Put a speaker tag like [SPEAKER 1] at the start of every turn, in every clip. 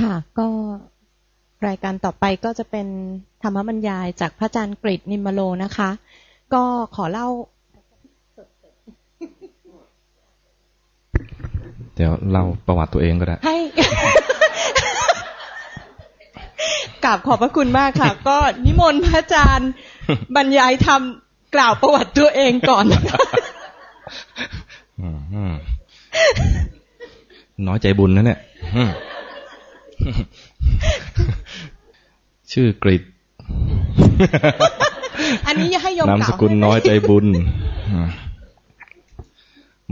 [SPEAKER 1] ค่ะ ก็รายการต่อไปก็จะเป็นธรรมบรรยายจากพระอาจารย์กฤษนิมโลนะคะ ก็ขอเล่า
[SPEAKER 2] เดี๋ยวเราประวัติตัวเองก็ได้
[SPEAKER 1] ให้กราบขอบพระคุณมากค่ะ ก็นิมนต์พระอาจารย์บรรยายธรรมกล่าวประวัติตัวเองก่อน
[SPEAKER 2] อืมอืมน้อยใจบุญนะเนี่ยอืม ชื่อกริด
[SPEAKER 1] อันนี้ให้โยม
[SPEAKER 2] นาม
[SPEAKER 1] กล่า
[SPEAKER 2] ส
[SPEAKER 1] ว
[SPEAKER 2] กุล
[SPEAKER 1] ให้
[SPEAKER 2] น้อยใจบุญอืม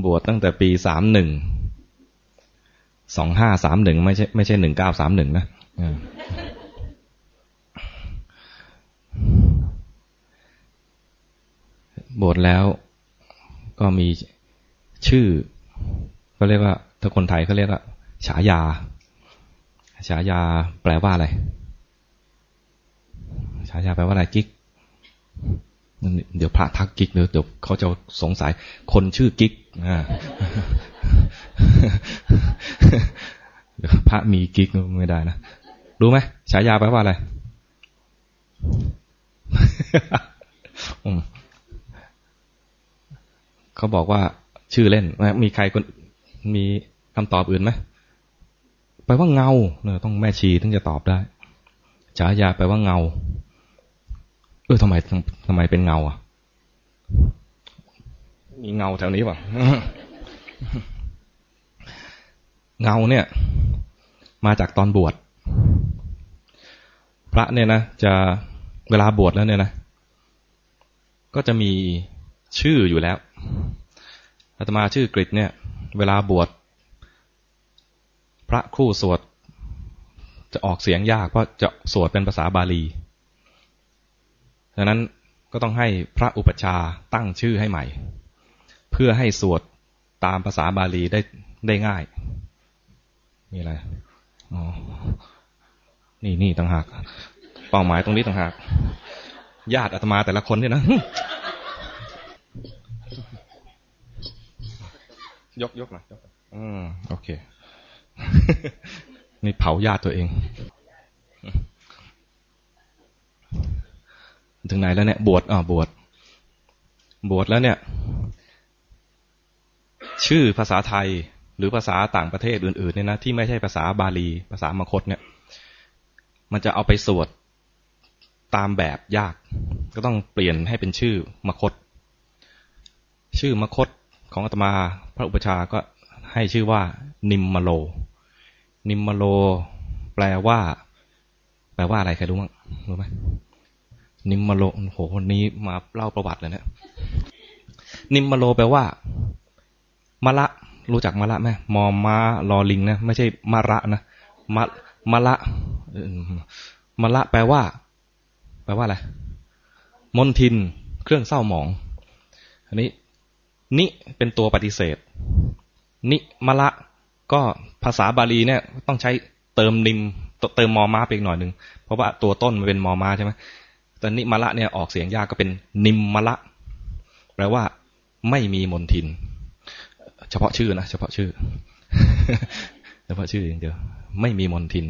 [SPEAKER 2] บวชตั้งแต่ปีสามหนึ่ง สองห้าสามหนึ่งไม่ใช่ไม่ใช่หนึ่งเก้าสามหนึ่งนะอืมบวชแล้วก็มีชื่อ ก็เรียกว่าถ้าคนไทยเขาเรียกว่าฉายา ฉายาแปลว่าอะไร ฉายาแปลว่าอะไรกิ๊ก เดี๋ยวพระทักกิ๊กเดี๋ยวเดี๋ยวเขาจะสงสัย คนชื่อกิ๊กพระมีกิ๊กไม่ได้นะ รู้ไหมฉายาแปลว่าอะไรเขาบอกว่าชื่อเล่น มีใครคนมีคำตอบอื่นไหม แปลว่าเงาเนี่ยต้องแม่ชีถึงจะตอบได้ฉายาแปลว่าเงา เออทำไมทำไมเป็นเงาอะ มีเงาแถวนี้ป่ะเงาเนี่ย มาจากตอนบวชพระเนี่ยนะจะเวลาบวชแล้วเนี่ยนะ ก็จะมีชื่ออยู่แล้วอาตมาชื่อกฤษเนี่ย เวลาบวช พระคู่สวด จะออกเสียงยากเพราะจะสวดเป็นภาษาบาลีดังนั้นก็ต้องให้พระอุปชาตั้งชื่อให้ใหม่ เพื่อให้สวดตามภาษาบาลีได้ได้ง่าย มีอะไรอ๋อนี่นี่ต่างหาก เป้าหมายตรงนี้ต่างหาก ญาติอาตมาแต่ละคนเนี่ยนะ ยกยกหน่อยยกอืม โอเค นี่เผาญาติตัวเอง ถึงไหนแล้วเนี่ยบวชอ่าบวชบวชแล้วเนี่ย ชื่อภาษาไทยหรือภาษาต่างประเทศอื่นๆเนี่ยนะที่ไม่ใช่ภาษาบาลี ภาษามคตเนี่ย มันจะเอาไปสวดตามแบบยาก ก็ต้องเปลี่ยนให้เป็นชื่อมคต ชื่อมคตของอาตมา พระอุปชาก็ให้ชื่อว่านิมมโล นิมมโล แปลว่า แปลว่าอะไรใครรู้มั้งรู้ไหมนิมมโลโหวันนี้มาเล่าประวัติเลยเนะนิมมโลแปลว่ามะละ รู้จักมะละไหมมอมาลอลิงนะไม่ใช่มะระนะมะมะละมะละ แปลว่า แปลว่าอะไรมนทิน เครื่องเศร้าหมอง อันนี้ นิเป็นตัวปฏิเสธ นิมะละ ก็ภาษาบาลีเนี่ย ต้องใช้เติมนิมเติมมอมาไปอีกหน่อยหนึ่งเพราะว่าตัวต้นมันเป็นมอมาใช่ไหมแต่นิมะละเนี่ยออกเสียงยากก็เป็นนิมมะละ แปลว่า ไม่มีมนทิน เฉพาะชื่อนะเฉพาะชื่อ เฉพาะชื่ออย่างเดียว ไม่มีมนทิน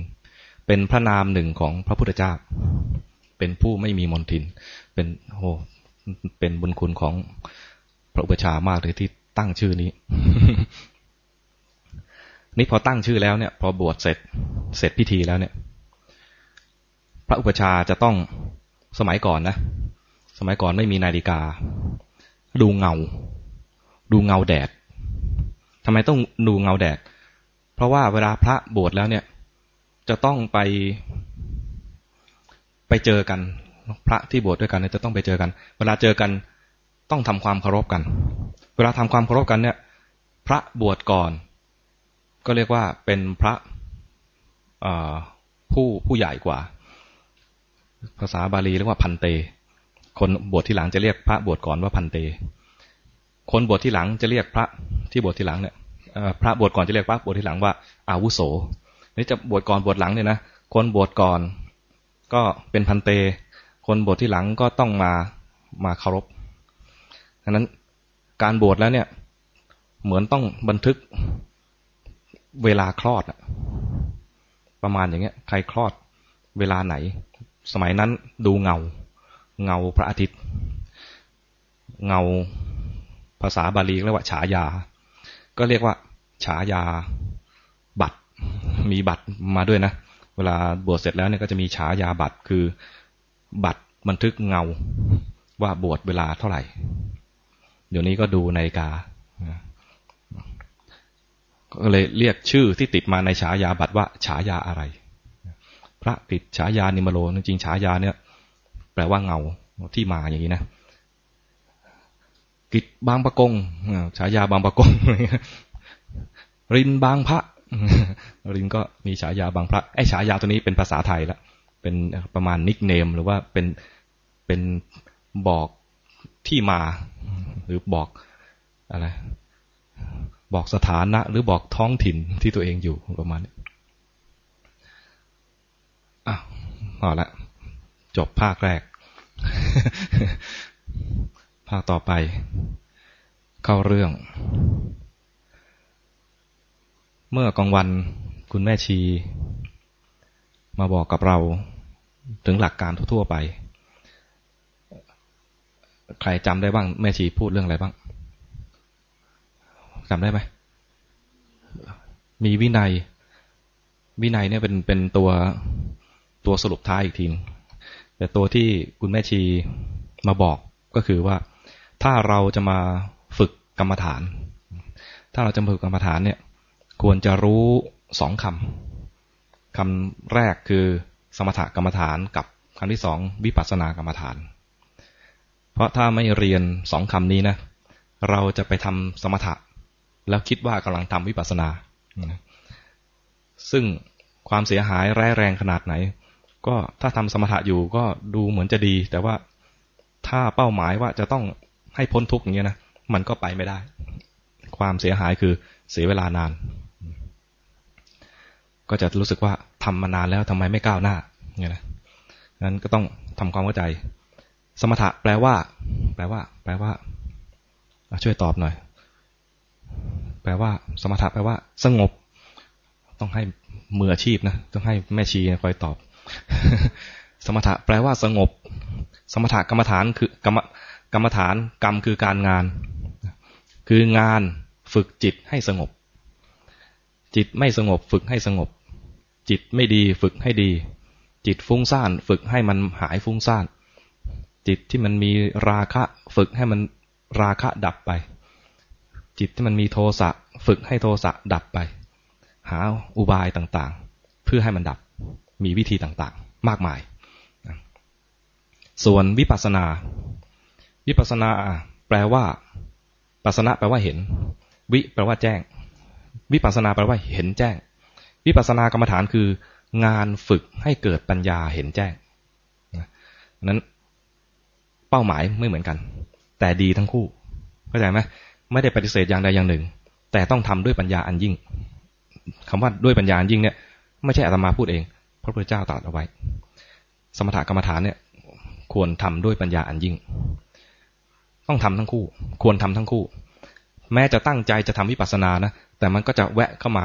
[SPEAKER 2] เป็นพระนามหนึ่งของพระพุทธเจ้า เป็นผู้ไม่มีมนทิน เป็นโหเป็นบุญคุณของพระอุปชามากเลยที่ตั้งชื่อนี้ นี่พอตั้งชื่อแล้วเนี่ย พอบวชเสร็จเสร็จพิธีแล้วเนี่ย พระอุปชาจะต้องสมัยก่อนนะ สมัยก่อนไม่มีนาฬิกา ดูเงา ดูเงาแดดทำไมต้องดูเงาแดด เพราะว่าเวลาพระบวชแล้วเนี่ย จะต้องไป ไปเจอกัน พระที่บวชด้วยกันเนี่ยจะต้องไปเจอกัน เวลาเจอกันต้องทำความเคารพกัน เวลาทำความเคารพกันเนี่ย พระบวชก่อน ก็เรียกว่าเป็นพระผู้ผู้ใหญ่กว่า ภาษาบาลีเรียกว่าพันเต คนบวชที่หลังจะเรียกพระบวชก่อนว่าพันเต คนบวชที่หลังจะเรียกพระที่บวชที่หลังเนี่ยพระบวชก่อนจะเรียกพระบวชที่หลังว่าอาวุโสนี่จะบวชก่อนบวชหลังเนี่ยนะคนบวชก่อนก็เป็นพันเต คนบวชที่หลังก็ต้องมามาเคารพดังนั้นการบวชแล้วเนี่ยเหมือนต้องบันทึก เวลาคลอดประมาณอย่างเงี้ย ใครคลอดเวลาไหน สมัยนั้นดูเงา เงาพระอาทิตย์ เงาภาษาบาลีเรียกว่าฉายา ก็เรียกว่า ฉายา บัตร มีบัตรมาด้วยนะ เวลาบวชเสร็จแล้วเนี่ยก็จะมีฉายาบัตรคือบัตรบันทึกเงาว่าบวชเวลาเท่าไหร่ เดี๋ยวนี้ก็ดูนาฬิกา ก็เลยเรียกชื่อที่ติดมาในฉายาบัตรว่าฉายาอะไร พระติดฉายานิมโลจริงฉายาเนี่ย แปลว่าเงาที่มาอย่างนี้นะกิจบางประกงฉายาบางประกงรินบางพระ รินก็มีฉายาบางพระไอ้ฉายาตัวนี้เป็นภาษาไทยล้วเป็นประมาณนิกเนม หรือว่าเป็นเป็นบอกที่มา หรือบอกอะไร บอกสถานะ หรือบอกท้องถิ่นที่ตัวเองอยู่ประมาณนี้อะพอละจบภาคแรก ภาคต่อไป เข้าเรื่อง เมื่อกลางวันคุณแม่ชี มาบอกกับเราถึงหลักการทั่วๆไป ใครจำได้บ้างแม่ชีพูดเรื่องอะไรบ้าง จำได้ไหมมีวินัย วินัยเนี่ยเป็นเป็นตัวตัวสรุปท้ายอีกทีแต่ตัวที่คุณแม่ชีมาบอกก็คือว่า ถ้าเราจะมาฝึกกรรมฐาน ถ้าเราจะฝึกกรรมฐานเนี่ย ควรจะรู้สองคำคำแรกคือสมถกรรมฐานกับคำที่สองวิปัสสนากรรมฐาน เพราะถ้าไม่เรียนสองคำนี้นะ เราจะไปทำสมถะ แล้วคิดว่ากำลังทำวิปัสสนา ซึ่งความเสียหายแร้แรงขนาดไหน ก็ถ้าทำสมถะอยู่ก็ดูเหมือนจะดี แต่ว่าถ้าเป้าหมายว่าจะต้องให้พ้นทุกข์อย่างเงี้ยนะมันก็ไปไม่ได้ ความเสียหายคือเสียเวลานาน ก็จะรู้สึกว่าทำมานานแล้วทำไมไม่ก้าวหน้าเงี้ยนะนั้นก็ต้องทำความเข้าใจ สมถะแปลว่า แปลว่า แปลว่าช่วยตอบหน่อย แปลว่า สมถะแปลว่า สงบ ต้องให้มืออาชีพนะต้องให้แม่ชีคอยตอบ สมถะแปลว่าสงบ สมถะกรรมฐานคือกรรมกรรมฐานกรรมคือการงาน คืองานฝึกจิตให้สงบ จิตไม่สงบฝึกให้สงบ จิตไม่ดีฝึกให้ดี จิตฟุ้งซ่านฝึกให้มันหายฟุ้งซ่าน จิตที่มันมีราคะฝึกให้มันราคะดับไป จิตที่มันมีโทสะฝึกให้โทสะดับไป หาอุบายต่างๆ เพื่อให้มันดับมีวิธีต่างๆ มากมาย ส่วนวิปัสนา วิปัสนาแปลว่าปัสนะแปลว่าเห็น วิแปลว่าแจ้ง วิปัสนาแปลว่าเห็นแจ้ง วิปัสนากรรมฐานคือ งานฝึกให้เกิดปัญญาเห็นแจ้งนั้นเป้าหมายไม่เหมือนกัน แต่ดีทั้งคู่เข้าใจไหม ไม่ได้ปฏิเสธอย่างใดอย่างหนึ่ง แต่ต้องทำด้วยปัญญาอันยิ่งคำว่าด้วยปัญญาอันยิ่งเนี่ย ไม่ใช่อาตมาพูดเอง พระพุทธเจ้าตรัสเอาไว้ สมถกรรมฐานเนี่ย ควรทำด้วยปัญญาอันยิ่ง ต้องทำทั้งคู่ ควรทำทั้งคู่ แม้จะตั้งใจจะทำวิปัสสนานะแต่มันก็จะแวะเข้ามา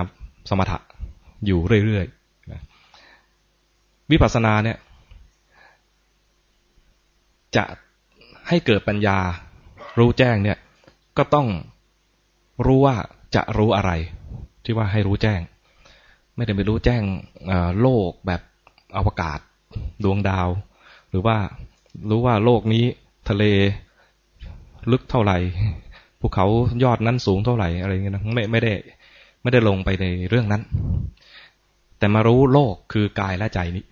[SPEAKER 2] สมถะอยู่เรื่อยๆวิปัสสนาเนี่ย จะให้เกิดปัญญารู้แจ้งเนี่ย ก็ต้องรู้ว่าจะรู้อะไร ที่ว่าให้รู้แจ้ง ไม่ได้ไปรู้แจ้งโลกแบบอวกาศดวงดาว หรือว่ารู้ว่าโลกนี้ทะเลลึกเท่าไหร่ภูเขายอดนั้นสูงเท่าไหร่อะไรเงี้ยนะไม่ไม่ได้ ไม่ได้ลงไปในเรื่องนั้น แต่มารู้โลกคือกายและใจนี้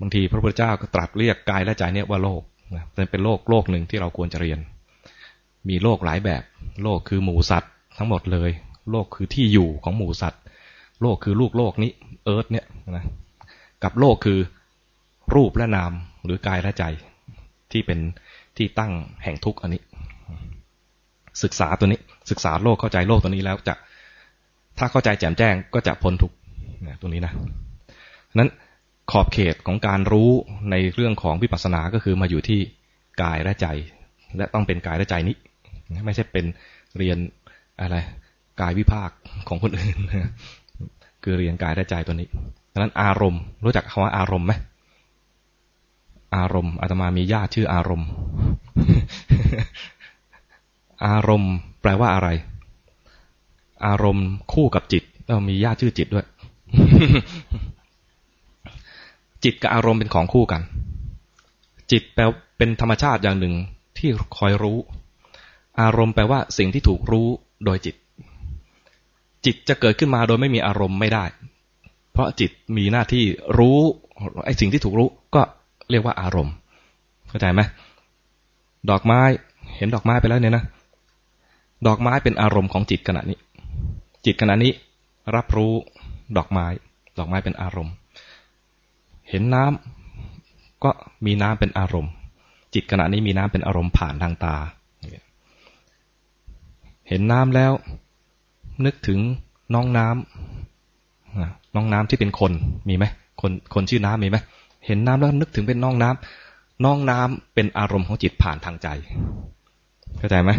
[SPEAKER 2] บางทีพระพุทธเจ้าก็ตรัสเรียกกายและใจเนี่ยว่าโลกเป็นโลกโลกหนึ่งที่เราควรจะเรียน มีโลกหลายแบบโลกคือหมูสัตว์ทั้งหมดเลยโลกคือที่อยู่ของหมูสัตว์โลกคือลูกโลกนี้ เอิร์ธเนี่ยนะ กับโลกคือรูปและนามหรือกายและใจ ที่เป็นที่ตั้งแห่งทุกข์อันนี้ ศึกษาตัวนี้ ศึกษาโลกเข้าใจโลกตัวนี้แล้วจะ ถ้าเข้าใจแจ่มแจ้งก็จะพ้นทุกข์ตัวนี้นะนั้นขอบเขตของการรู้ในเรื่องของวิปัสสนา ก็คือมาอยู่ที่กายและใจ และต้องเป็นกายและใจนี้ ไม่ใช่เป็นเรียนอะไรกายวิภาคของคนอื่นคือเรียนกายและใจตัวนี้ดังนั้นอารมณ์ รู้จักคำว่าอารมณ์ไหมอารมณ์อาตมามีญาติชื่ออารมณ์ อารมณ์แปลว่าอะไร อารมณ์คู่กับจิตเรามีญาติชื่อจิตด้วย จิตกับอารมณ์เป็นของคู่กัน จิตแปลเป็นธรรมชาติอย่างหนึ่งที่คอยรู้ อารมณ์แปลว่าสิ่งที่ถูกรู้โดยจิต จิตจะเกิดขึ้นมาโดยไม่มีอารมณ์ไม่ได้ เพราะจิตมีหน้าที่รู้ไอ้สิ่งที่ถูกรู้ก็เรียกว่าอารมณ์ เข้าใจไหมดอกไม้เห็นดอกไม้ไปแล้วเนี่ยนะดอกไม้เป็นอารมณ์ของจิตขณะนี้ จิตขณะนี้รับรู้ดอกไม้ ดอกไม้เป็นอารมณ์ เห็นน้ำก็มีน้ำเป็นอารมณ์ จิตขณะนี้มีน้ำเป็นอารมณ์ผ่านทางตา เห็นน้ำแล้ว นึกถึงน้องน้ำน้องน้ำที่เป็นคนมีไหมคนคนชื่อน้ำมีไหมเห็นน้ำแล้วนึกถึงเป็นน้องน้ำน้องน้ำเป็นอารมณ์ของจิตผ่านทางใจ เข้าใจไหม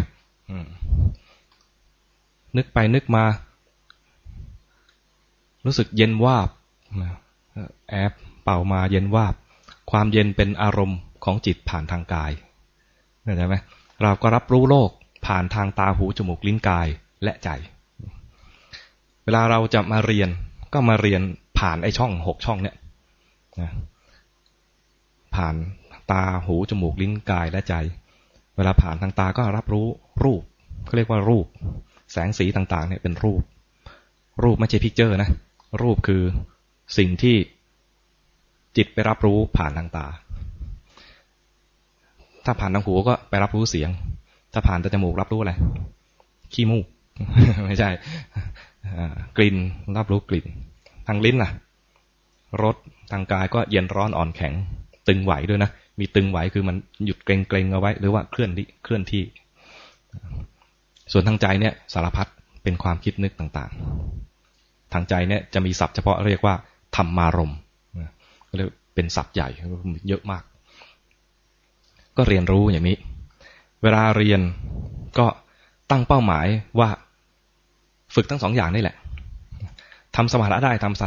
[SPEAKER 2] นึกไปนึกมา รู้สึกเย็นวาบแอบเป่ามาเย็นวาบ ความเย็นเป็นอารมณ์ของจิตผ่านทางกายเข้าใจไหมเราก็รับรู้โลก ผ่านทางตาหูจมูกลิ้นกายและใจ เวลาเราจะมาเรียนก็มาเรียนผ่านไอ้ช่องหกช่องเนี่ยผ่านตาหูจมูกลิ้นกายและใจ เวลาผ่านทางตาก็รับรู้รูปเขาเรียกว่ารูป แสงสีต่างๆเนี่ยเป็นรูป รูปไม่ใช่พิกเจอร์นะ รูปคือสิ่งที่จิตไปรับรู้ผ่านทางตา ถ้าผ่านทางหูก็ไปรับรู้เสียง ถ้าผ่านทาจมูกรับรู้อะไรขี้มูก ไม่ใช่กลิ่นรับรู้กลิ่น ทางลิ้นล่ะรสทางกายก็เย็นร้อนอ่อนแข็ง ตึงไหวด้วยนะมีตึงไหวคือมันหยุดเกรงเกรงเอาไว้ หรือว่าเคลื่อนที่เคลื่อนที่ ส่วนทางใจเนี่ยสารพัดเป็นความคิดนึกต่างๆ ทางใจเนี่ยจะมีศัพท์เฉพาะเรียกว่าธรรมารมก็เรียกเป็นศัพท์ใหญ่เยอะมาก ก็เรียนรู้อย่างนี้ วลาเรียนก็ตั้งเป้าหมายว่าฝึกทั้งสองอย่างนี่แหละทำสมถะได้ทำ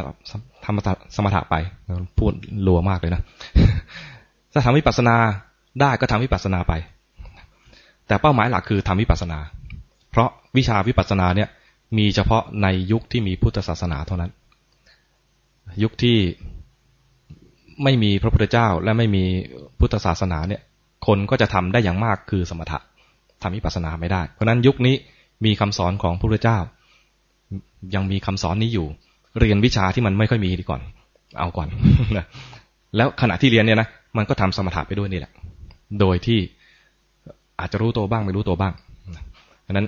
[SPEAKER 2] ทำสมถะไปพูดรัวมากเลยนะถ้าทำวิปัสสนาได้ก็ทำวิปัสสนาไป แต่เป้าหมายหลักคือทำวิปัสสนา เพราะวิชาวิปัสสนาเนี่ยมีเฉพาะในยุคที่มีพุทธศาสนาเท่านั้น ยุคที่ไม่มีพระพุทธเจ้าและไม่มีพุทธศาสนาเนี่ย คนก็จะทำได้อย่างมากคือสมถะทำวิปัสสนาไม่ได้ เพราะนั้นยุคนี้มีคำสอนของพระพุทธเจ้า ยังมีคำสอนนี้อยู่ เรียนวิชาที่มันไม่ค่อยมีดีก่อน เอาก่อนนะแล้วขณะที่เรียนเนี่ยนะมันก็ทำสมถะไปด้วยนี่แหละ โดยที่อาจจะรู้ตัวบ้างไม่รู้ตัวบ้างดังนั้น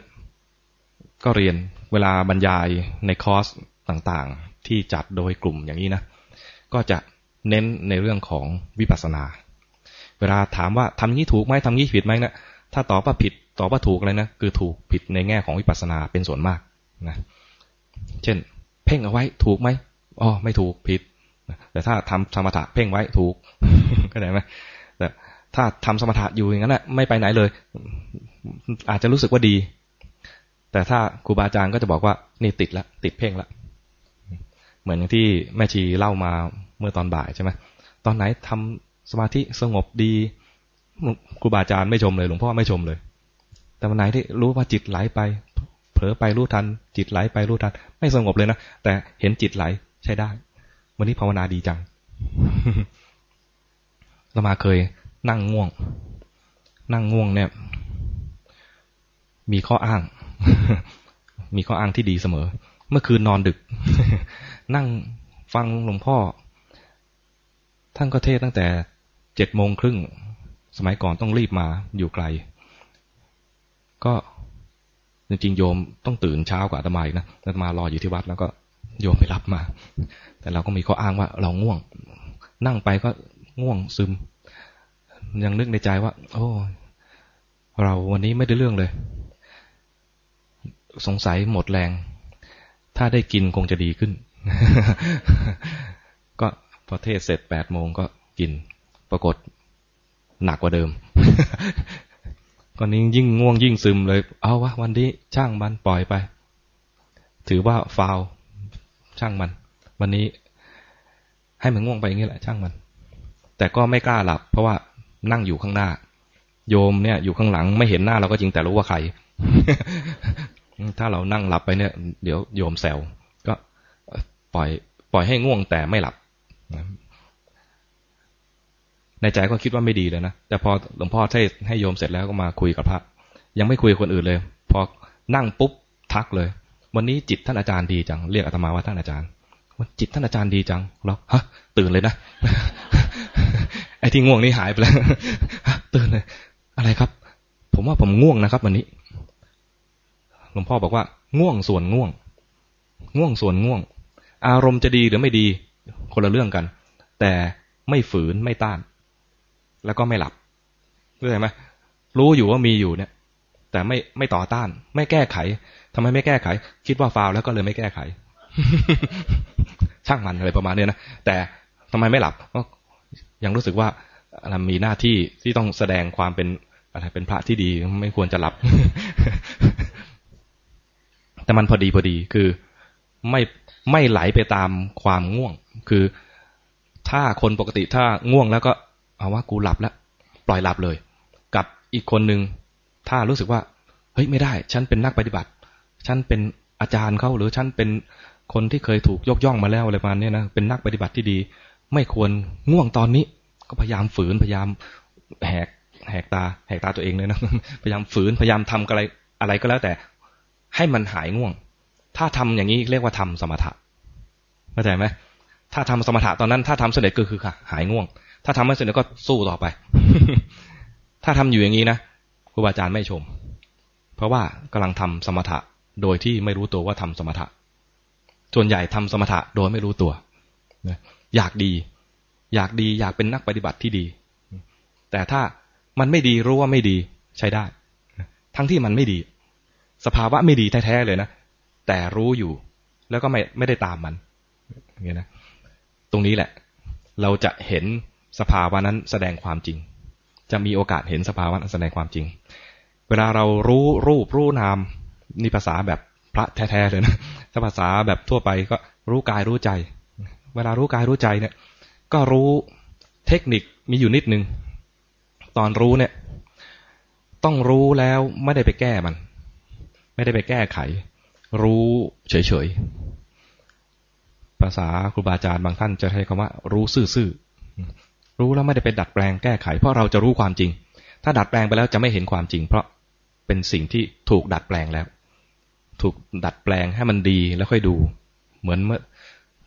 [SPEAKER 2] ก็เรียนเวลาบรรยายในคอร์สต่างๆ ที่จัดโดยกลุ่มอย่างนี้นะ ก็จะเน้นในเรื่องของวิปัสสนา เวลาถามว่าทำนี้ถูกไหมทำนี้ผิดไหมนะถ้าตอบว่าผิดตอบว่าถูกอะไรนะคือถูกผิดในแง่ของวิปัสสนาเป็นส่วนมากนะเช่น เพ่งเอาไว้ถูกไหมอ๋อไม่ถูกผิดแต่ถ้าทำสมถะเพ่งไว้ถูกก็ได้ไหมแต่ถ้าทำสมถะอยู่อย่างนั้นแหละไม่ไปไหนเลย อาจจะรู้สึกว่าดี แต่ถ้าครูบาอาจารย์ก็จะบอกว่านี่ติดละติดเพ่งละเหมือนอย่างที่แม่ชีเล่ามาเมื่อตอนบ่ายใช่ไหมตอนไหนทำ สมาธิสงบดีครูบาอาจารย์ไม่ชมเลย หลวงพ่อไม่ชมเลย แต่วันไหนที่รู้ว่าจิตไหลไป เผลอไปรู้ทัน จิตไหลไปรู้ทัน ไม่สงบเลยนะ แต่เห็นจิตไหลใช้ได้ วันนี้ภาวนาดีจังเรามาเคยนั่งง่วง นั่งง่วงเนี่ย มีข้ออ้าง มีข้ออ้างที่ดีเสมอ เมื่อคืนนอนดึก นั่งฟังหลวงพ่อ ท่านก็เทศตั้งแต่ เจ็ดโมงครึ่ง สมัยก่อนต้องรีบมาอยู่ไกล ก็จริงๆโยมต้องตื่นเช้ากว่าอาตมาอีกนะอาตมารออยู่ที่วัดแล้วก็โยมไปรับมา แต่เราก็มีข้ออ้างว่าเราง่วง นั่งไปก็ง่วงซึม ยังนึกในใจว่า โอ้เราวันนี้ไม่ได้เรื่องเลย สงสัยหมดแรง ถ้าได้กินคงจะดีขึ้น ก็พอเทศเสร็จแปดโมงก็กิน ปรากฏหนักกว่าเดิมก็นี้ยิ่งง่วงยิ่งซึมเลย เอาวะวันนี้ช่างมันปล่อยไป ถือว่าฟาวช่างมัน วันนี้ ให้มันง่วงไปอย่างนี้แหละ ช่างมัน แต่ก็ไม่กล้าหลับ เพราะว่านั่งอยู่ข้างหน้า โยมเนี่ย อยู่ข้างหลังไม่เห็นหน้าเราก็จริงแต่รู้ว่าใคร ถ้าเรานั่งหลับไปเนี่ย เดี๋ยวโยมแซวก็ปล่อย ปล่อยให้ง่วงแต่ไม่หลับ ในใจก็คิดว่าไม่ดีเลยนะ แต่พอหลวงพ่อให้ให้โยมเสร็จแล้วก็มาคุยกับพระ ยังไม่คุยกับคนอื่นเลย พอนั่งปุ๊บทักเลย วันนี้จิตท่านอาจารย์ดีจัง เรียกอาตมาว่าท่านอาจารย์วันจิตท่านอาจารย์ดีจังเราฮะ ตื่นเลยนะ ไอ้ที่ง่วงนี่หายไปแล้วตื่นเลย อะไรครับ ผมว่าผมง่วงนะครับ วันนี้ หลวงพ่อบอกว่า ง่วงส่วนง่วง ง่วงส่วนง่วง อารมณ์จะดีหรือไม่ดี คนละเรื่องกัน แต่ไม่ฝืนไม่ต้าน แล้วก็ไม่หลับเข้าใจไหมรู้อยู่ว่ามีอยู่เนี่ย แต่ไม่ไม่ต่อต้าน ไม่แก้ไขทำไมไม่แก้ไข คิดว่าฟาวแล้วก็เลยไม่แก้ไข ช่างมันอะไรประมาณเนี้ยนะแต่ทำไมไม่หลับก็ยังรู้สึกว่ามีหน้าที่ที่ต้องแสดงความเป็นอะไรเป็นพระที่ดีไม่ควรจะหลับ แต่มันพอดีพอดีคือไม่ไม่ไหลไปตามความง่วง คือถ้าคนปกติถ้าง่วงแล้วก็ เอาว่ากูหลับแล้วปล่อยหลับเลย กับอีกคนหนึ่งถ้ารู้สึกว่า เฮ้ยไม่ได้ ฉันเป็นนักปฏิบัติ ฉันเป็นอาจารย์เขาหรือฉันเป็นคนที่เคยถูกยกย่องมาแล้วอะไรประมาณนี้นะเป็นนักปฏิบัติที่ดี ไม่ควรง่วงตอนนี้ ก็พยายามฝืนพยายามแหกแหกตาแหกตาตัวเองเลยนะพยายามฝืนพยายามทำอะไรอะไรก็แล้วแต่ ให้มันหายง่วง ถ้าทำอย่างนี้เรียกว่าทำสมถะเข้าใจไหมถ้าทำสมถะตอนนั้น ถ้าทำเสด็จก็คือค่ะหายง่วง ถ้าทำไม่เสร็จก็สู้ต่อไป ถ้าทำอยู่อย่างนี้นะครูบาอาจารย์ไม่ชม เพราะว่ากำลังทำสมถะโดยที่ไม่รู้ตัวว่าทำสมถะ ส่วนใหญ่ทำสมถะโดยไม่รู้ตัวอยากดี อยากดีอยากเป็นนักปฏิบัติที่ดี แต่ถ้ามันไม่ดีรู้ว่าไม่ดีใช้ได้ ทั้งที่มันไม่ดี สภาวะไม่ดีแท้ๆเลยนะแต่รู้อยู่แล้วก็ไม่ไม่ได้ตามมันอย่างนี้นะตรงนี้แหละ เราจะเห็น สภาวะนั้นแสดงความจริง จะมีโอกาสเห็นสภาวะนั้นแสดงความจริง เวลาเรารู้รูปรู้นามนี่ภาษาแบบพระแท้ๆเลยนะถ้าภาษาแบบทั่วไปก็รู้กายรู้ใจ เวลารู้กายรู้ใจเนี่ย ก็รู้เทคนิคมีอยู่นิดนึง ตอนรู้เนี่ย ต้องรู้แล้วไม่ได้ไปแก้มัน ไม่ได้ไปแก้ไข รู้เฉยๆภาษาครูบาอาจารย์บางท่านจะใช้คำว่า รู้ซื่อ รู้แล้วไม่ได้ไปดัดแปลงแก้ไข เพราะเราจะรู้ความจริง ถ้าดัดแปลงไปแล้วจะไม่เห็นความจริง เพราะเป็นสิ่งที่ถูกดัดแปลงแล้ว ถูกดัดแปลงให้มันดีแล้วค่อยดู เหมือนเมื่อ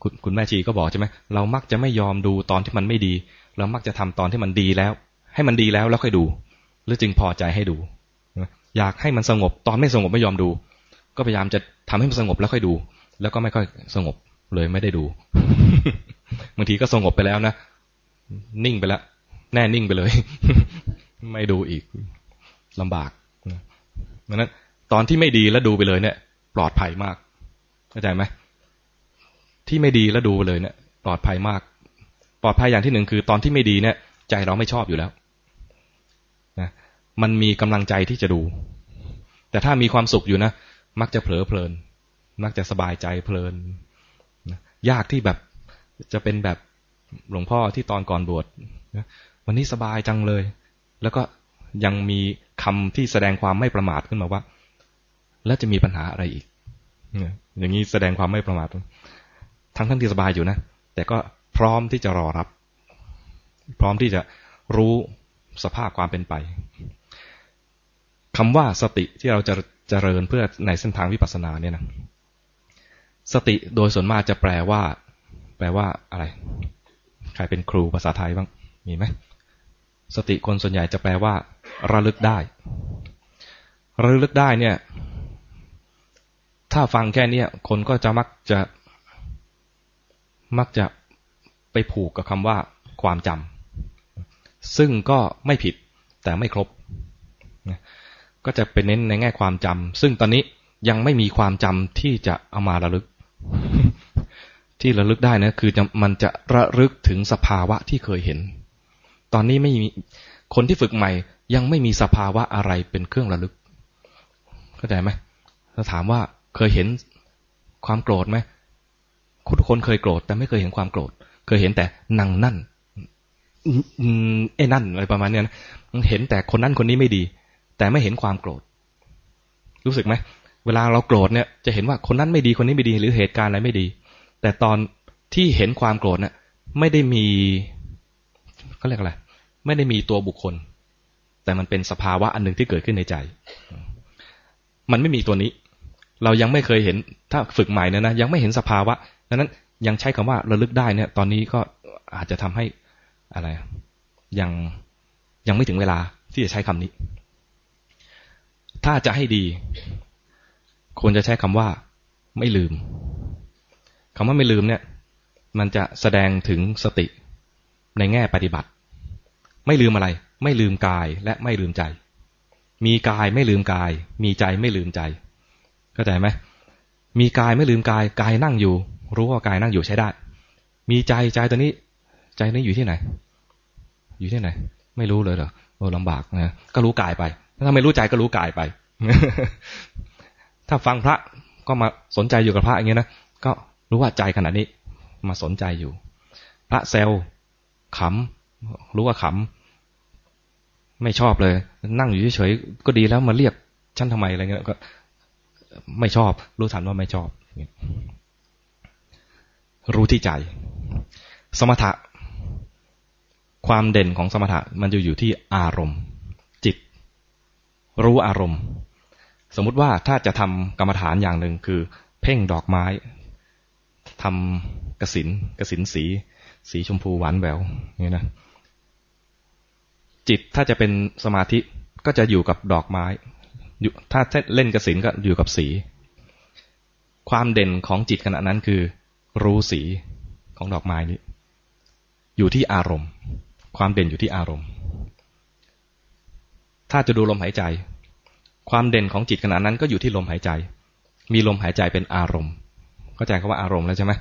[SPEAKER 2] คุณคุณแม่ชีก็บอกใช่ไหมเรามักจะไม่ยอมดูตอนที่มันไม่ดี เรามักจะทำตอนที่มันดีแล้ว ให้มันดีแล้วแล้วค่อยดู หรือจึงพอใจให้ดู อยากให้มันสงบตอนไม่สงบไม่ยอมดู ก็พยายามจะทำให้มันสงบแล้วค่อยดู แล้วก็ไม่ค่อยสงบเลยไม่ได้ดูบางทีก็สงบไปแล้วนะ นิ่งไปแล้วแน่นิ่งไปเลย ไม่ดูอีกลำบากดังนั้น ตอนที่ไม่ดีแล้วดูไปเลยเนี่ย ปลอดภัยมากเข้าใจไหมที่ไม่ดีแล้วดูไปเลยเนี่ย ปลอดภัยมาก ปลอดภัยอย่างที่หนึ่งคือ ตอนที่ไม่ดีเนี่ย ใจเราไม่ชอบอยู่แล้วนะมันมีกำลังใจที่จะดู แต่ถ้ามีความสุขอยู่นะมักจะเผลอเพลิน มักจะสบายใจเพลินยากที่แบบจะเป็นแบบ หลวงพ่อที่ตอนก่อนบวชวันนี้สบายจังเลย แล้วก็ยังมีคำที่แสดงความไม่ประมาทขึ้นมาว่า แล้วจะมีปัญหาอะไรอีกอย่างนี้แสดงความไม่ประมาททั้งทั้งที่สบายอยู่นะ แต่ก็พร้อมที่จะรอรับ พร้อมที่จะรู้สภาพความเป็นไปคำว่าสติที่เราจะเจริญเพื่อในเส้นทางวิปัสสนาเนี่ยนะสติโดยส่วนมากจะแปลว่า แปลว่าอะไร ใครเป็นครูภาษาไทยบ้างมีไหมสติคนส่วนใหญ่จะแปลว่า ระลึกได้ ระลึกได้เนี่ย ถ้าฟังแค่นี้คนก็จะมักจะ มักจะไปผูกกับคำว่า ความจำซึ่งก็ไม่ผิดแต่ไม่ครบ ก็จะเป็นเน้นในแง่ความจำซึ่งตอนนี้ยังไม่มีความจำที่จะเอามาระลึก ที่ระลึกได้นะคือมันจะระลึกถึงสภาวะที่เคยเห็น ตอนนี้ไม่มีคนที่ฝึกใหม่ ยังไม่มีสภาวะอะไรเป็นเครื่องระลึกเข้าใจไหมถ้าถามว่าเคยเห็นความโกรธไหมทุกคนเคยโกรธ แต่ไม่เคยเห็นความโกรธ เคยเห็นแต่นังนั่นเอ้นั่นอะไรประมาณนี้นะเห็นแต่คนนั้นคนนี้ไม่ดี แต่ไม่เห็นความโกรธ รู้สึกไหมเวลาเราโกรธเนี่ยจะเห็นว่าคนนั้นไม่ดีคนนี้ไม่ดี หรือเหตุการณ์อะไรไม่ดี แต่ตอนที่เห็นความโกรธเนี่ยไม่ได้มีเขาเรียกอะไรไม่ได้มีตัวบุคคล แต่มันเป็นสภาวะอันหนึ่งที่เกิดขึ้นในใจ มันไม่มีตัวนี้ เรายังไม่เคยเห็นถ้าฝึกใหม่นี่ยนะยังไม่เห็นสภาวะดังนั้นยังใช้คำว่าระลึกได้เนี่ย ตอนนี้ก็อาจจะทำให้อะไร ยังยังไม่ถึงเวลาที่จะใช้คำนี้ ถ้าจะให้ดีควรจะใช้คำว่าไม่ลืม คำว่าไม่ลืมเนี่ย มันจะแสดงถึงสติในแง่ปฏิบัติ ไม่ลืมอะไร ไม่ลืมกายและไม่ลืมใจ มีกายไม่ลืมกาย มีใจไม่ลืมใจเข้าใจไหมมีกายไม่ลืมกาย กายนั่งอยู่ รู้ว่ากายนั่งอยู่ใช้ได้ มีใจใจตัวนี้ ใจนี้อยู่ที่ไหน อยู่ที่ไหน ไม่รู้เลยเหรอโอ้ลำบากนะก็รู้กายไปถ้าไม่รู้ใจก็รู้กายไป ถ้าฟังพระก็มาสนใจอยู่กับพระอย่างเงี้ยนะก็ รู้ว่าใจขณะนี้มาสนใจอยู่ พระเซลขำรู้ว่าขำไม่ชอบเลย นั่งอยู่เฉยๆก็ดีแล้วมาเรียกฉันทำไมอะไรเงี้ยก็ไม่ชอบ รู้ทันว่าไม่ชอบ รู้ที่ใจ สมถะ ความเด่นของสมถะมันจะอยู่ที่อารมณ์ จิต รู้อารมณ์ สมมุติว่าถ้าจะทำกรรมฐานอย่างหนึ่งคือ เพ่งดอกไม้ ทำกระสินกระสินสี สีชมพูหวานแหววนี่นะจิตถ้าจะเป็นสมาธิก็จะอยู่กับดอกไม้ถ้าเล่นกระสินก็อยู่กับสี ความเด่นของจิตขณะนั้นคือ รู้สีของดอกไม้นี้ อยู่ที่อารมณ์ ความเด่นอยู่ที่อารมณ์ ถ้าจะดูลมหายใจ ความเด่นของจิตขณะนั้นก็อยู่ที่ลมหายใจ มีลมหายใจเป็นอารมณ์ เข้าใจคำว่าอารมณ์แล้วใช่ไหม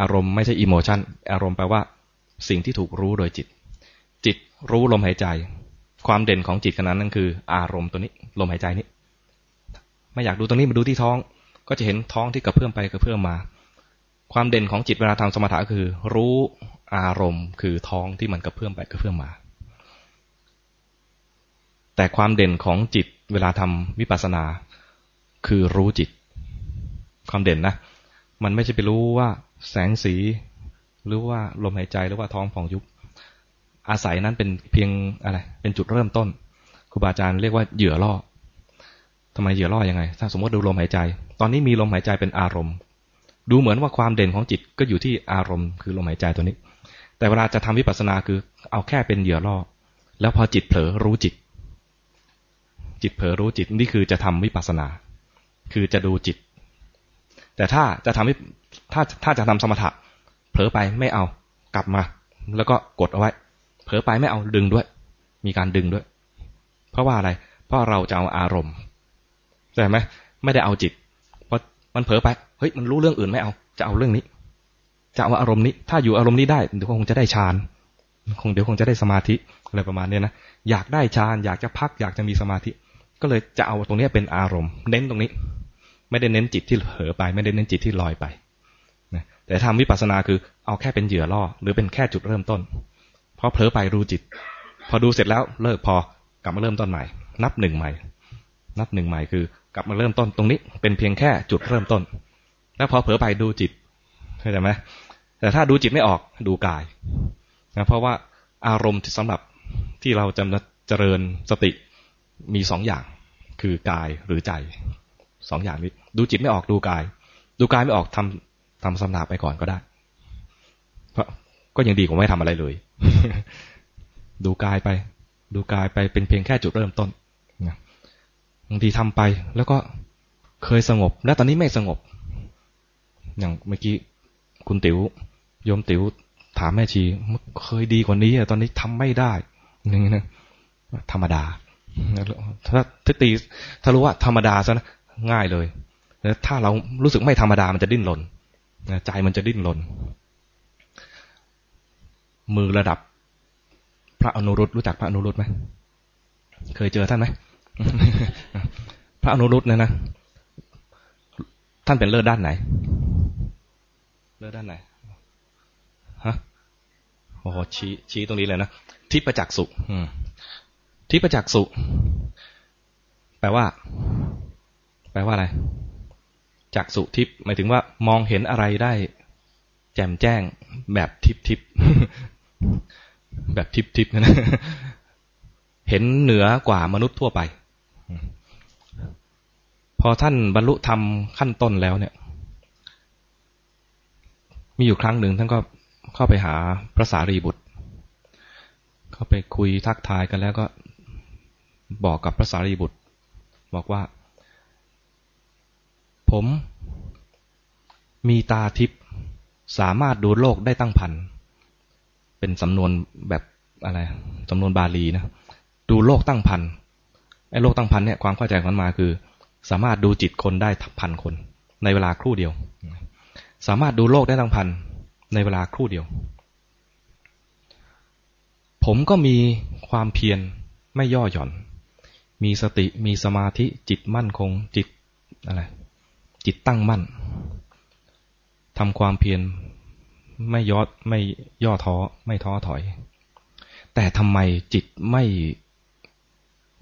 [SPEAKER 2] อารมณ์ไม่ใช่อิโมชันอารมณ์แปลว่าสิ่งที่ถูกรู้โดยจิต จิตรู้ลมหายใจ ความเด่นของจิตขณะนั้นคือ อารมณ์ตัวนี้ ลมหายใจนี้ ไม่อยากดูตรงนี้มาดูที่ท้อง ก็จะเห็นท้องที่กระเพื่อมไปกระเพื่อมมา ความเด่นของจิตเวลาทำสมถะคือ รู้อารมณ์ คือท้องที่มันกระเพื่อมไปกระเพื่อมมา แต่ความเด่นของจิตเวลาทำวิปัสสนา คือรู้จิต ความเด่นนะ มันไม่ใช่ไปรู้ว่าแสงสี หรือว่าลมหายใจหรือว่าท้องผ่องยุบ อาศัยนั้นเป็นเพียงอะไร เป็นจุดเริ่มต้น ครูบาอาจารย์เรียกว่าเหยื่อล่อทำไมเหยื่อล่อยังไง ถ้าสมมติดูลมหายใจ ตอนนี้มีลมหายใจเป็นอารมณ์ ดูเหมือนว่าความเด่นของจิตก็อยู่ที่อารมณ์ คือลมหายใจตัวนี้ แต่เวลาจะทำวิปัสสนาคือ เอาแค่เป็นเหยื่อล่อ แล้วพอจิตเผลอรู้จิต จิตเผลอรู้จิตนี่คือจะทำวิปัสสนา คือจะดูจิต แต่ถ้าจะทำถ้าถ้าจะทำสมถะ เผลอไปไม่เอากลับมา แล้วก็กดเอาไว้ เผลอไปไม่เอาดึงด้วย มีการดึงด้วย เพราะว่าอะไร เพราะเราจะเอาอารมณ์ใช่ไหมไม่ได้เอาจิตเพราะมันเผลอไปเฮ้ยมันรู้เรื่องอื่นไม่เอา จะเอาเรื่องนี้ จะเอาอารมณ์นี้ ถ้าอยู่อารมณ์นี้ได้เดี๋ยวคงจะได้ฌานคงเดี๋ยวคงจะได้สมาธิอะไรประมาณนี้นะอยากได้ฌานอยากจะพักอยากจะมีสมาธิ ก็เลยจะเอาตรงนี้เป็นอารมณ์ เน้นตรงนี้ ไม่ได้เน้นจิตที่เผลอไป ไม่ได้เน้นจิตที่ลอยไปนะแต่ทำวิปัสสนาคือเอาแค่เป็นเหยื่อล่อ หรือเป็นแค่จุดเริ่มต้นพอเผลอไปรู้จิต พอดูเสร็จแล้วเลิกพอกลับมาเริ่มต้นใหม่ นับหนึ่งใหม่ นับหนึ่งใหม่คือกลับมาเริ่มต้นตรงนี้ เป็นเพียงแค่จุดเริ่มต้น แล้วพอเผลอไปดูจิตเข้าใจไหมแต่ถ้าดูจิตไม่ออกดูกายนะเพราะว่าอารมณ์สำหรับที่เราจะเจริญสติมีสองอย่างคือกายหรือใจ สองอย่างนี้ ดูจิตไม่ออกดูกาย ดูกายไม่ออกทำทำสมถะไปก่อนก็ได้ เพราะก็ยังดีกว่าไม่ทำอะไรเลย ดูกายไป ดูกายไปเป็นเพียงแค่จุดเริ่มต้นบางทีทำไปแล้วก็เคยสงบ แล้วตอนนี้ไม่สงบ อย่างเมื่อกี้คุณติว๋วโยมติ๋วถามแม่ชีเคยดีกว่านี้อะตอนนี้ทำไม่ได้อย่างนี้นะธรรมดาถ้าทตีถ้ารู้ว่าธรรมดาซะนะ ง่ายเลยแล้วถ้าเรารู้สึกไม่ธรรมดามันจะดิ้นรนใจมันจะดิ้นรน มือระดับ พระอนุรุตรู้จักพระอนุรุตไหมเคยเจอท่านไหมพระอนุรุตเนี่ยนะท่านเป็นเลิศด้านไหน เลือด้านไหนฮะโอ้โหชี้ชี้ตรงนี้เลยนะทิพจักสุทิพจักสุ แปลว่า แปลว่าอะไรจักสุทิพหมายถึงว่ามองเห็นอะไรได้ แจ่มแจ้งแบบทิพทิพแบบทิพทิพนะเห็นเหนือกว่ามนุษย์ทั่วไป พอท่านบรรลุธรรมขั้นต้นแล้วเนี่ย มีอยู่ครั้งหนึ่งท่านก็เข้าไปหาพระสารีบุตร เข้าไปคุยทักทายกันแล้วก็บอกกับพระสารีบุตร บอกว่า ผม มีตาทิพย์สามารถดูโลกได้ตั้งพัน เป็นสำนวนแบบอะไรสำนวนบาลีนะ ดูโลกตั้งพัน ไอ้โลกตั้งพันเนี่ยความเข้าใจของมันมาคือ สามารถดูจิตคนได้พันคน ในเวลาครู่เดียว สามารถดูโลกได้ตั้งพันในเวลาครู่เดียว ผมก็มีความเพียรไม่ย่อหย่อน มีสติมีสมาธิจิตมั่นคงจิตอะไร จิตตั้งมั่นทำความเพียรไม่ยอดไม่ย่อท้อไม่ท้อถอย แต่ทำไมจิตไม่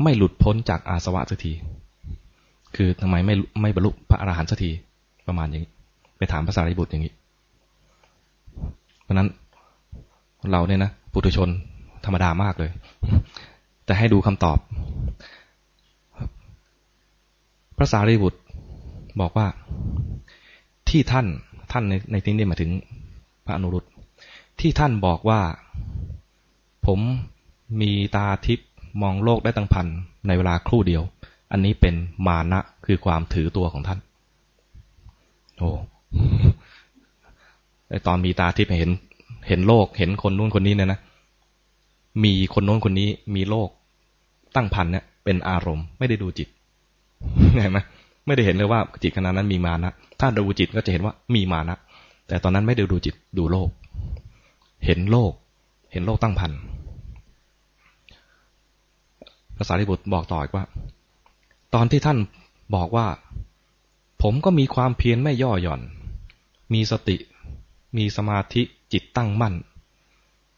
[SPEAKER 2] ไม่หลุดพ้นจากอาสวะสักที คือทำไมไม่ไม่บรรลุพระอรหันต์สักทีประมาณอย่างนี้ ไปถามภาษาริบุตรอย่างนี้ เพราะนั้นเราเนี่ยนะปุถุชนธรรมดามากเลย แต่ให้ดูคำตอบพระสารีบุตร บอกว่าที่ท่านท่านในในที่นี้มาถึงพระอนุรุตที่ท่านบอกว่า ผมมีตาทิพมองโลกได้ตั้งพันในเวลาครู่เดียว อันนี้เป็นมานะคือความถือตัวของท่าน โอ้ไอตอนมีตาทิพย์เห็น เห็นโลก เห็นคนนู้นคนนี้เนี่ยนะมีคนโน้นคนนี้มีโลกตั้งพันเนี่ยเป็นอารมณ์ ไม่ได้ดูจิตเห็นไหม ไม่ได้เห็นเลยว่าจิตขณะนั้นมีมานะ ถ้าดูจิตก็จะเห็นว่ามีมานะ แต่ตอนนั้นไม่ได้ดูจิตดูโลก เห็นโลก เห็นโลกตั้งพันภาษาริบุตรบอกต่ออีกว่า ตอนที่ท่านบอกว่า ผมก็มีความเพียรไม่ย่อหย่อน มีสติ มีสมาธิจิตตั้งมั่น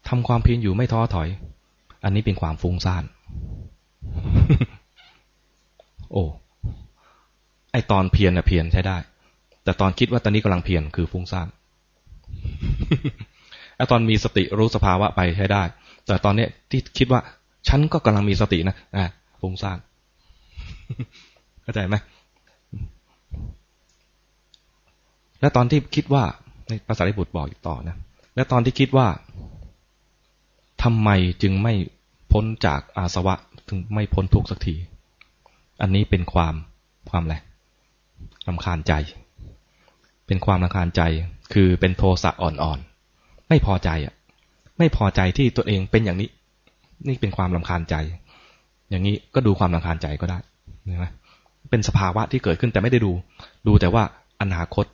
[SPEAKER 2] ทำความเพียรอยู่ไม่ท้อถอย อันนี้เป็นความฟุ้งซ่าน โอ้ ไอตอนเพียรนะเพียรใช้ได้ แต่ตอนคิดว่าตอนนี้กำลังเพียรคือฟุ้งซ่านไอตอนมีสติรู้สภาวะไปใช้ได้ แต่ตอนเนี้ยที่คิดว่าฉันก็กำลังมีสตินะอ่าฟุ้งซ่านเข้าใจไหมและตอนที่คิดว่าในภาษาลิบุตรบอกต่อนะและตอนที่คิดว่าทำไมจึงไม่พ้นจากอาสวะถึงไม่พ้นทุกข์สักที อันนี้เป็นความความอะไร ลำคาญใจ เป็นความลำคาญใจ คือเป็นโทสะอ่อนๆ ไม่พอใจอะ ไม่พอใจที่ตัวเองเป็นอย่างนี้ นี่เป็นความลำคาญใจ อย่างนี้ก็ดูความลำคาญใจก็ได้ใช่ไหมเป็นสภาวะที่เกิดขึ้นแต่ไม่ได้ดู ดูแต่ว่าอนาคต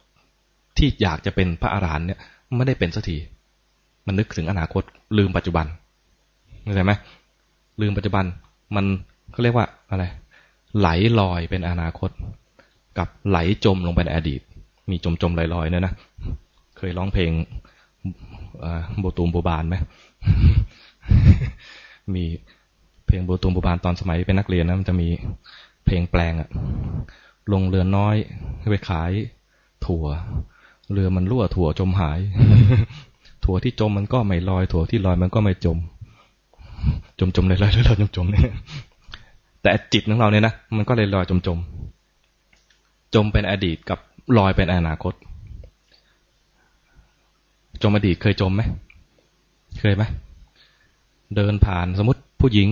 [SPEAKER 2] ที่อยากจะเป็นพระอาหารหันต์เนี่ยไม่ได้เป็นสักที มันนึกถึงอนาคตลืมปัจจุบันเข้าใจไหมลืมปัจจุบัน มันเขาเรียกว่าอะไร ไหลลอยเป็นอนาคต กับไหลจมลงไปในอดีต มีจมจมลอยลอยเนี่ยนะ เคยร้องเพลงโบตูมโบบานไหมมีเพลงโบตูมโบบานตอนสมัยเป็นนักเรียนนะมันจะมีเพลงแปลงอะลงเรือน้อยไปขายถั่ว เรือมันรั่วถั่วจมหาย ถั่วที่จมมันก็ไม่ลอย ถั่วที่ลอยมันก็ไม่จม จมจมเลยลอยลอยจมจมเนี่ยแต่จิตของเราเนี่ยนะมันก็เลยลอยจมจม จมเป็นอดีตกับลอยเป็นอนาคต จมอดีตเคยจมไหม เคยไหม เดินผ่านสมมติผู้หญิง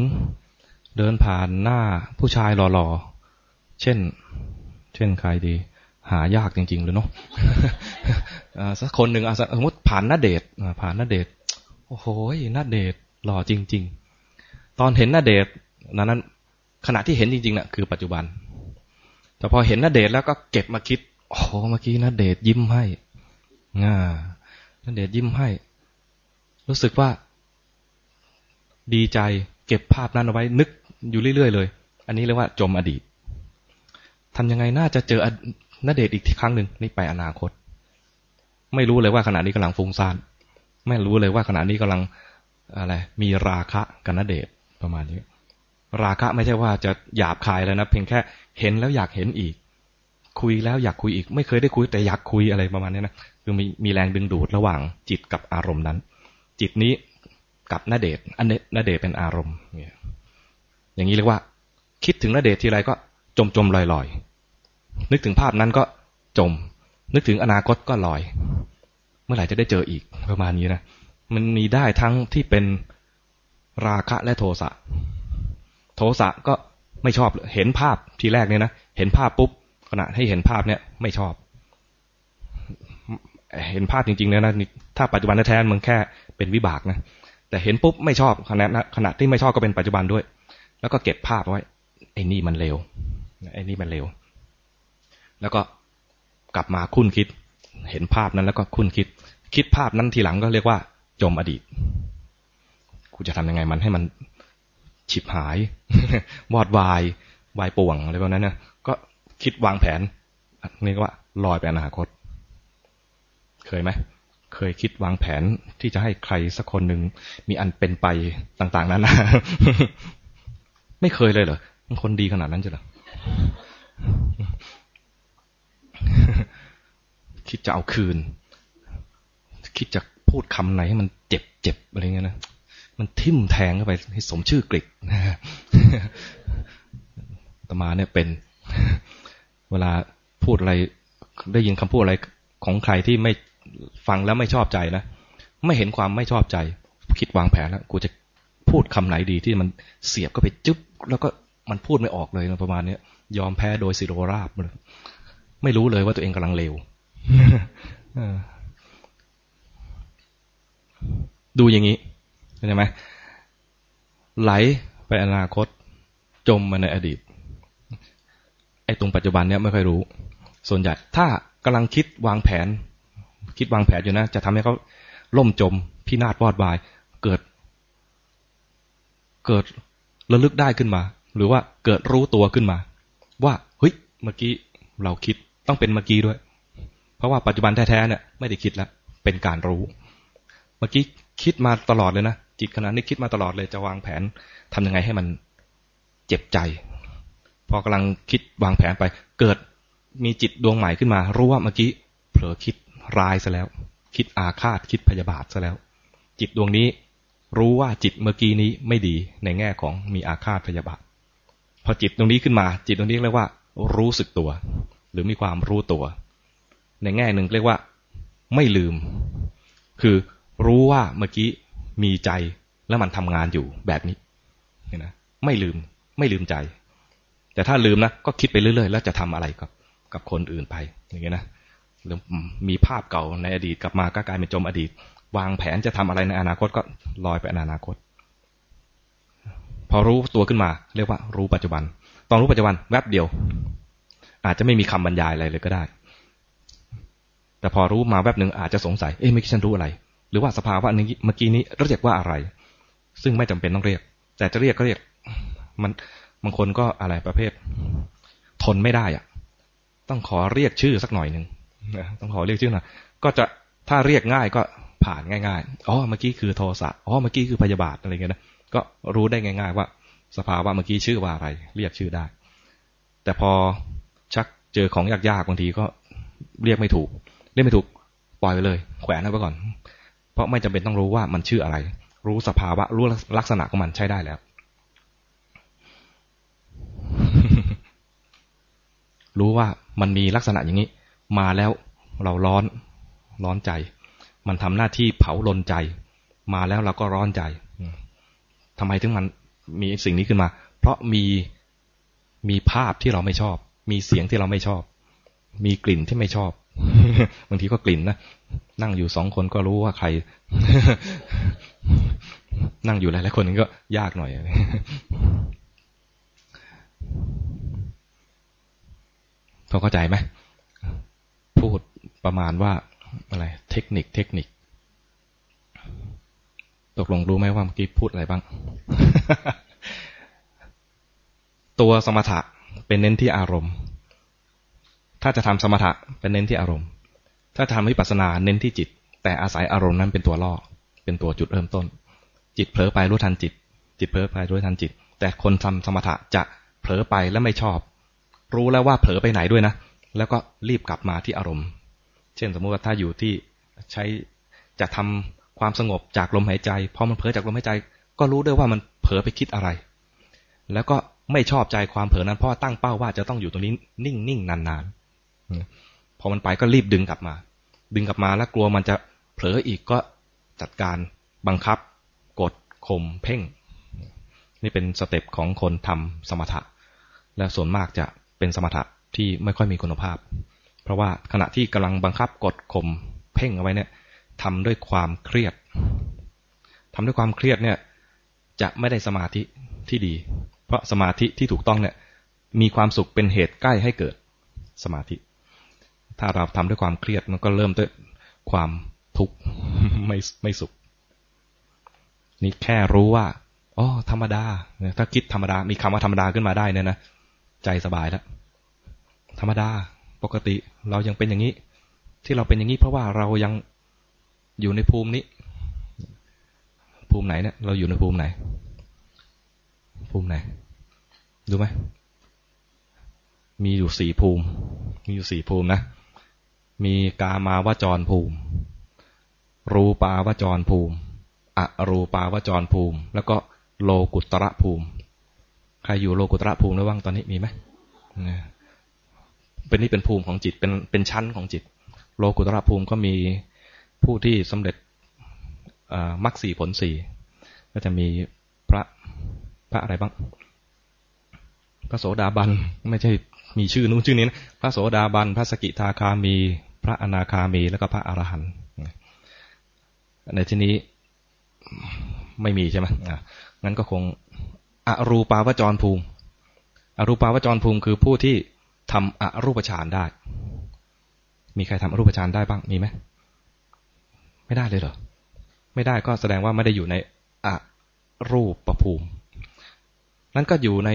[SPEAKER 2] เดินผ่านหน้าผู้ชายหล่อๆ เช่น เช่นใครดี หายากจริง ๆ เลยเนาะสักคนหนึ่งสมมติผ่านหน้าเดทผ่านหน้าเดทโอ้โหหน้าเดทหล่อจริง ๆ ตอนเห็นหน้าเดทนั้นขณะที่เห็นจริงๆน่ะคือปัจจุบัน แต่พอเห็นน้าเดทแล้วก็เก็บมาคิดโอ้เมื่อกี้น้าเดทยิ้มให้ง่าน้าเดทยิ้มให้ รู้สึกว่า ดีใจ เก็บภาพนั้นเอาไว้ นึกอยู่เรื่อยๆเลย อันนี้เรียกว่า จมอดีตทำยังไงน่าจะเจอณเดชอีกครั้งหนึ่งนี่ไปอนาคต ไม่รู้เลยว่าขณะนี้กำลังฟุ้งซ่านไม่รู้เลยว่าขณะนี้กำลังอะไรมีราคะกับนนเดชประมาณนี้ ราคะไม่ใช่ว่าจะหยาบคายแล้วนะเพียงแค่เห็นแล้วอยากเห็นอีก คุยแล้วอยากคุยอีก ไม่เคยได้คุยแต่อยากคุยอะไรประมาณนี้นะคือมีมีแรงดึงดูดระหว่างจิตกับอารมณ์นั้น จิตนี้กับนาเดชอันนี้นเดชเป็นอารมณ์อย่างนี้เรียกว่า คิดถึงนาเดชทีไรก็จมจมลอยลอยนึกถึงภาพนั้นก็จม นึกถึงอนาคตก็ลอย เมื่อไหร่จะได้เจออีกประมาณนี้นะมันมีได้ทั้งที่เป็นราคะและโทสะ โทสะก็ไม่ชอบเห็นภาพทีแรกเนี่ยนะเห็นภาพปุ๊บขณะให้เห็นภาพเนี่ยไม่ชอบ เห็นภาพจริงๆเนี่ยนะถ้าปัจจุบันแท้ๆมันแค่เป็นวิบากนะแต่เห็นปุ๊บไม่ชอบขณะขณะที่ไม่ชอบก็เป็นปัจจุบันด้วย แล้วก็เก็บภาพไว้ไอ้นี่มันเร็วไอ้นี่มันเร็ว แล้วก็กลับมาคุ้นคิด เห็นภาพนั้นแล้วก็คุ้นคิด คิดภาพนั้นทีหลังก็เรียกว่า จมอดีตกูจะทำยังไงมันให้มัน ฉิบหาย วอดวายวายป่วงอะไรแบบนั้นนะก็คิดวางแผนนี่ก็ว่าลอยไปอนาคต เคยไหมเคยคิดวางแผนที่จะให้ใครสักคนหนึ่งมีอันเป็นไปต่างๆนั้นนะไม่เคยเลยเหรอคนดีขนาดนั้นจะเหรอคิดจะเอาคืน คิดจะพูดคำไหนให้มันเจ็บเจ็บอะไรเงี้ยนะ มันทิ่มแทงเข้าไปให้สมชื่อกริกนะตมาเนี่ยเป็น เวลาพูดอะไร ได้ยินคำพูดอะไรของใครที่ไม่ฟังแล้วไม่ชอบใจนะ ไม่เห็นความไม่ชอบใจ คิดวางแผนแล้วกูจะพูดคำไหนดีที่มันเสียบก็ไปจึ๊บ แล้วก็มันพูดไม่ออกเลยนะประมาณนี้ยอมแพ้โดยสิโรราบเลยไม่รู้เลยว่าตัวเองกำลังเลวดูอย่างนี้ ใช่ไหมไหลไปอนาคตจมมาในอดีต ไอ้ตรงปัจจุบันเนี้ยไม่ค่อยรู้ ส่วนใหญ่ถ้ากำลังคิดวางแผน คิดวางแผนอยู่นะ จะทำให้เขาล่มจมพินาศวอดวาย เกิด เกิดระลึกได้ขึ้นมา หรือว่าเกิดรู้ตัวขึ้นมา ว่าเฮ้ยเมื่อกี้เราคิดต้องเป็นเมื่อกี้ด้วย เพราะว่าปัจจุบันแท้ๆเนี่ยไม่ได้คิดแล้วเป็นการรู้ เมื่อกี้ คิดมาตลอดเลยนะจิตขณะนี้คิดมาตลอดเลยจะวางแผนทำยังไงให้มันเจ็บใจ พอกำลังคิดวางแผนไป เกิดมีจิตดวงใหม่ขึ้นมา รู้ว่าเมื่อกี้เผลอคิดร้ายซะแล้ว คิดอาฆาตคิดพยาบาทซะแล้ว จิตดวงนี้รู้ว่าจิตเมื่อกี้นี้ไม่ดีในแง่ของมีอาฆาตพยาบาท พอจิตตรงนี้ขึ้นมา จิตตรงนี้เรียกว่า รู้สึกตัว หรือมีความรู้ตัว ในแง่หนึ่งเรียกว่า ไม่ลืม คือ รู้ว่าเมื่อกี้มีใจแล้วมันทำงานอยู่แบบนี้เห็นไหมไม่ลืมไม่ลืมใจ แต่ถ้าลืมนะก็คิดไปเรื่อย ๆ แล้วจะทำอะไรกับกับคนอื่นไป อย่างเงี้ยนะหรือมีภาพเก่าในอดีตกลับมาก็กลายเป็นจมอดีต วางแผนจะทำอะไรในอนาคตก็ลอยไปอนาคต พอรู้ตัวขึ้นมา เรียกว่ารู้ปัจจุบัน ตอนรู้ปัจจุบันแวบเดียว อาจจะไม่มีคำบรรยายอะไรเลยก็ได้ แต่พอรู้มาแวบหนึ่งอาจจะสงสัยเอ๊ะไม่คิดฉันรู้อะไร หรือว่าสภาวะนี้เมื่อกี้นี้เรียกว่าอะไร ซึ่งไม่จำเป็นต้องเรียก แต่จะเรียกก็เรียก มันบางคนก็อะไรประเภท ทนไม่ได้อะต้องขอเรียกชื่อสักหน่อยหนึ่งต้องขอเรียกชื่อหน่อยก็จะถ้าเรียกง่ายก็ผ่านง่ายๆ อ๋อ เมื่อกี้คือโทสะ อ๋อ เมื่อกี้คือพยาบาทอะไรเงี้ยนะ ก็รู้ได้ง่าย ๆ ว่า สภาวะเมื่อกี้ชื่อว่าอะไร เรียกชื่อได้ แต่พอชักเจอของยากๆบางทีก็เรียกไม่ถูก เรียกไม่ถูก ปล่อยไปเลย แขวนเอาไว้ก่อน เพราะไม่จำเป็นต้องรู้ว่ามันชื่ออะไร รู้สภาวะรู้ลักษณะของมันใช้ได้แล้ว รู้ว่ามันมีลักษณะอย่างนี้ มาแล้วเราร้อนร้อนใจ มันทำหน้าที่เผาลนใจ มาแล้วเราก็ร้อนใจทำไมถึงมันมีสิ่งนี้ขึ้นมา เพราะมีมีภาพที่เราไม่ชอบ มีเสียงที่เราไม่ชอบ มีกลิ่นที่ไม่ชอบ บางทีก็กลิ่นนะนั่งอยู่สองคนก็รู้ว่าใคร นั่งอยู่หลายๆคนก็ยากหน่อยพอเข้าใจไหมพูดประมาณว่าอะไรเทคนิคเทคนิค ตกลงรู้ไหมว่าเมื่อกี้พูดอะไรบ้าง ตัวสมถะเป็นเน้นที่อารมณ์ ถ้าจะทำสมถะเป็นเน้นที่อารมณ์ ถ้าทำวิปัสสนาเน้นที่จิต แต่อาศัยอารมณ์นั้นเป็นตัวล่อ เป็นตัวจุดเริ่มต้น จิตเผลอไปรู้ทันจิต จิตเผลอไปรู้ทันจิต แต่คนทำสมถะจะเผลอไปแล้วไม่ชอบ รู้แล้วว่าเผลอไปไหนด้วยนะ แล้วก็รีบกลับมาที่อารมณ์ เช่นสมมุติว่าถ้าอยู่ที่ใช้จะทำความสงบจากลมหายใจ พอมันเผลอจากลมหายใจ ก็รู้ด้วยว่ามันเผลอไปคิดอะไร แล้วก็ไม่ชอบใจความเผลอนั้นเพราะตั้งเป้าว่าจะต้องอยู่ตรงนี้นิ่งๆนานๆ พอมันไปก็รีบดึงกลับมา ดึงกลับมาแล้วกลัวมันจะเผลออีกก็จัดการบังคับ กดข่มเพ่ง นี่เป็นสเต็ปของคนทำสมถะ และส่วนมากจะเป็นสมถะที่ไม่ค่อยมีคุณภาพ เพราะว่าขณะที่กำลังบังคับกดข่มเพ่งเอาไว้เนี่ยทำด้วยความเครียดทำด้วยความเครียดเนี่ยจะไม่ได้สมาธิที่ดี เพราะสมาธิที่ถูกต้องเนี่ยมีความสุขเป็นเหตุใกล้ให้เกิดสมาธิ ถ้าเราทำด้วยความเครียดมันก็เริ่มด้วยความทุกข์ไม่ไม่สุข นี่แค่รู้ว่าอ๋อธรรมดาถ้าคิดธรรมดา มีคำว่าธรรมดาขึ้นมาได้เนี่ยนะใจสบายแล้วธรรมดาปกติเรายังเป็นอย่างนี้ ที่เราเป็นอย่างนี้เพราะว่าเรายังอยู่ในภูมินี้ ภูมิไหนเนี่ยเราอยู่ในภูมิไหน ภูมิไหนดูไหมมีอยู่สี่ภูมิ มีอยู่สี่ภูมินะ มีกามาวจรภูมิ รูปาวจรภูมิอรูปาวจรภูมิ แล้วก็โลกุตระภูมิ ใครอยู่โลกุตระภูมิหรือว่างตอนนี้มีไหมเป็นนี่เป็นภูมิของจิตเป็นเป็นชั้นของจิต โลกุตระภูมิก็มีผู้ที่สำเร็จมรรคสี่ผลสี่ก็จะมีพระพระอะไรบ้างพระโสดาบันไม่ใช่ มีชื่อนู้นชื่อนี้นะพระโสดาบัน พระสกิทาคามี พระอนาคามี แล้วก็พระอรหันต์ในที่นี้ไม่มีใช่ไหมงั้นก็คงอรูปาวจรภูมิ อรูปาวจรภูมิคือผู้ที่ทำอรูปฌานได้ มีใครทำอรูปฌานได้บ้าง มีไหม ไม่ได้เลยเหรอ ไม่ได้ก็แสดงว่าไม่ได้อยู่ในอรูปประภูมิ นั่นก็อยู่ใน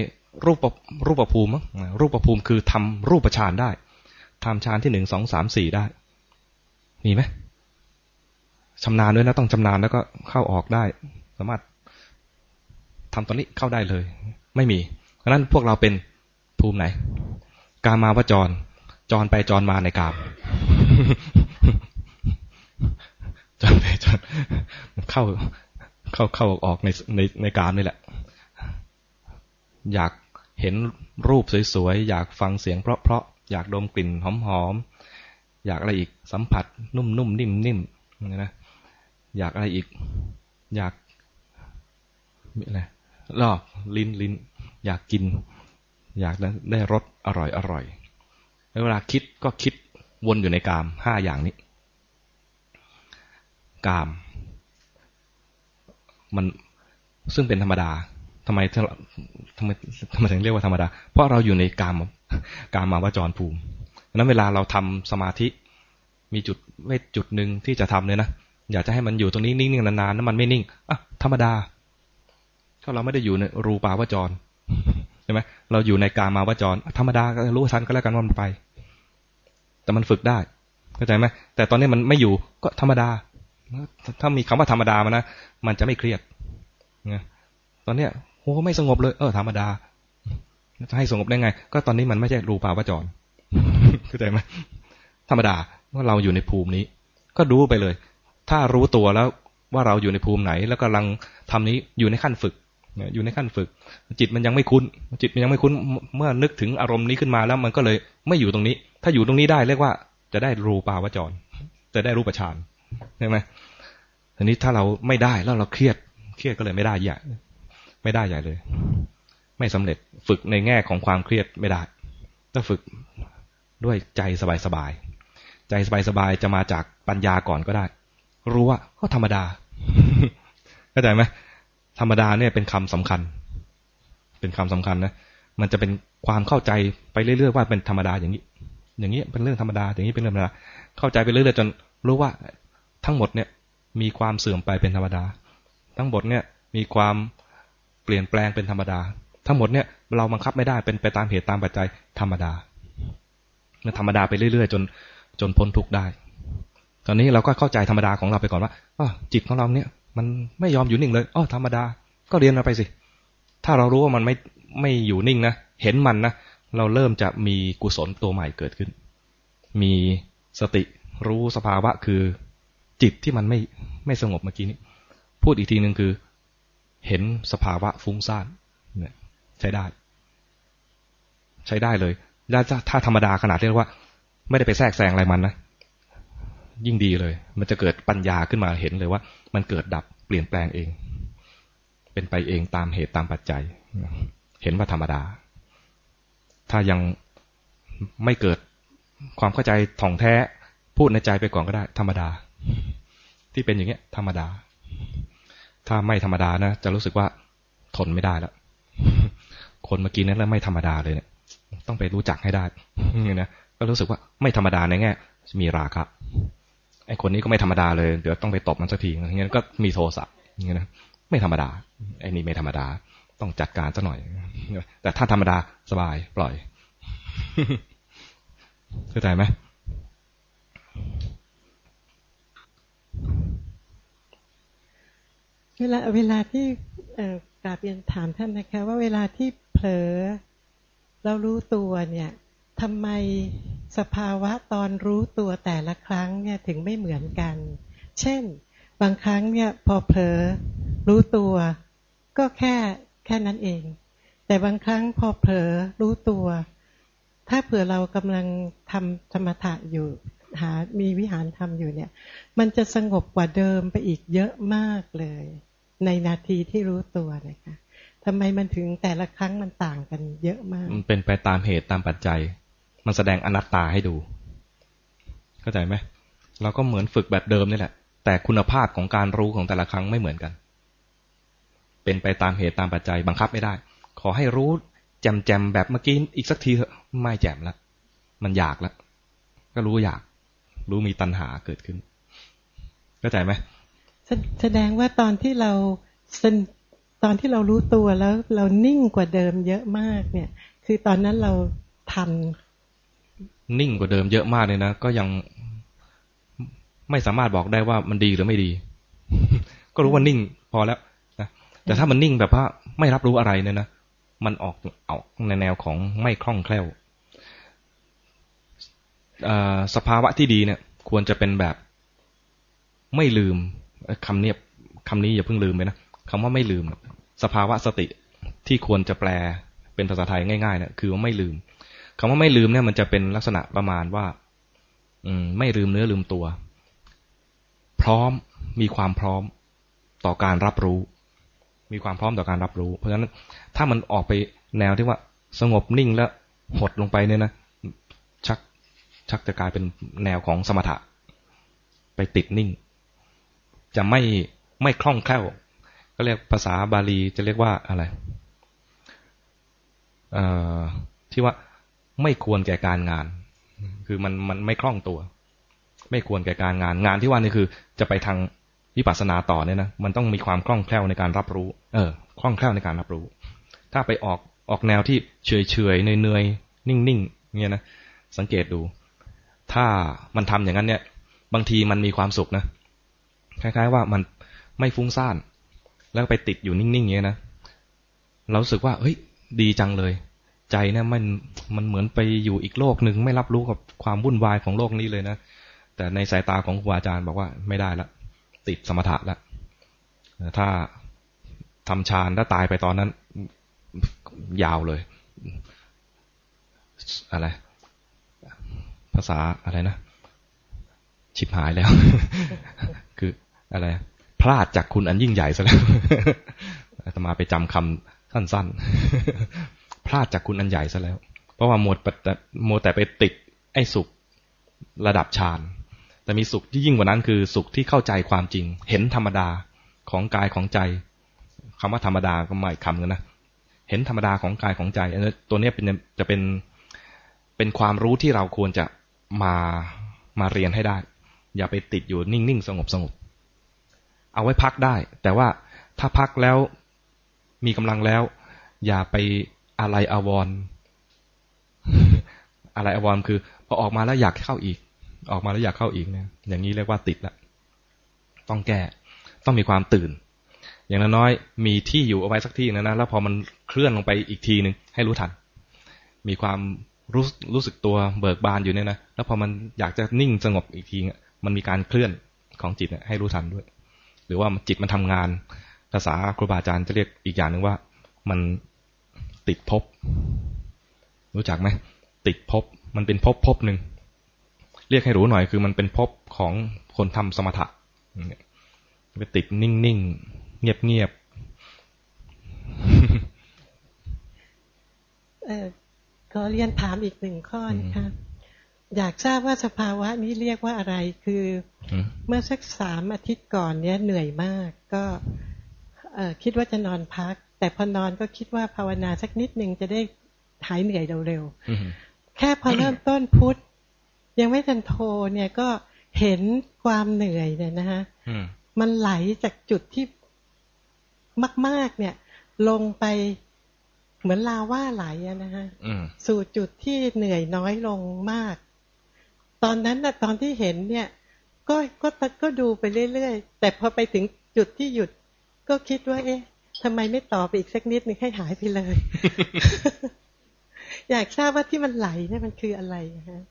[SPEAKER 2] รูปรูปภูมิรูปภูมิคือทำรูปฌานได้ทำฌานที่หนึ่งสองสามสี่ได้ มีไหมชำนาญด้วยนะต้องชำนาญแล้วก็เข้าออกได้ สามารถทำตอนนี้เข้าได้เลย ไม่มี เพราะนั้นพวกเราเป็นภูมิไหน กามาวจร จรไปจรมาในกามจนไปจนเข้าเข้าเข้าออกในในในการนี่แหละ อยากเห็นรูปสวยๆ อยากฟังเสียงเพราะๆ อยากดมกลิ่นหอมๆ อยากอะไรอีกสัมผัสนุ่มๆ นิ่มๆนะอยากอะไรอีก อยากมีอะไรรอลิ้นลิ้นอยากกิน อยากได้รสอร่อยอร่อยเวลาคิดก็คิดวนอยู่ในกามห้าอย่างนี้ กาม มันซึ่งเป็นธรรมดา ทำไมทำไมทำไมถึงเรียกว่าธรรมดา เพราะเราอยู่ในกามกามาวจรภูมินั้นเวลาเราทำสมาธิ มีจุดเวทจุดหนึ่งที่จะทำเลยนะ อยากจะให้มันอยู่ตรงนี้นิ่งๆนานๆนั้นมันไม่นิ่งอะธรรมดาถ้าเราไม่ได้อยู่ในรูปาวจรใช่ไหมเราอยู่ในกามาวจร ธรรมดาก็รู้ทันก็แล้วกันว่ามันไป แต่มันฝึกได้เข้าใจไหมแต่ตอนนี้มันไม่อยู่ก็ธรรมดา ถ้ามีคำว่าธรรมดามานะมันจะไม่เครียดนะตอนเนี้ย โอ้ไม่สงบเลย เออธรรมดาจะให้สงบได้ไง ก็ตอนนี้มันไม่ใช่รูปาวจรเข้าใจไหมธรรมดาว่าเราอยู่ในภูมินี้ ก็ดูไปเลย ถ้ารู้ตัวแล้วว่าเราอยู่ในภูมิไหน แล้วกำลังทำนี้อยู่ในขั้นฝึกอยู่ในขั้นฝึก จิตมันยังไม่คุ้น จิตมันยังไม่คุ้นเมื่อนึกถึงอารมณ์นี้ขึ้นมาแล้ว มันก็เลยไม่อยู่ตรงนี้ ถ้าอยู่ตรงนี้ได้เรียกว่าจะได้รูปาวจร จะได้รูปฌานใช่ไหมทีนี้ถ้าเราไม่ได้แล้วเราเครียด เครียดก็เลยไม่ได้ใหญ่ ไม่ได้ใหญ่เลย ไม่สำเร็จฝึกในแง่ของความเครียดไม่ได้ต้องฝึกด้วยใจสบายๆใจสบายๆจะมาจากปัญญาก่อนก็ได้ รู้ว่าก็ธรรมดาเข้าใจไหมธรรมดาเนี่ยเป็นคำสำคัญ เป็นคำสำคัญนะมันจะเป็นความเข้าใจไปเรื่อยๆว่าเป็นธรรมดาอย่างนี้ อย่างนี้เป็นเรื่องธรรมดา อย่างนี้เป็นเรื่องธรรมดา เข้าใจไปเรื่อยๆจนรู้ว่าทั้งหมดเนี่ยมีความเสื่อมไปเป็นธรรมดา ทั้งหมดเนี่ยมีความ ปลี่ยนแปลงเป็นธรรมดา ทั้งหมดเนี่ยเราบังคับไม่ได้เป็นไปตามเหตุตามปัจจัยธรรมดาธรรมดาไปเรื่อยๆ จนจนพ้นทุกข์ได้ ตอนนี้เราก็เข้าใจธรรมดาของเราไปก่อนว่าอ๋อจิตของเราเนี่ย มันไม่ยอมอยู่นิ่งเลยอ๋อธรรมดา ก็เรียนเราไปสิ ถ้าเรารู้ว่ามันไม่ไม่อยู่นิ่งนะเห็นมันนะเราเริ่มจะมีกุศลตัวใหม่เกิดขึ้น มีสติรู้สภาวะคือจิตที่มันไม่ไม่สงบเมื่อกี้นี้ พูดอีกทีหนึ่งคือ เห็นสภาวะฟุ้งซ่านเนี่ยใช้ได้ ใช้ได้เลยถ้าธรรมดาขนาดที่ว่า ไม่ได้ไปแทรกแซงอะไรมันนะยิ่งดีเลย มันจะเกิดปัญญาขึ้นมาเห็นเลยว่า มันเกิดดับเปลี่ยนแปลงเอง เป็นไปเองตามเหตุตามปัจจัย เห็นว่าธรรมดา ถ้ายังไม่เกิดความเข้าใจถ่องแท้ พูดในใจไปก่อนก็ได้ ธรรมดา ที่เป็นอย่างเงี้ย ธรรมดา ถ้าไม่ธรรมดานะจะรู้สึกว่าทนไม่ได้แล้วคนเมื่อกี้นั้นแล้วไม่ธรรมดาเลยเนี่ย ต้องไปรู้จักให้ได้เนี่ยนะก็รู้สึกว่าไม่ธรรมดาในแง่มีราคะไอคนนี้ก็ไม่ธรรมดาเลยเดี๋ยวต้องไปตบมันสักทีอย่างเงี้ยก็มีโทสะอย่างเงี้ยนะไม่ธรรมดาไอนี่ไม่ธรรมดา ต้องจัดการซะหน่อย แต่ถ้าธรรมดาสบายปล่อยเข้าใจไหม
[SPEAKER 1] เวลาเวลาที่กราบเรียนถามท่านนะคะ ว่าเวลาที่เผลอเรารู้ตัวเนี่ยทำไมสภาวะตอนรู้ตัวแต่ละครั้งเนี่ยถึงไม่เหมือนกัน เช่น บางครั้งเนี่ยพอเผลอรู้ตัว ก็แค่แค่นั้นเอง แต่บางครั้งพอเผลอรู้ตัว ถ้าเผื่อเรากำลังทำธรรมถะอยู่หามีวิหารทำอยู่เนี่ย มันจะสงบกว่าเดิมไปอีกเยอะมากเลย ในนาทีที่รู้ตัวนะคะทำไมมันถึงแต่ละครั้งมันต่างกันเยอะมาก
[SPEAKER 2] มันเป็นไปตามเหตุตามปัจจัย มันแสดงอนัตตาให้ดู เข้าใจไหมเราก็เหมือนฝึกแบบเดิมนี่แหละ แต่คุณภาพของการรู้ของแต่ละครั้งไม่เหมือนกัน เป็นไปตามเหตุตามปัจจัย บังคับไม่ได้ ขอให้รู้แจมแจมแบบเมื่อกี้อีกสักทีเถอะไม่แจมแล้วมันอยากแล้วก็รู้อยาก รู้มีตัณหาเกิดขึ้นเข้าใจไหม
[SPEAKER 1] แสดงว่าตอนที่เราตอนที่เรารู้ตัวแล้วเรานิ่งกว่าเดิมเยอะมากเนี่ย คือตอนนั้นเราทัน
[SPEAKER 2] นิ่งกว่าเดิมเยอะมากเลยนะก็ยังไม่สามารถบอกได้ว่ามันดีหรือไม่ดี ก็รู้ว่านิ่งพอแล้วนะแต่ถ้ามันนิ่งแบบว่าไม่รับรู้อะไรเนี่ยนะมันออกออกในแนวของไม่คล่องแคล่วสภาวะที่ดีเนี่ย ควรจะเป็นแบบไม่ลืม คำเนี้ยคำนี้อย่าเพิ่งลืมไปนะคำว่าไม่ลืม สภาวะสติที่ควรจะแปลเป็นภาษาไทยง่ายๆเนี่ยคือว่าไม่ลืมคำว่าไม่ลืมเนี่ยมันจะเป็นลักษณะประมาณว่า อืม ไม่ลืมเนื้อลืมตัว พร้อมมีความพร้อมต่อการรับรู้ มีความพร้อมต่อการรับรู้ เพราะฉะนั้นถ้ามันออกไปแนวที่ว่าสงบนิ่งแล้วหดลงไปเนี่ยนะชักชักจะกลายเป็นแนวของสมถะ ไปติดนิ่ง จะไม่ไม่คล่องแคล่ว ก็เรียกภาษาบาลีจะเรียกว่าอะไรที่ว่าไม่ควรแก่การงาน คือมันมันไม่คล่องตัว ไม่ควรแก่การงานงานที่ว่านี่คือ จะไปทางวิปัสสนาต่อเนี่ยนะมันต้องมีความคล่องแคล่วในการรับรู้ เออ คล่องแคล่วในการรับรู้ ถ้าไปออกออกแนวที่เฉยเฉยเนื่อยๆนิ่งๆเนี่ยนะสังเกตดู ถ้ามันทำอย่างนั้นเนี่ย บางทีมันมีความสุขนะ คล้าย ๆ ว่ามันไม่ฟุ้งซ่านแล้วไปติดอยู่นิ่งๆอย่างนี้นะเราสึกว่า เฮ้ย ดีจังเลย ใจเนี่ยมันมันเหมือนไปอยู่อีกโลกหนึ่งไม่รับรู้กับความวุ่นวายของโลกนี้เลยนะแต่ในสายตาของครูอาจารย์บอกว่าไม่ได้ละติดสมถะแล้วถ้าทำฌานถ้าตายไปตอนนั้น ยาวเลย อะไร ภาษาอะไรนะ ชิบหายแล้ว คือ อะไรพลาดจากคุณอันยิ่งใหญ่ซะแล้วอาตมาไปจำคำสั้นๆ พลาดจากคุณอันใหญ่ซะแล้ว เพราะว่าหมดโมแต่ไปติดไอ้สุขระดับฌานแต่มีสุขที่ยิ่งกว่านั้นคือสุขที่เข้าใจความจริง เห็นธรรมดาของกายของใจคำว่าธรรมดาก็หมายคำกันนะเห็นธรรมดาของกายของใจอันนี้ตัวนี้เป็นจะเป็นเป็นความรู้ที่เราควรจะมามาเรียนให้ได้ อย่าไปติดอยู่นิ่งๆสงบสงบ เอาไว้พักได้ แต่ว่าถ้าพักแล้วมีกำลังแล้ว อย่าไปอะไรอววรอะไรอววรคือพอออกมาแล้วอยากเข้าอีก ออกมาแล้วอยากเข้าอีกเนี่ยอย่างนี้เรียกว่าติดละต้องแก้ต้องมีความตื่น อย่างน้อยๆมีที่อยู่เอาไว้สักที่นะนะแล้วพอมันเคลื่อนลงไปอีกทีหนึ่งให้รู้ทัน มีความรู้รู้สึกตัวเบิกบานอยู่เนี่ยนะแล้วพอมันอยากจะนิ่งสงบอีกทีมันมีการเคลื่อนของจิตให้รู้ทันด้วย หรือว่าจิตมันทำงาน ภาษาครูบาอาจารย์จะเรียกอีกอย่างหนึ่งว่า มันติดภพรู้จักไหมติดภพมันเป็นภพภพหนึ่งเรียกให้รู้หน่อยคือมันเป็นภพของคนทำสมถะไปติดนิ่งๆเงียบ
[SPEAKER 1] ๆเออขอเรียนถามอีกหนึ่งข้อนะคะ อยากทราบว่าสภาวะนี้เรียกว่าอะไร คือเมื่อสักสามอาทิตย์ก่อนเนี้ยเหนื่อยมากก็คิดว่าจะนอนพัก แต่พอนอนก็คิดว่าภาวนาสักนิดหนึ่งจะได้หายเหนื่อยเร็วๆแค่พอเริ่มต้นพุทธยังไม่ทันโทเนี่ยก็เห็นความเหนื่อยเนี่ยนะฮะมันไหลจากจุดที่มาก ๆ เนี่ย ลงไปเหมือนลาว่าไหลนะฮะสู่จุดที่เหนื่อยน้อยลงมาก ตอนนั้นนะตอนที่เห็นเนี่ย ก็ก็ก็ดูไปเรื่อยๆแต่พอไปถึงจุดที่หยุด ก็คิดว่า เอ๊ะทำไมไม่ต่อไปอีกสักนิดนึงให้หายไปเลย อยากทราบว่าที่มันไหลเนี่ยมันคืออะไรฮะ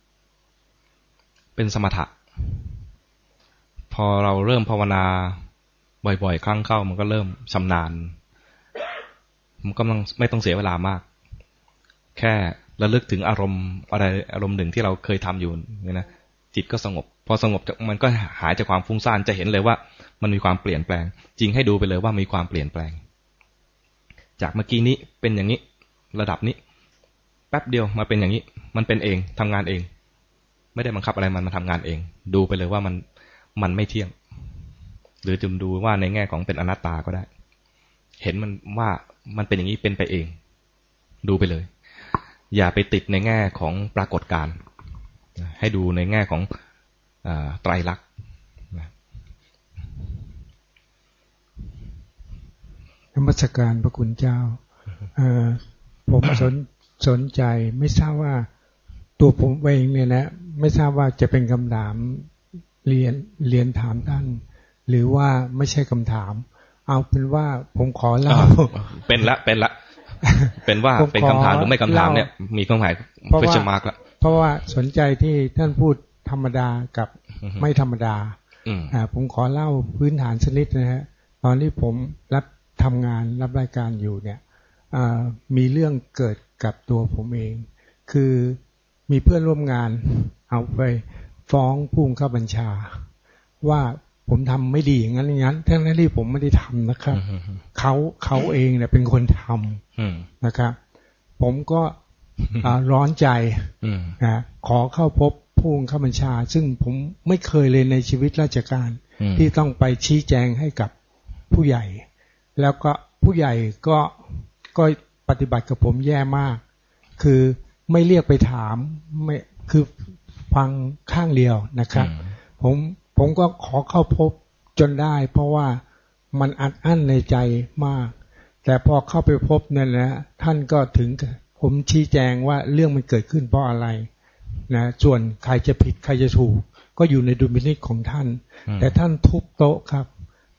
[SPEAKER 2] เป็นสมถะ พอเราเริ่มภาวนาบ่อยๆ ครั้งเข้ามันก็เริ่มชำนาญ มันก็ไม่ต้องเสียเวลามาก แค่ ระลึกถึงอารมณ์อะไรอารมณ์หนึ่งที่เราเคยทำอยู่เนี่ยนะจิตก็สงบ พอสงบมันก็หายจากความฟุ้งซ่านจะเห็นเลยว่า มันมีความเปลี่ยนแปลง จริงให้ดูไปเลยว่ามีความเปลี่ยนแปลง จากเมื่อกี้นี้เป็นอย่างนี้ ระดับนี้ แป๊บเดียวมาเป็นอย่างนี้ มันเป็นเองทำงานเอง ไม่ได้บังคับอะไรมันมาทำงานเอง ดูไปเลยว่ามันมันไม่เที่ยง หรือจุมดูว่าในแง่ของเป็นอนัตตาก็ได้ เห็นมันว่ามันเป็นอย่างนี้เป็นไปเอง ดูไปเลย อย่าไปติดในแง่ของปรากฏการณ์ให้ดูในแง่ของอไตรลักษณ์
[SPEAKER 3] นมัสการพระคุณเจ้า ผมสนสนใจไม่ทราบว่าตัวผมเองเนี่ยนะ ไม่ทราบว่าจะเป็นคำถามเรียนเรียนถามท่าน หรือว่าไม่ใช่คำถาม เอาเป็นว่าผมขอเล่า
[SPEAKER 2] เป็นละเป็นละ เป็นว่าเป็นคำถามหรือไม่คำถามเนี่ย มีความหมายเพื่อจะมาร์กละ
[SPEAKER 3] เพราะว่าสนใจที่ท่านพูดธรรมดากับไม่ธรรมดาอ่าผมขอเล่าพื้นฐานชนิดนะฮะตอนที่ผมรับทำงานรับรายการอยู่เนี่ยมีเรื่องเกิดกับตัวผมเอง คือมีเพื่อนร่วมงานเอาไปฟ้องผู้บังคับบัญชา ว่า ผมทำไม่ดีอย่างนั้นอย่างนั้นทั้งนั้นที่ผมไม่ได้ทำนะครับเขาเขาเองเนี่ยเป็นคนทำนะครับ ผมก็ร้อนใจนะขอเข้าพบผู้ข้าบัญชา ซึ่งผมไม่เคยเลยในชีวิตราชการ ที่ต้องไปชี้แจงให้กับผู้ใหญ่ แล้วก็ผู้ใหญ่ก็ก็ปฏิบัติกับผมแย่มาก คือไม่เรียกไปถามไม่คือฟังข้างเดียวนะครับ ผม ผมก็ขอเข้าพบจนได้ เพราะว่ามันอัดอั้นในใจมาก แต่พอเข้าไปพบนั่นนะท่านก็ถึงผมชี้แจงว่าเรื่องมันเกิดขึ้นเพราะอะไรนะส่วนใครจะผิดใครจะถูก ก็อยู่ในดุลพินิจของท่าน แต่ท่านทุบโต๊ะครับ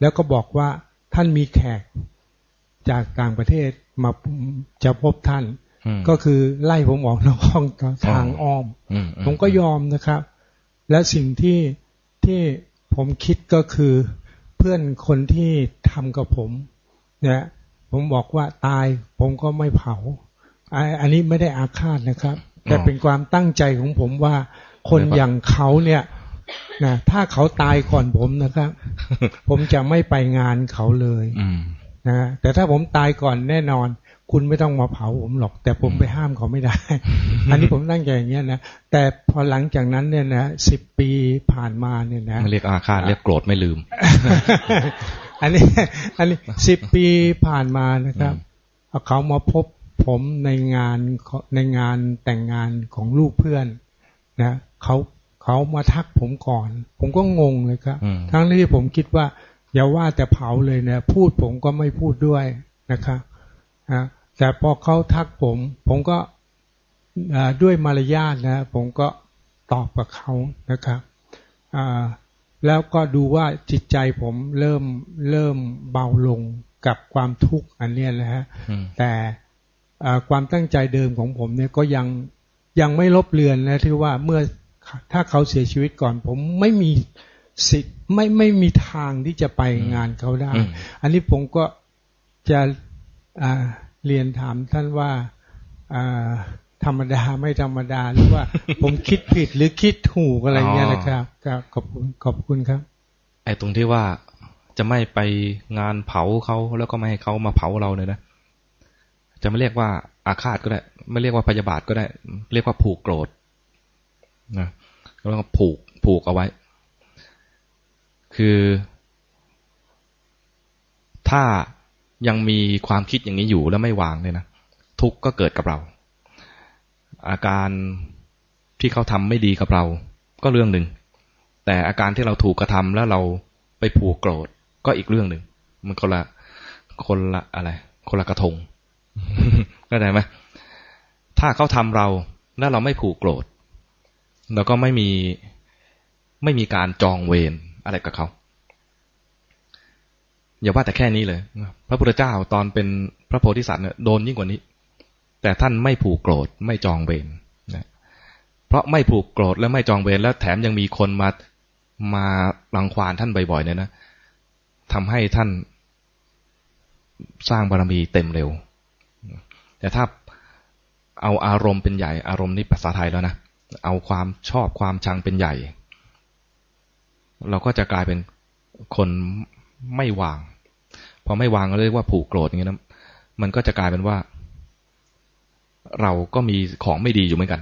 [SPEAKER 3] แล้วก็บอกว่าท่านมีแขกจากต่างประเทศมาจะพบท่าน ก็คือไล่ผมออกนอกห้องทางอ้อม ผมก็ยอมนะครับ และสิ่งที่ ที่ผมคิดก็คือเพื่อนคนที่ทำกับผมเนี่ยผมบอกว่าตายผมก็ไม่เผา อันนี้ไม่ได้อาฆาตนะครับ แต่เป็นความตั้งใจของผมว่าคนอย่างเขาเนี่ยนะถ้าเขาตายก่อนผมนะครับ ผมจะไม่ไปงานเขาเลยนะแต่ถ้าผมตายก่อนแน่นอน คุณไม่ต้องมาเผาผมหรอก แต่ผมไปห้ามเขาไม่ได้ อันนี้ผมตั้งใจอย่างเงี้ยนะแต่พอหลังจากนั้นเนี่ยนะสิบปีผ่านมาเนี่ยนะ
[SPEAKER 2] เรียกอาฆาตเรียกโกรธไม่ลืม
[SPEAKER 3] อันนี้ อันนี้สิบปีผ่านมานะครับเขามาพบผมในงานในงานแต่งงานของลูกเพื่อนนะเขาเขามาทักผมก่อน ผมก็งงเลยครับทั้งที่ผมคิดว่าอย่าว่าแต่เผาเลยเนี่ยพูดผมก็ไม่พูดด้วยนะครับ แต่พอเขาทักผม ผมก็ด้วยมารยาทนะ ผมก็ตอบกับเขานะครับแล้วก็ดูว่าจิตใจผมเริ่มเริ่มเบาลงกับความทุกข์อันนี้นะฮะแต่ความตั้งใจเดิมของผมเนี่ยก็ยังยังไม่ลบเลือนนะที่ว่าเมื่อถ้าเขาเสียชีวิตก่อน ผมไม่มีสิทธิ์ไม่ไม่มีทางที่จะไปงานเขาได้ อันนี้ผมก็จะ เรียนถามท่านว่าธรรมดาไม่ธรรมดาหรือว่า ผมคิดผิดหรือคิดถูกอะไรเงี้ยนะครับครับขอบคุณขอบคุณครับ
[SPEAKER 2] ไอ้ตรงที่ว่าจะไม่ไปงานเผาเขาแล้วก็ไม่ให้เขามาเผาเราเลยนะจะไม่เรียกว่าอาฆาตก็ได้ ไม่เรียกว่าพยาบาทก็ได้ เรียกว่าผูกโกรธนะแล้วก็ผูกผูกเอาไว้ คือ ถ้า ยังมีความคิดอย่างนี้อยู่แล้วไม่วางเลยนะทุกข์ก็เกิดกับเรา อาการที่เขาทำไม่ดีกับเราก็เรื่องหนึ่ง แต่อาการที่เราถูกกระทำแล้วเราไปผูกโกรธก็อีกเรื่องหนึ่ง มันคนละคนละอะไร คนละกระทงเข้าใจไหมถ้าเขาทำเราแล้วเราไม่ผูกโกรธเราก็ไม่มีไม่มีการจองเวรอะไรกับเขา อย่าว่าแต่แค่นี้เลย พระพุทธเจ้าตอนเป็นพระโพธิสัตว์เนี่ยโดนยิ่งกว่านี้ แต่ท่านไม่ผูกโกรธไม่จองเวรนะเพราะไม่ผูกโกรธและไม่จองเวรแล้วแถมยังมีคนมามารังควานท่านบ่อยๆเนี่ยนะทำให้ท่านสร้างบารมีเต็มเร็ว แต่ถ้าเอาอารมณ์เป็นใหญ่ อารมณ์นี้ภาษาไทยแล้วนะ เอาความชอบความชังเป็นใหญ่ เราก็จะกลายเป็นคน ไม่วาง พอไม่วางก็เรียกว่าผูกโกรธอย่างนี้นะมันก็จะกลายเป็นว่า เราก็มีของไม่ดีอยู่เหมือนกัน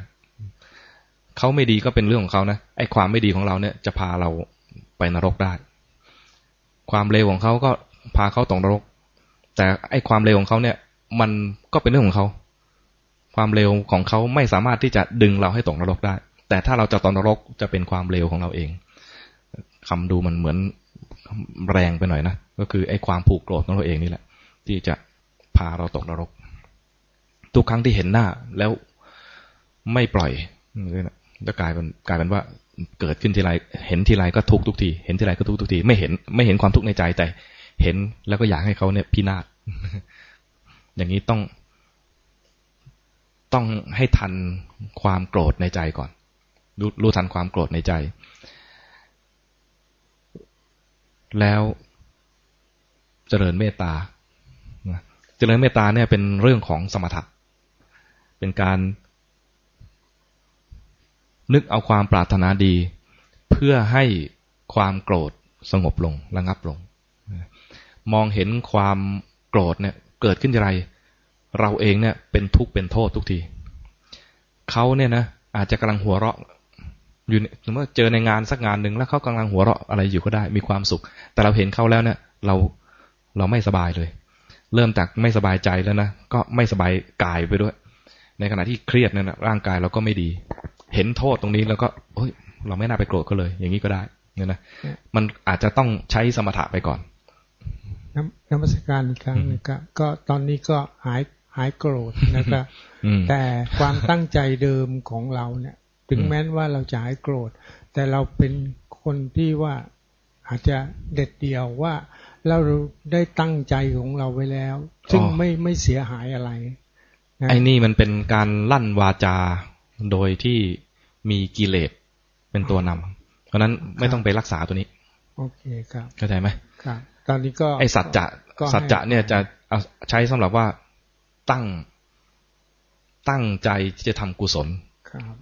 [SPEAKER 2] เขาไม่ดีก็เป็นเรื่องของเขานะไอ้ความไม่ดีของเราเนี่ย จะพาเราไปนรกได้ ความเลวของเขาก็พาเขาตกนรก แต่ไอ้ความเลวของเขาเนี่ย มันก็เป็นเรื่องของเขาความเลวของเขาไม่สามารถที่จะดึงเราให้ตกนรกได้ แต่ถ้าเราจะตกนรกจะเป็นความเลวของเราเองคำดูมันเหมือน แรงไปหน่อยนะ ก็คือไอ้ความผูกโกรธของเราเองนี่แหละ ที่จะพาเราตกนรก ทุกครั้งที่เห็นหน้าแล้วไม่ปล่อยจะกลายเป็นกลายเป็นว่าเกิดขึ้นทีไรเห็นทีไรก็ทุกทุกที เห็นทีไรก็ทุกทุกที ไม่เห็นไม่เห็นความทุกข์ในใจแต่ เห็นแล้วก็อยากให้เขาเนี่ยพินาศอย่างนี้ต้อง ต้องให้ทันความโกรธในใจก่อน รู้รู้ทันความโกรธในใจ แล้วเจริญเมตตา เจริญเมตตาเนี่ยเป็นเรื่องของสมถะ เป็นการนึกเอาความปรารถนาดี เพื่อให้ความโกรธสงบลงระงับลง มองเห็นความโกรธเนี่ยเกิดขึ้นอะไร เราเองเนี่ยเป็นทุกข์เป็นโทษทุกทีเขาเนี่ยนะอาจจะกำลังหัวเราะ อยู่สมมติเจอในงานสักงานหนึ่งแล้วเขากำลังหัวเราะอะไรอยู่ก็ได้ มีความสุข แต่เราเห็นเขาแล้วเนี่ยเราเราไม่สบายเลย เริ่มจากไม่สบายใจแล้วนะก็ไม่สบายกายไปด้วย ในขณะที่เครียดเนี่ยนะร่างกายเราก็ไม่ดี เห็นโทษตรงนี้แล้วก็เฮ้ย เราไม่น่าไปโกรธก็เลย อย่างนี้ก็ได้เนี่ยนะมันอาจจะต้องใช้สมถะไปก่อน
[SPEAKER 3] น้ำมัสการอีกครั้งนึงก็ก็ตอนนี้ก็หายหายโกรธนะครับแต่ความตั้งใจเดิมของเราเนี่ย ถึงแม้ว่าเราจะหายโกรธ แต่เราเป็นคนที่ว่าอาจจะเด็ดเดี่ยวว่าเราได้ตั้งใจของเราไว้แล้ว ซึ่งไม่ไม่เสียหายอะไร
[SPEAKER 2] ไอ้นี่มันเป็นการลั่นวาจาโดยที่มีกิเลสเป็นตัวนำเพราะนั้นไม่ต้องไปรักษาตัวนี้
[SPEAKER 3] โอเคครับ
[SPEAKER 2] เข้าใจไหม
[SPEAKER 3] ครับตอนนี้ก็
[SPEAKER 2] ไอสัจจะสัจจะเนี่ยจะใช้สำหรับว่าตั้งตั้งใจที่จะทำกุศล
[SPEAKER 3] ครับ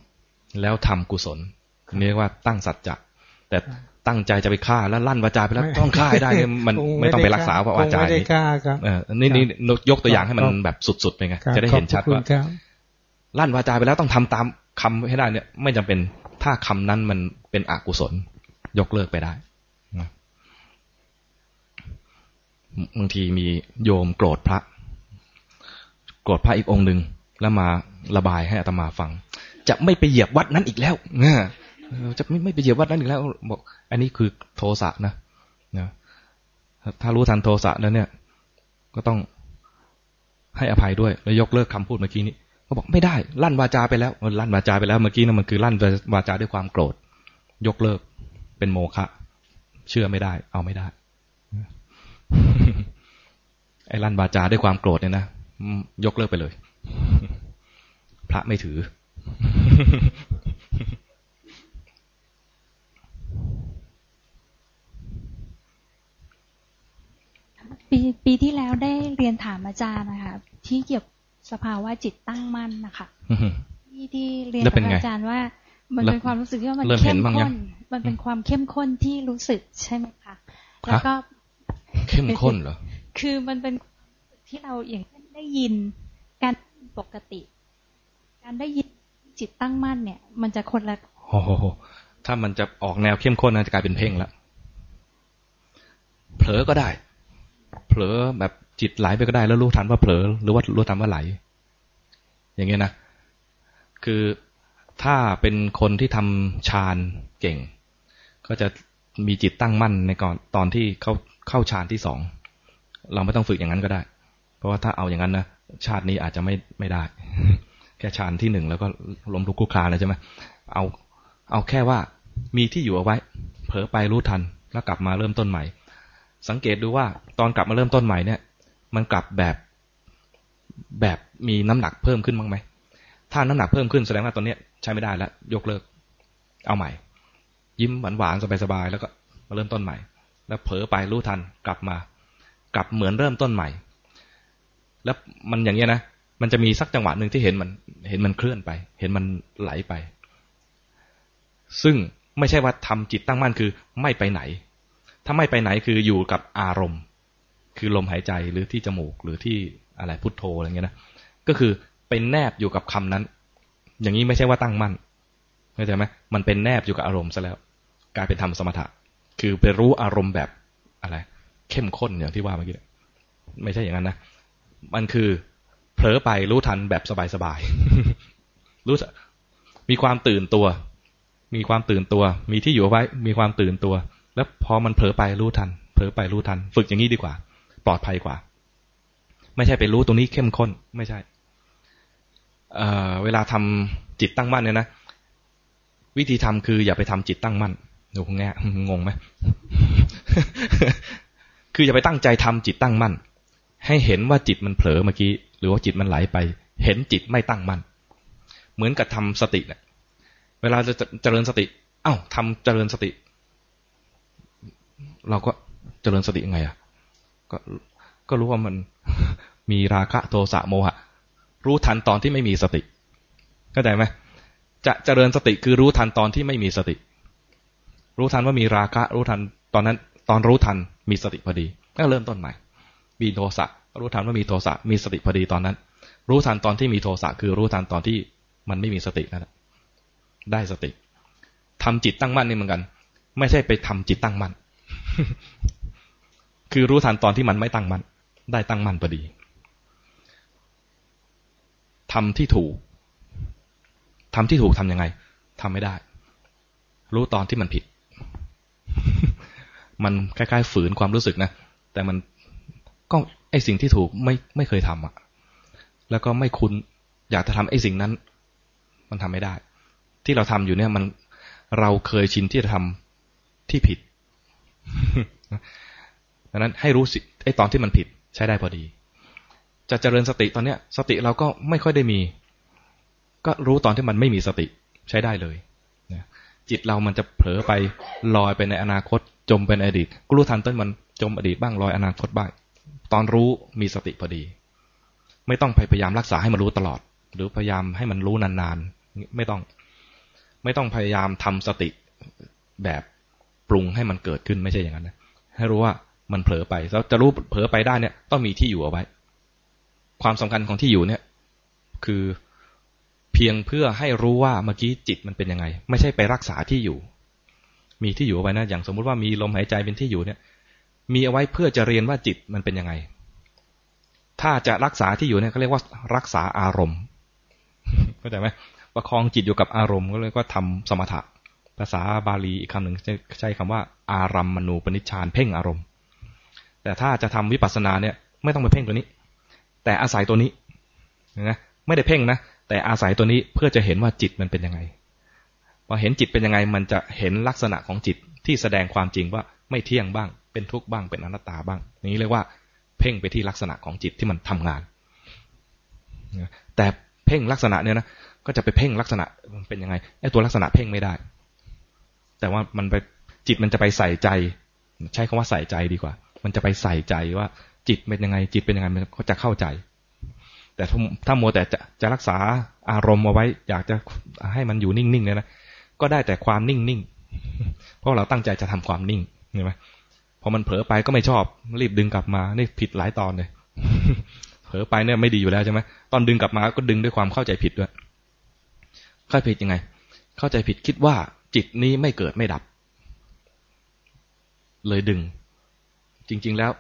[SPEAKER 2] แล้วทำกุศลเรียกว่าตั้งสัจจะแต่ตั้งใจจะไปฆ่าแล้วลั่นวาจาไปแล้วต้องฆ่าได้มันไม่ต้องไปรักษาเพราะวาจา
[SPEAKER 3] นี้
[SPEAKER 2] นี่นี่ยกตัวอย่างให้มันแบบสุดๆไปไงจะได้เห็นชัดว่าลั่นวาจาไปแล้วต้องทำตามคำให้ได้เนี่ย ไม่จำเป็นถ้าคำนั้นมันเป็นอกุศล ยกเลิกไปได้บางทีมีโยมโกรธพระ โกรธพระอีกองค์หนึ่งแล้วมาระบายให้อัตมาฟัง จะไม่ไปเหยียบวัดนั้นอีกแล้วนะจะไม่ไม่ไปเหยียบวัดนั้นอีกแล้ว บอก อันนี้คือโทสะนะนะถ้ารู้ทันโทสะแล้วเนี่ย ก็ต้องให้อภัยด้วย แล้วยกเลิกคำพูดเมื่อกี้นี้ก็บอกไม่ได้ ลั่นวาจาไปแล้วลั่นวาจาไปแล้วเมื่อกี้นะมันคือลั่นวาจาด้วยความโกรธ ยกเลิกเป็นโมฆะเชื่อไม่ได้ เอาไม่ได้ไอ้ลั่นวาจาด้วยความโกรธเนี่ยนะยกเลิกไปเลย พระไม่ถือ
[SPEAKER 4] ปีปีที่แล้วได้เรียนถามอาจารย์นะคะที่เกี่ยวสภาวะจิตตั้งมั่นนะคะที่ที่เรียนกับอาจารย์ว่า มันเป็นความรู้สึกที่ว่ามันเข้มข้นมันเป็นความเข้มข้นที่รู้สึกใช่ไหมคะแล้วก็
[SPEAKER 2] เข้มข้นเหรอ
[SPEAKER 4] คือมันเป็นที่เราอย่างได้ยินการปกติ การได้ยิน จิตตั้งมั่นเนี่ย มันจะคนละ
[SPEAKER 2] โอ้โหถ้ามันจะออกแนวเข้มข้นนะจะกลายเป็นเพ่งแล้วเผลอก็ได้ เผลอแบบจิตไหลไปก็ได้ แล้วรู้ทันว่าเผลอ หรือว่ารู้ทันว่าไหล อย่างเงี้ยนะ คือถ้าเป็นคนที่ทำฌานเก่ง ก็จะมีจิตตั้งมั่นในก่อนตอนที่เข้าเข้าฌานที่สอง เราไม่ต้องฝึกอย่างนั้นก็ได้ เพราะว่าถ้าเอาอย่างนั้นนะชาตินี้อาจจะไม่ไม่ได้ แค่ฌานที่หนึ่งแล้วก็ล้มลุกคลุกคลานเลยใช่ไหมเอา เอาแค่ว่ามีที่อยู่เอาไว้ เผลอไปรู้ทันแล้วกลับมาเริ่มต้นใหม่ สังเกตดูว่าตอนกลับมาเริ่มต้นใหม่เนี่ย มันกลับแบบแบบมีน้ำหนักเพิ่มขึ้นบ้างไหมถ้าน้ำหนักเพิ่มขึ้นแสดงว่าตอนนี้ใช้ไม่ได้แล้ว ยกเลิก เอาใหม่ ยิ้มหวานหวานสบายๆแล้วก็มาเริ่มต้นใหม่ แล้วเผลอไปรู้ทันกลับมา กลับเหมือนเริ่มต้นใหม่ แล้วมันอย่างเงี้ยนะ มันจะมีสักจังหวะหนึ่งที่เห็นมัน เห็นมันเคลื่อนไป เห็นมันไหลไป ซึ่งไม่ใช่ว่าทำจิตตั้งมั่นคือไม่ไปไหน ถ้าไม่ไปไหนคืออยู่กับอารมณ์ คือลมหายใจหรือที่จมูกหรือที่อะไรพุทโธอะไรเงี้ยนะ ก็คือเป็นแนบอยู่กับคำนั้น อย่างนี้ไม่ใช่ว่าตั้งมั่นเข้าใจไหมมันเป็นแนบอยู่กับอารมณ์ซะแล้ว กลายเป็นธรรมสมถะ คือไปรู้อารมณ์แบบอะไร เข้มข้นอย่างที่ว่าเมื่อกี้ ไม่ใช่อย่างนั้นนะ มันคือ เผลอไปรู้ทันแบบสบายๆรู้มีความตื่นตัว มีความตื่นตัว มีที่อยู่ไว้ มีความตื่นตัว แล้วพอมันเผลอไปรู้ทัน เผลอไปรู้ทัน ฝึกอย่างนี้ดีกว่า ปลอดภัยกว่า ไม่ใช่ไปรู้ตรงนี้เข้มข้น ไม่ใช่เเวลาทำจิตตั้งมั่นเนี่ยนะวิธีทำคืออย่าไปทำจิตตั้งมั่นดูคงแง่งงไหมคืออย่าไปตั้งใจทำจิตตั้งมั่น ให้เห็นว่าจิตมันเผลอเมื่อกี้ รือว่าจิตมันไหลไป เห็นจิตไม่ตั้งมั่นเหมือนกับทำสติเนี่ยเวลาจะเจริญสติ เอ้าทำเจริญสติ เราก็เจริญสติยังไงอะก็ก็รู้ว่ามันมีราคะโทสะโมหะ รู้ทันตอนที่ไม่มีสติเข้าใจไหมจะเจริญสติคือรู้ทันตอนที่ไม่มีสติ รู้ทันว่ามีราคะ รู้ทันตอนนั้น ตอนรู้ทันมีสติพอดี ก็เริ่มต้นใหม่มีโทสะ รู้ทันว่ามีโทสะมีสติพอดีตอนนั้น รู้ทันตอนที่มีโทสะคือรู้ทันตอนที่มันไม่มีสตินั่นแหละได้สติทำจิตตั้งมั่นนี่เหมือนกัน ไม่ใช่ไปทำจิตตั้งมั่นคือรู้ทันตอนที่มันไม่ตั้งมั่นได้ตั้งมั่นพอดีทำที่ถูกทำที่ถูกทำยังไงทำไม่ได้ รู้ตอนที่มันผิด มันคล้ายๆฝืนความรู้สึกนะ แต่มัน ก็ไอสิ่งที่ถูกไม่ไม่เคยทำอะ แล้วก็ไม่คุ้นอยากจะทำไอสิ่งนั้น มันทำไม่ได้ ที่เราทำอยู่เนี่ยมันเราเคยชินที่จะทำที่ผิดดังนั้นให้รู้สิไอตอนที่มันผิดใช้ได้พอดี จะเจริญสติตอนเนี้ย สติเราก็ไม่ค่อยได้มี ก็รู้ตอนที่มันไม่มีสติใช้ได้เลยจิตเรามันจะเผลอไปลอยไปในอนาคต จมเป็นอดีตก็รู้ทันต้นมันจมอดีตบ้างลอยอนาคตบ้าง ตอนรู้มีสติพอดี ไม่ต้องพยายามรักษาให้มันรู้ตลอด หรือพยายามให้มันรู้นานๆ ไม่ต้อง ไม่ต้องพยายามทำสติแบบปรุงให้มันเกิดขึ้นไม่ใช่อย่างนั้นนะให้รู้ว่ามันเผลอไปแล้วจะรู้เผลอไปได้เนี่ย ต้องมีที่อยู่เอาไว้ ความสำคัญของที่อยู่เนี่ย คือเพียงเพื่อให้รู้ว่าเมื่อกี้จิตมันเป็นยังไง ไม่ใช่ไปรักษาที่อยู่ มีที่อยู่เอาไว้นะอย่างสมมุติว่ามีลมหายใจเป็นที่อยู่เนี่ย มีเอาไว้เพื่อจะเรียนว่าจิตมันเป็นยังไง ถ้าจะรักษาที่อยู่เนี่ยเขาเรียกว่ารักษาอารมณ์เข้าใจไหมประคองจิตอยู่กับอารมณ์ก็เลยก็ทำสมถะ ภาษาบาลีอีกคำหนึ่งใช้คำว่า อารัมมณูปนิชฌานเพ่งอารมณ์ แต่ถ้าจะทำวิปัสสนาเนี่ย ไม่ต้องไปเพ่งตัวนี้ แต่อาศัยตัวนี้นะไม่ได้เพ่งนะแต่อาศัยตัวนี้เพื่อจะเห็นว่าจิตมันเป็นยังไงพอเห็นจิตเป็นยังไงมันจะเห็นลักษณะของจิตที่แสดงความจริงว่า ไม่เที่ยงบ้าง เป็นทุกข์บ้างเป็นอนัตตาบ้าง นี้เรียกว่า เพ่งไปที่ลักษณะของจิตที่มันทำงาน แต่เพ่งลักษณะเนี่ยนะก็จะไปเพ่งลักษณะเป็นยังไงไอ้ตัวลักษณะเพ่งไม่ได้ แต่ว่ามันไปจิตมันจะไปใส่ใจ ใช้คำว่าใส่ใจดีกว่า มันจะไปใส่ใจว่าจิตเป็นยังไง จิตเป็นยังไงมันก็จะเข้าใจ แต่ถ้ามัวแต่จะจะรักษาอารมณ์เอาไว้ อยากจะให้มันอยู่นิ่งๆเนี่ยนะก็ได้แต่ความนิ่งๆเพราะเราตั้งใจจะทำความนิ่ง เห็นไหมพอมันเผลอไปก็ไม่ชอบ รีบดึงกลับมา นี่ผิดหลายตอนเลย เผลอไปเนี่ยไม่ดีอยู่แล้วใช่ไหมตอนดึงกลับมาก็ดึงด้วยความเข้าใจผิดด้วย เข้าใจผิดยังไง เข้าใจผิดคิดว่าจิตนี้ไม่เกิดไม่ดับ เลยดึง จริง ๆแล้ว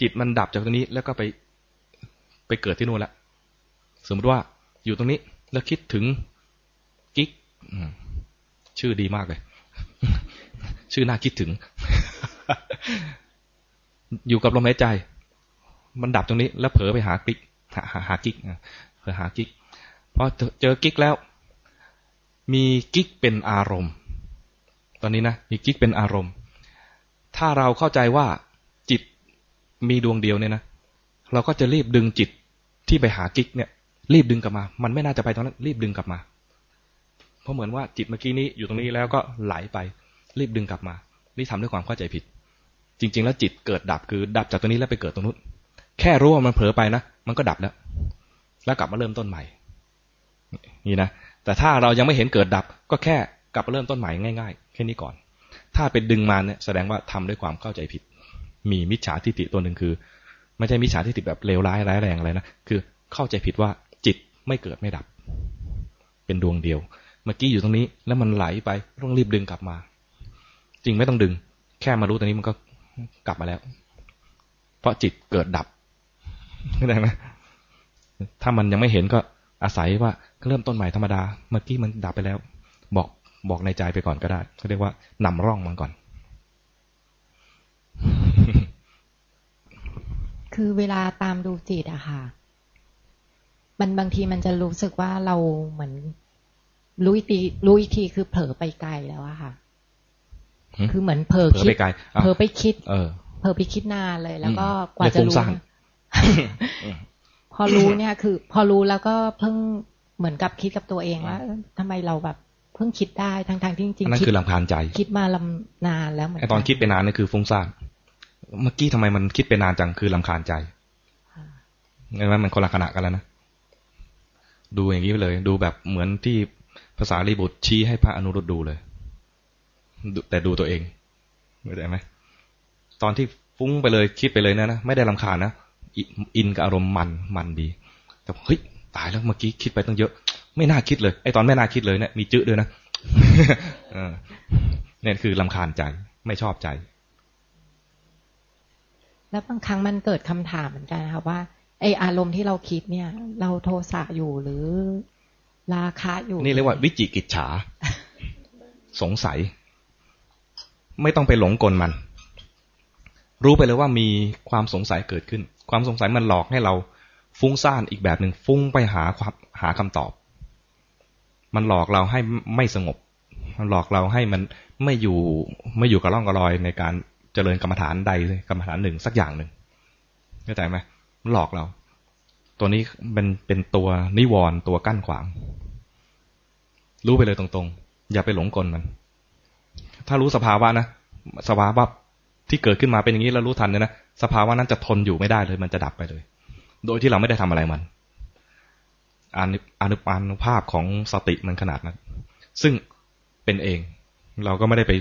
[SPEAKER 2] จิตมันดับจากตรงนี้แล้วก็ไปไปเกิดที่นู่นละ สมมติว่าอยู่ตรงนี้แล้วคิดถึงกิ๊กชื่อดีมากเลย ชื่อน่าคิดถึง อยู่กับลมหายใจ มันดับตรงนี้ แล้วเผลอไปหากิ๊กหาหากิ๊กเผลอหากิ๊กพอเจอกิ๊กแล้ว มีกิ๊กเป็นอารมณ์ ตอนนี้นะมีกิ๊กเป็นอารมณ์ ถ้าเราเข้าใจว่าจิตมีดวงเดียวเนี่ยนะเราก็จะรีบดึงจิตที่ไปหากิ๊กเนี่ย รีบดึงกลับมา มันไม่น่าจะไปตรงนั้น รีบดึงกลับมา เพราะเหมือนว่าจิตเมื่อกี้นี้อยู่ตรงนี้แล้วก็ไหลไป รีบดึงกลับมานี่ทำด้วยความเข้าใจผิด จริง ๆ แล้วจิตเกิดดับคือดับจากตรงนี้แล้วไปเกิดตรงนู้น แค่รู้ว่ามันเผลอไปนะ มันก็ดับแล้ว แล้วกลับมาเริ่มต้นใหม่ นี่นะ แต่ถ้าเรายังไม่เห็นเกิดดับ ก็แค่กลับมาเริ่มต้นใหม่ง่ายๆ แค่นี้ก่อน ถ้าเป็นดึงมาเนี่ยแสดงว่าทำด้วยความเข้าใจผิด มีมิจฉาทิฏฐิตัวหนึ่งคือ ไม่ใช่มิจฉาทิฏฐิแบบเลวร้ายร้ายแรงอะไรนะ คือเข้าใจผิดว่าจิตไม่เกิดไม่ดับ เป็นดวงเดียว เมื่อกี้อยู่ตรงนี้แล้วมันไหลไปต้องรีบดึงกลับมา จริงไม่ต้องดึง แค่มารู้ตรงนี้มันก็กลับมาแล้ว เพราะจิตเกิดดับเข้าใจไหมถ้ามันยังไม่เห็นก็อาศัยว่าเริ่มต้นใหม่ธรรมดา เมื่อกี้มันดับไปแล้ว บอกบอกในใจไปก่อนก็ได้เขาเรียกว่านำร่องมันก่อน
[SPEAKER 5] คือเวลาตามดูจิตอะค่ะ มันบางทีมันจะรู้สึกว่าเราเหมือนรู้อีกทีรู้อีกทีคือเผลอไปไกลแล้วอะค่ะ คือเหมือนเผลอคิดเผลอไปคิด เออเผลอไปคิดนานเลย แล้วก็กว่าจะรู้พอรู้เนี่ยคือ พอรู้แล้วก็เพิ่งเหมือนกับคิดกับตัวเองว่าทำไมเราแบบเพิ่งคิดได้ทั้งทางที่จริง
[SPEAKER 2] นั่นคือลำคาญใจ
[SPEAKER 5] คิดมาลำนานแล้วเหมือน
[SPEAKER 2] ไอตอนคิดไปนานนี่คือฟุ้งซ่านเมื่อกี้ทำไมมันคิดไปนานจังคือลำคาญใจเห็นไหมมันคนละขณะกันแล้วนะดูอย่างนี้ไปเลย ดูแบบเหมือนที่ภาษาลีบุตรชี้ให้พระอนุรุตดูเลย แต่ดูตัวเองเข้าใจไหมตอนที่ฟุ้งไปเลยคิดไปเลยนะนะไม่ได้ลำคาญนะอินกับอารมณ์มันมันดี แต่เฮ้ยตายแล้วเมื่อกี้คิดไปตั้งเยอะ ไม่น่าคิดเลยไอ้ตอนไม่น่าคิดเลยเนี่ยมีจื้อด้วยนะเนี่ยคือลำคาญใจไม่ชอบใจ
[SPEAKER 5] แล้วบางครั้งมันเกิดคำถามเหมือนกันนะคะว่าไออารมณ์ที่เราคิดเนี่ย เราโทสะอยู่หรือราคะอยู่
[SPEAKER 2] นี่เรียกว่าวิจิกิจฉา สงสัย ไม่ต้องไปหลงกลมัน รู้ไปเลยว่ามีความสงสัยเกิดขึ้น ความสงสัยมันหลอกให้เราฟุ้งซ่านอีกแบบหนึ่งฟุ้งไปหาความหาคำตอบ มันหลอกเราให้ไม่สงบ มันหลอกเราให้มันไม่อยู่ไม่อยู่กับร่องกับรอยในการเจริญกรรมฐานใดเลยกรรมฐานหนึ่งสักอย่างหนึ่งเข้าใจไหมมันหลอกเรา ตัวนี้เป็นเป็นตัวนิวรณ์ตัวกั้นขวาง รู้ไปเลยตรงๆ อย่าไปหลงกลมัน ถ้ารู้สภาวะนะสภาวะที่เกิดขึ้นมาเป็นอย่างนี้แล้วรู้ทันเนี่ยนะสภาวะนั้นจะทนอยู่ไม่ได้เลย มันจะดับไปเลย โดยที่เราไม่ได้ทำอะไรมันอนุอนุปานุภาพของสติมันขนาดนั้น ซึ่งเป็นเอง เราก็ไม่ได้ไป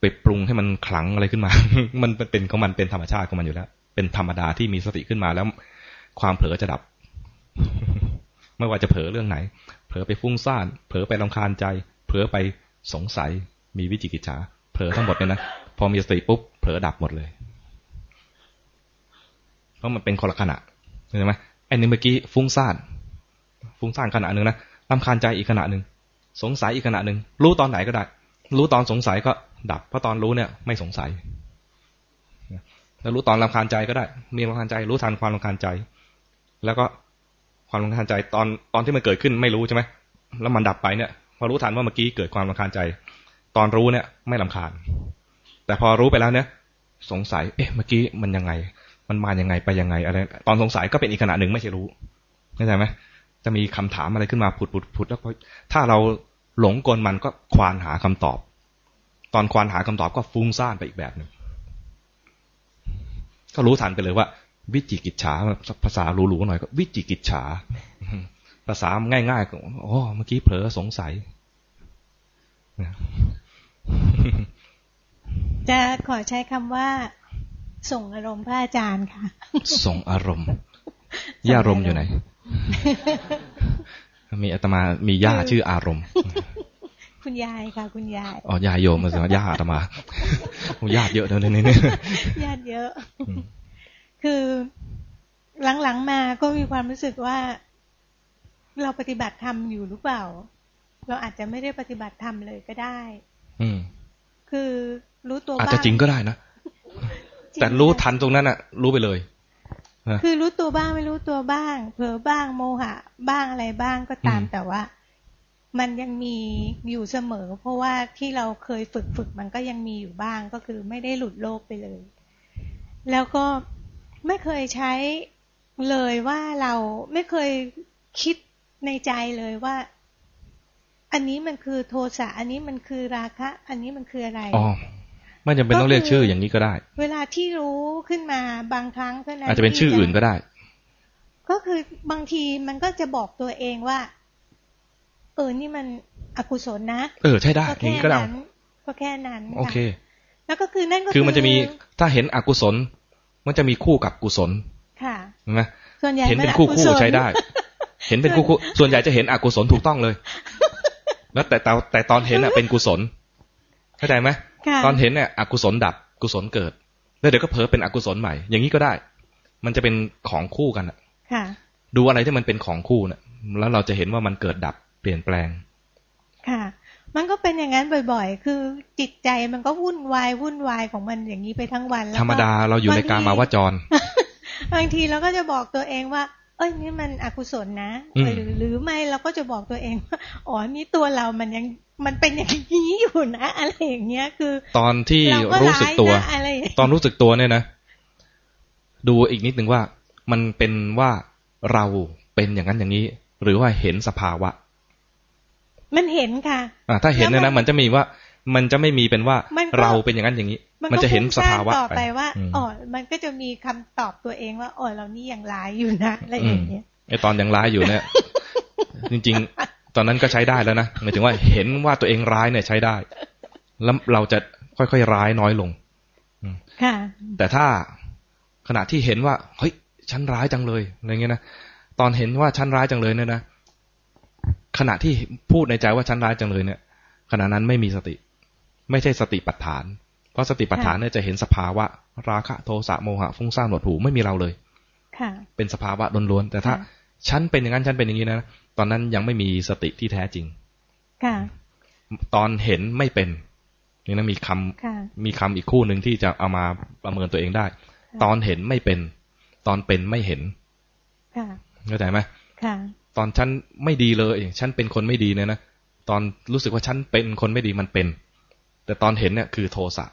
[SPEAKER 2] ไปปรุงให้มันขลังอะไรขึ้นมา มันเป็นของมันเป็นธรรมชาติของมันอยู่แล้ว เป็นธรรมดาที่มีสติขึ้นมาแล้ว ความเผลอจะดับ ไม่ว่าจะเผลอเรื่องไหน เผลอไปฟุ้งซ่าน เผลอไปลำคาญใจ เผลอไปสงสัย มีวิจิกิจฉาเผลอทั้งหมดเนี่ยนะพอมีสติปุ๊บเผลอดับหมดเลย เพราะมันเป็นคนละขณะเห็นไหมไอ้นี่เมื่อกี้ฟุ้งซ่านฟุ้งซ่านขณะหนึ่งนะลำคาญใจอีกขณะหนึ่งสงสัยอีกขณะหนึ่งรู้ตอนไหนก็ได้ รู้ตอนสงสัยก็ดับเพราะตอนรู้เนี่ย ไม่สงสัยแล้วรู้ตอนลำคาญใจก็ได้ มีลำคาญใจ รู้ทันความลำคาญใจ แล้วก็ความรำคาญใจตอนตอนที่มันเกิดขึ้นไม่รู้ใช่ไหมแล้วมันดับไปเนี่ยพอรู้ทันว่าเมื่อกี้เกิดความรำคาญใจ ตอนรู้เนี่ยไม่ลำคาญ แต่พอรู้ไปแล้วเนี่ยสงสัย เอ๊ะ เมื่อกี้มันยังไง มันมายังไงไปยังไงอะไร ตอนสงสัยก็เป็นอีกขณะหนึ่งไม่ใช่รู้เข้าใจไหมจะมีคำถามอะไรขึ้นมาผุดผุดผุดแล้วถ้าเราหลงกลมันก็ควานหาคำตอบ ตอนควานหาคำตอบก็ฟุ้งซ่านไปอีกแบบหนึ่งก็รู้ทันไปเลยว่า วิจิกิจฉาภาษาหรูๆหน่อยก็ วิจิกิจฉาภาษาง่ายๆก็โอ้เมื่อกี้เผลอสงสัย
[SPEAKER 6] จะขอใช้คำว่า ส่งอารมณ์พระอาจารย์ค่ะ
[SPEAKER 2] ส่งอารมณ์ย่าอารมณ์อยู่ไหน มีอาตมามีย่าชื่ออารมณ์
[SPEAKER 6] คุณยายค่ะ คุณยาย
[SPEAKER 2] อ๋อยายโยมมาสิย่าอาตมาญาติเยอะเลยนี่
[SPEAKER 6] ญาติเยอะ คือหลังๆมาก็มีความรู้สึกว่า เราปฏิบัติธรรมอยู่หรือเปล่า เราอาจจะไม่ได้ปฏิบัติธรรมเลยก็ได้
[SPEAKER 2] อืม
[SPEAKER 6] คือรู้ตัว
[SPEAKER 2] อาจจะจริงก็ได้นะแต่รู้ทันตรงนั้นอะรู้ไปเลย
[SPEAKER 6] คือรู้ตัวบ้างไม่รู้ตัวบ้าง เผลอบ้างโมหะ บ้างอะไรบ้างก็ตามแต่ว่า มันยังมีอยู่เสมอ เพราะว่าที่เราเคยฝึกฝึกมันก็ยังมีอยู่บ้างก็คือไม่ได้หลุดโลกไปเลย แล้วก็ไม่เคยใช้เลยว่าเราไม่เคยคิดในใจเลยว่า อันนี้มันคือโทสะ อันนี้มันคือราคะ อันนี้มันคืออะไร
[SPEAKER 2] อ๋อไม่จำเป็นต้องเรียกชื่ออย่างนี้ก็ได้
[SPEAKER 6] เวลาที่รู้ขึ้นมาบางครั้งเท่านั้
[SPEAKER 2] นอาจจะเป็นชื่ออื่นก็ได้
[SPEAKER 6] ก็คือบางทีมันก็จะบอกตัวเองว่า เออนี่มันอกุศลนะ
[SPEAKER 2] เออใช่ได้อย่างนี้ก็ได้
[SPEAKER 6] ก็แค่นั้น
[SPEAKER 2] โอเค
[SPEAKER 6] แล้วก็คือนั่นก็
[SPEAKER 2] คือมันจะมีถ้าเห็นอกุศล มันจะมีคู่กับกุศล
[SPEAKER 6] ค่ะ
[SPEAKER 2] เห็นไหม
[SPEAKER 6] ส่วนใหญ่
[SPEAKER 2] เห็นเป็นคู่คู่ใช้ได้ เห็นเป็นกุศลส่วนใหญ่จะเห็นอกุศลถูกต้องเลย แล้วแต่แต่ตอนเห็นอะเป็นกุศล เข้าใจไหมตอนเห็นเนี่ยอกุศลดับกุศลเกิด แล้วเดี๋ยวก็เผลอเป็นอกุศลใหม่ อย่างนี้ก็ได้ มันจะเป็นของคู่กันอะดูอะไรที่มันเป็นของคู่เนี่ยแล้วเราจะเห็นว่ามันเกิดดับเปลี่ยนแปลง
[SPEAKER 6] ค่ะ มันก็เป็นอย่างนั้นบ่อย ๆ คือจิตใจมันก็วุ่นวายวุ่นวายของมันอย่างนี้ไปทั้งวัน
[SPEAKER 2] ธรรมดาเราอยู่ในการมาว่าจร
[SPEAKER 6] บางทีเราก็จะบอกตัวเองว่า เอ้ยนี่มันอกุศลนะหรือหรือไม่เราก็จะบอกตัวเองว่าอ๋อนี่ตัวเรามันยังมันเป็นอย่างนี้อยู่นะอะไรอย่างเงี้ยคือ
[SPEAKER 2] ตอนที่รู้สึกตัว ตอนรู้สึกตัวเนี่ยนะ ดูอีกนิดหนึ่งว่า มันเป็นว่าเราเป็นอย่างนั้นอย่างนี้ หรือว่าเห็นสภาวะ
[SPEAKER 6] มันเห็นค่ะ
[SPEAKER 2] อ่าถ้าเห็นเนี่ยนะมันจะมีว่า มันจะไม่มีเป็นว่าเราเป็นอย่างนั้นอย่างนี้ มันจะเห็นสภาวะ
[SPEAKER 6] ต่อไปว่าอ๋อมันก็จะมีคำตอบตัวเองว่าอ๋อเรานี่ยังร้ายอยู่นะอะไรอย่างเงี้ยไอ
[SPEAKER 2] ตอนยังร้ายอยู่เนี่ย จริง ๆ ตอนนั้นก็ใช้ได้แล้วนะหมายถึงว่าเห็นว่าตัวเองร้ายเนี่ยใช้ได้ แล้วเราจะค่อยๆร้ายน้อยลง
[SPEAKER 6] ค่ะ
[SPEAKER 2] แต่ถ้าขณะที่เห็นว่าเฮ้ยฉันร้ายจังเลยอะไรเงี้ยนะตอนเห็นว่าฉันร้ายจังเลยเนี่ยนะขณะที่พูดในใจว่าฉันร้ายจังเลยเนี่ยขณะนั้นไม่มีสติ ไม่ใช่สติปัฏฐาน เพราะสติปัฏฐานเนี่ยจะเห็นสภาวะ ราคะโทสะโมหะฟุ้งซ่านหนวดหูไม่มีเราเลย
[SPEAKER 6] ค่ะ
[SPEAKER 2] เป็นสภาวะล้วนๆแต่ถ้าฉันเป็นอย่างนั้นฉันเป็นอย่างนี้นะตอนนั้นยังไม่มีสติที่แท้จริง
[SPEAKER 6] ค่ะ
[SPEAKER 2] ตอนเห็นไม่เป็นนี่นะมีคำมีคำอีกคู่หนึ่งที่จะเอามาประเมินตัวเองได้ ตอนเห็นไม่เป็น ตอนเป็นไม่เห็นเข้าใจไหมตอนฉันไม่ดีเลย ฉันเป็นคนไม่ดีเนี่ยนะตอนรู้สึกว่าฉันเป็นคนไม่ดีมันเป็น แต่ตอนเห็นเนี่ยคือโทสะ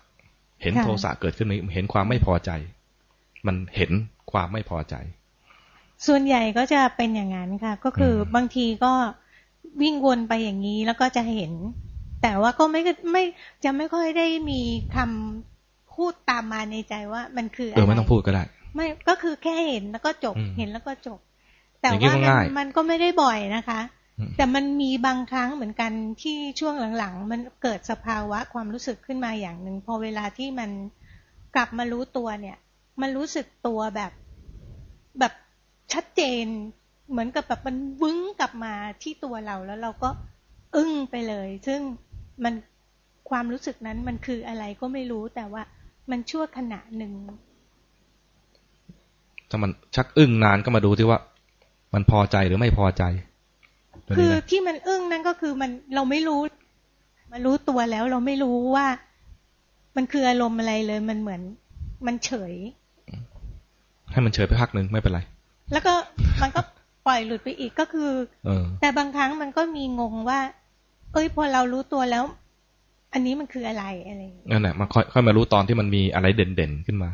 [SPEAKER 2] เห็นโทสะเกิดขึ้นเห็นความไม่พอใจ มันเห็นความไม่พอใจ
[SPEAKER 6] ส่วนใหญ่ก็จะเป็นอย่างนั้นค่ะ ก็คือบางทีก็วิ่งวนไปอย่างนี้แล้วก็จะเห็น แต่ว่าก็ไม่ไม่จะไม่ค่อยได้มีคำพูดตามมาในใจว่ามันคืออะไรเอ
[SPEAKER 2] อไม่ต้องพูดก็ได้
[SPEAKER 6] ไม่ก็คือแค่เห็นแล้วก็จบเห็นแล้วก็จบ แต่ว่ามันก็ไม่ได้บ่อยนะคะ แต่มันมีบางครั้งเหมือนกันที่ช่วงหลังๆ มันเกิดสภาวะความรู้สึกขึ้นมาอย่างหนึ่งพอเวลาที่มันกลับมารู้ตัวเนี่ย มันรู้สึกตัวแบบแบบชัดเจน เหมือนกับแบบมันวึ้งกลับมาที่ตัวเราแล้วเราก็อึ้งไปเลย ซึ่งมันความรู้สึกนั้นมันคืออะไรก็ไม่รู้แต่ว่ามันชั่วขณะหนึ่ง
[SPEAKER 2] ถ้ามันชักอึ้งนานก็มาดูที่ว่า มันพอใจหรือไม่พอใจ
[SPEAKER 6] คือที่มันอึ้งนั่นก็คือมันเราไม่รู้มารู้ตัวแล้วเราไม่รู้ว่า มันคืออารมณ์อะไรเลย มันเหมือน มันเฉย
[SPEAKER 2] ให้มันเฉยไปพักหนึ่งไม่เป็นไร
[SPEAKER 6] แล้วก็มันก็ปล่อยหลุดไปอีกก็คือแต่บางครั้งมันก็มีงงว่า เอ้ยพอเรารู้ตัวแล้ว อันนี้มันคืออะไรอะไร
[SPEAKER 2] นั่นแหละมาค่อยค่อยมารู้ตอนที่มันมีอะไรเด่นๆขึ้นมา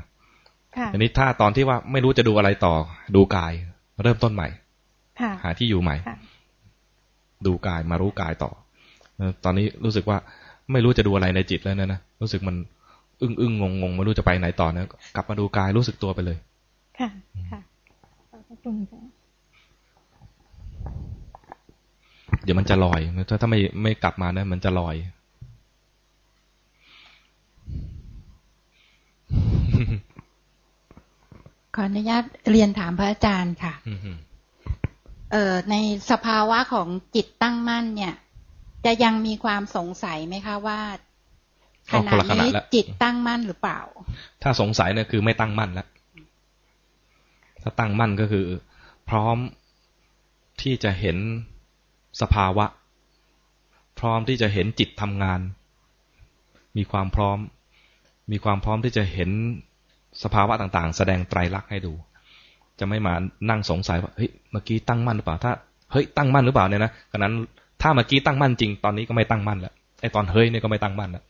[SPEAKER 2] อันนี้ถ้าตอนที่ว่าไม่รู้จะดูอะไรต่อดูกาย เริ่มต้นใหม่หาที่อยู่ใหม่ ดูกายมารู้กายต่อ ตอนนี้รู้สึกว่าไม่รู้จะดูอะไรในจิตแล้วนะนะรู้สึกมันอึ้งอึ้งงงงไม่รู้จะไปไหนต่อนะกลับมาดูกายรู้สึกตัวไปเลย
[SPEAKER 6] ค่ะค่ะขอบคุณค่ะ
[SPEAKER 2] เดี๋ยวมันจะลอยถ้าถ้าไม่ไม่กลับมานะมันจะลอย
[SPEAKER 7] ขออนุญาตเรียนถามพระอาจารย์ค่ะ เอ่อในสภาวะของจิตตั้งมั่นเนี่ย จะยังมีความสงสัยไหมคะว่าขณะนี้จิตตั้งมั่นหรือเปล่า
[SPEAKER 2] ถ้าสงสัยเนี่ยคือไม่ตั้งมั่นแล้วถ้าตั้งมั่นก็คือ พร้อมที่จะเห็นสภาวะ พร้อมที่จะเห็นจิตทำงาน มีความพร้อม มีความพร้อมที่จะเห็นสภาวะต่างๆ แสดงไตรลักษณ์ให้ดู จะไม่มานั่งสงสัยว่าเฮ้ยเมื่อกี้ตั้งมั่นหรือเปล่าถ้าเฮ้ยตั้งมั่นหรือเปล่าเนี่ยนะขณะนั้นถ้าเมื่อกี้ตั้งมั่นจริงตอนนี้ก็ไม่ตั้งมั่นแล้วไอ้ตอนเฮ้ยเนี่ยก็ไม่ตั้งมั่นแล้ว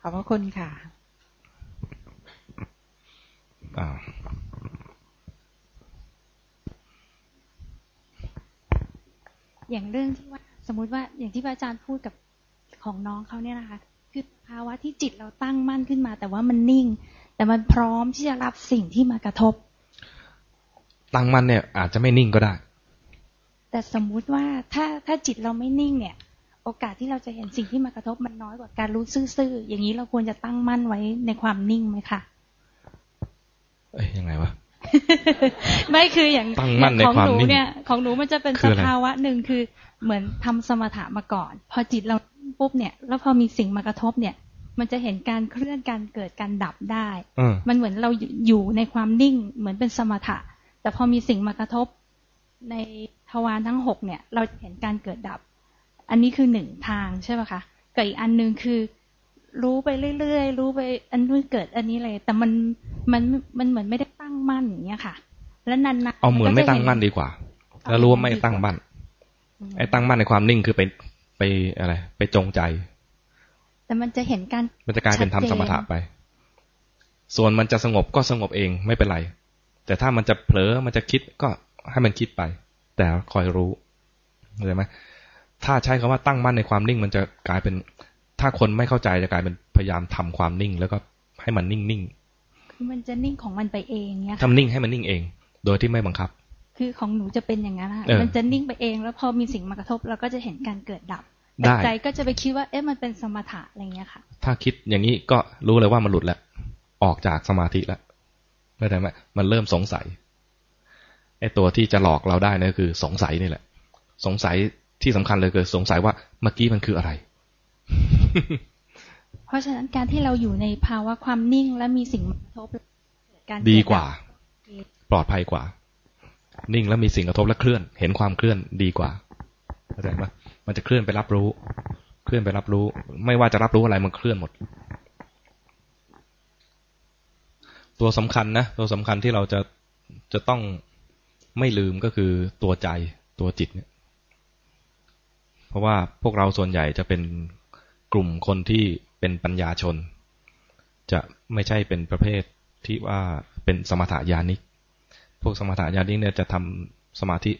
[SPEAKER 7] ขอบพระคุณค่ะ
[SPEAKER 4] อย่างเรื่องที่ว่าสมมุติว่าอย่างที่พระอาจารย์พูดกับของน้องเขาเนี่ยนะคะ คือภาวะที่จิตเราตั้งมั่นขึ้นมา แต่ว่ามันนิ่ง แต่มันพร้อมที่จะรับสิ่งที่มากระทบ
[SPEAKER 2] ตั้งมั่นเนี่ย อาจจะไม่นิ่งก็ได้
[SPEAKER 4] แต่สมมุติว่าถ้าถ้าจิตเราไม่นิ่งเนี่ย โอกาสที่เราจะเห็นสิ่งที่มากระทบมันน้อยกว่าการรู้ซื่อๆอย่างนี้เราควรจะตั้งมั่นไว้ในความนิ่งไหมคะ
[SPEAKER 2] เอ้ยยังไงวะ
[SPEAKER 4] ไม่คืออย่างของหนูเนี่ย ของหนูมันจะเป็นสภาวะหนึ่งคือเหมือนทำสมถะมาก่อน พอจิตเราปุ๊บเนี่ย แล้วพอมีสิ่งมากระทบเนี่ย มันจะเห็นการเคลื่อนการเกิดการดับได้มันเหมือนเราอยู่ในความนิ่งเหมือนเป็นสมถะ แต่พอมีสิ่งมากระทบในทวารทั้งหกเนี่ย เราเห็นการเกิดดับ อันนี้คือหนึ่งทางใช่ไหมคะกับอีกอันหนึ่งคือ รู้ไปเรื่อยๆรู้ไปอันนู้นเกิดอันนี้เลย แต่มันมันมันเหมือนไม่ได้ตั้งมั่นอย่างเงี้ยค่ะ แล้วนาน
[SPEAKER 2] ๆเอาเหมือนไม่ตั้งมั่นดีกว่า แล้วรู้ว่าไม่ตั้งมั่นไอ้ตั้งมั่นในความนิ่งคือไปไปอะไร ไปจงใจ
[SPEAKER 4] แต่มันจะเห็นการ
[SPEAKER 2] มันจะกลายเป็นทำสมถะไป ส่วนมันจะสงบก็สงบเองไม่เป็นไร แต่ถ้ามันจะเผลอมันจะคิดก็ให้มันคิดไป แต่คอยรู้เข้าใจไหมถ้าใช้คำว่าตั้งมั่นในความนิ่ง มันจะกลายเป็น ถ้าคนไม่เข้าใจจะกลายเป็นพยายามทำความนิ่ง แล้วก็ให้มันนิ่งนิ่ง
[SPEAKER 4] คือมันจะนิ่งของมันไปเองเนี่ย
[SPEAKER 2] ทำนิ่งให้มันนิ่งเอง โดยที่ไม่บังคับ
[SPEAKER 4] คือของหนูจะเป็นอย่างนั้นค่ะมันจะนิ่งไปเอง แล้วพอมีสิ่งมากระทบเราก็จะเห็นการเกิดดับ แต่ใจก็จะไปคิดว่าเอ๊ะมันเป็นสมถะอะไรเงี้ยค่ะ
[SPEAKER 2] ถ้าคิดอย่างนี้ก็รู้เลยว่ามันหลุดแล้วออกจากสมาธิแล้วเข้าใจไหมมันเริ่มสงสัยไอ้ตัวที่จะหลอกเราได้นี่คือสงสัยนี่แหละ สงสัยที่สำคัญเลยคือสงสัยว่าเมื่อกี้มันคืออะไร
[SPEAKER 4] เพราะฉะนั้นการที่เราอยู่ในภาวะความนิ่งและมีสิ่งกระทบ
[SPEAKER 2] การดีกว่า ปลอดภัยกว่า นิ่งแล้วมีสิ่งกระทบและเคลื่อน เห็นความเคลื่อนดีกว่าเข้าใจไหม มันจะเคลื่อนไปรับรู้ เคลื่อนไปรับรู้ ไม่ว่าจะรับรู้อะไรมันเคลื่อนหมด ตัวสำคัญนะตัวสำคัญที่เราจะจะต้องไม่ลืมก็คือตัวใจตัวจิตเนี่ย เพราะว่าพวกเราส่วนใหญ่จะเป็นกลุ่มคนที่เป็นปัญญาชน จะไม่ใช่เป็นประเภทที่ว่าเป็นสมถะญาณิก พวกสมถะญาณิกเนี่ยจะทำสมาธิ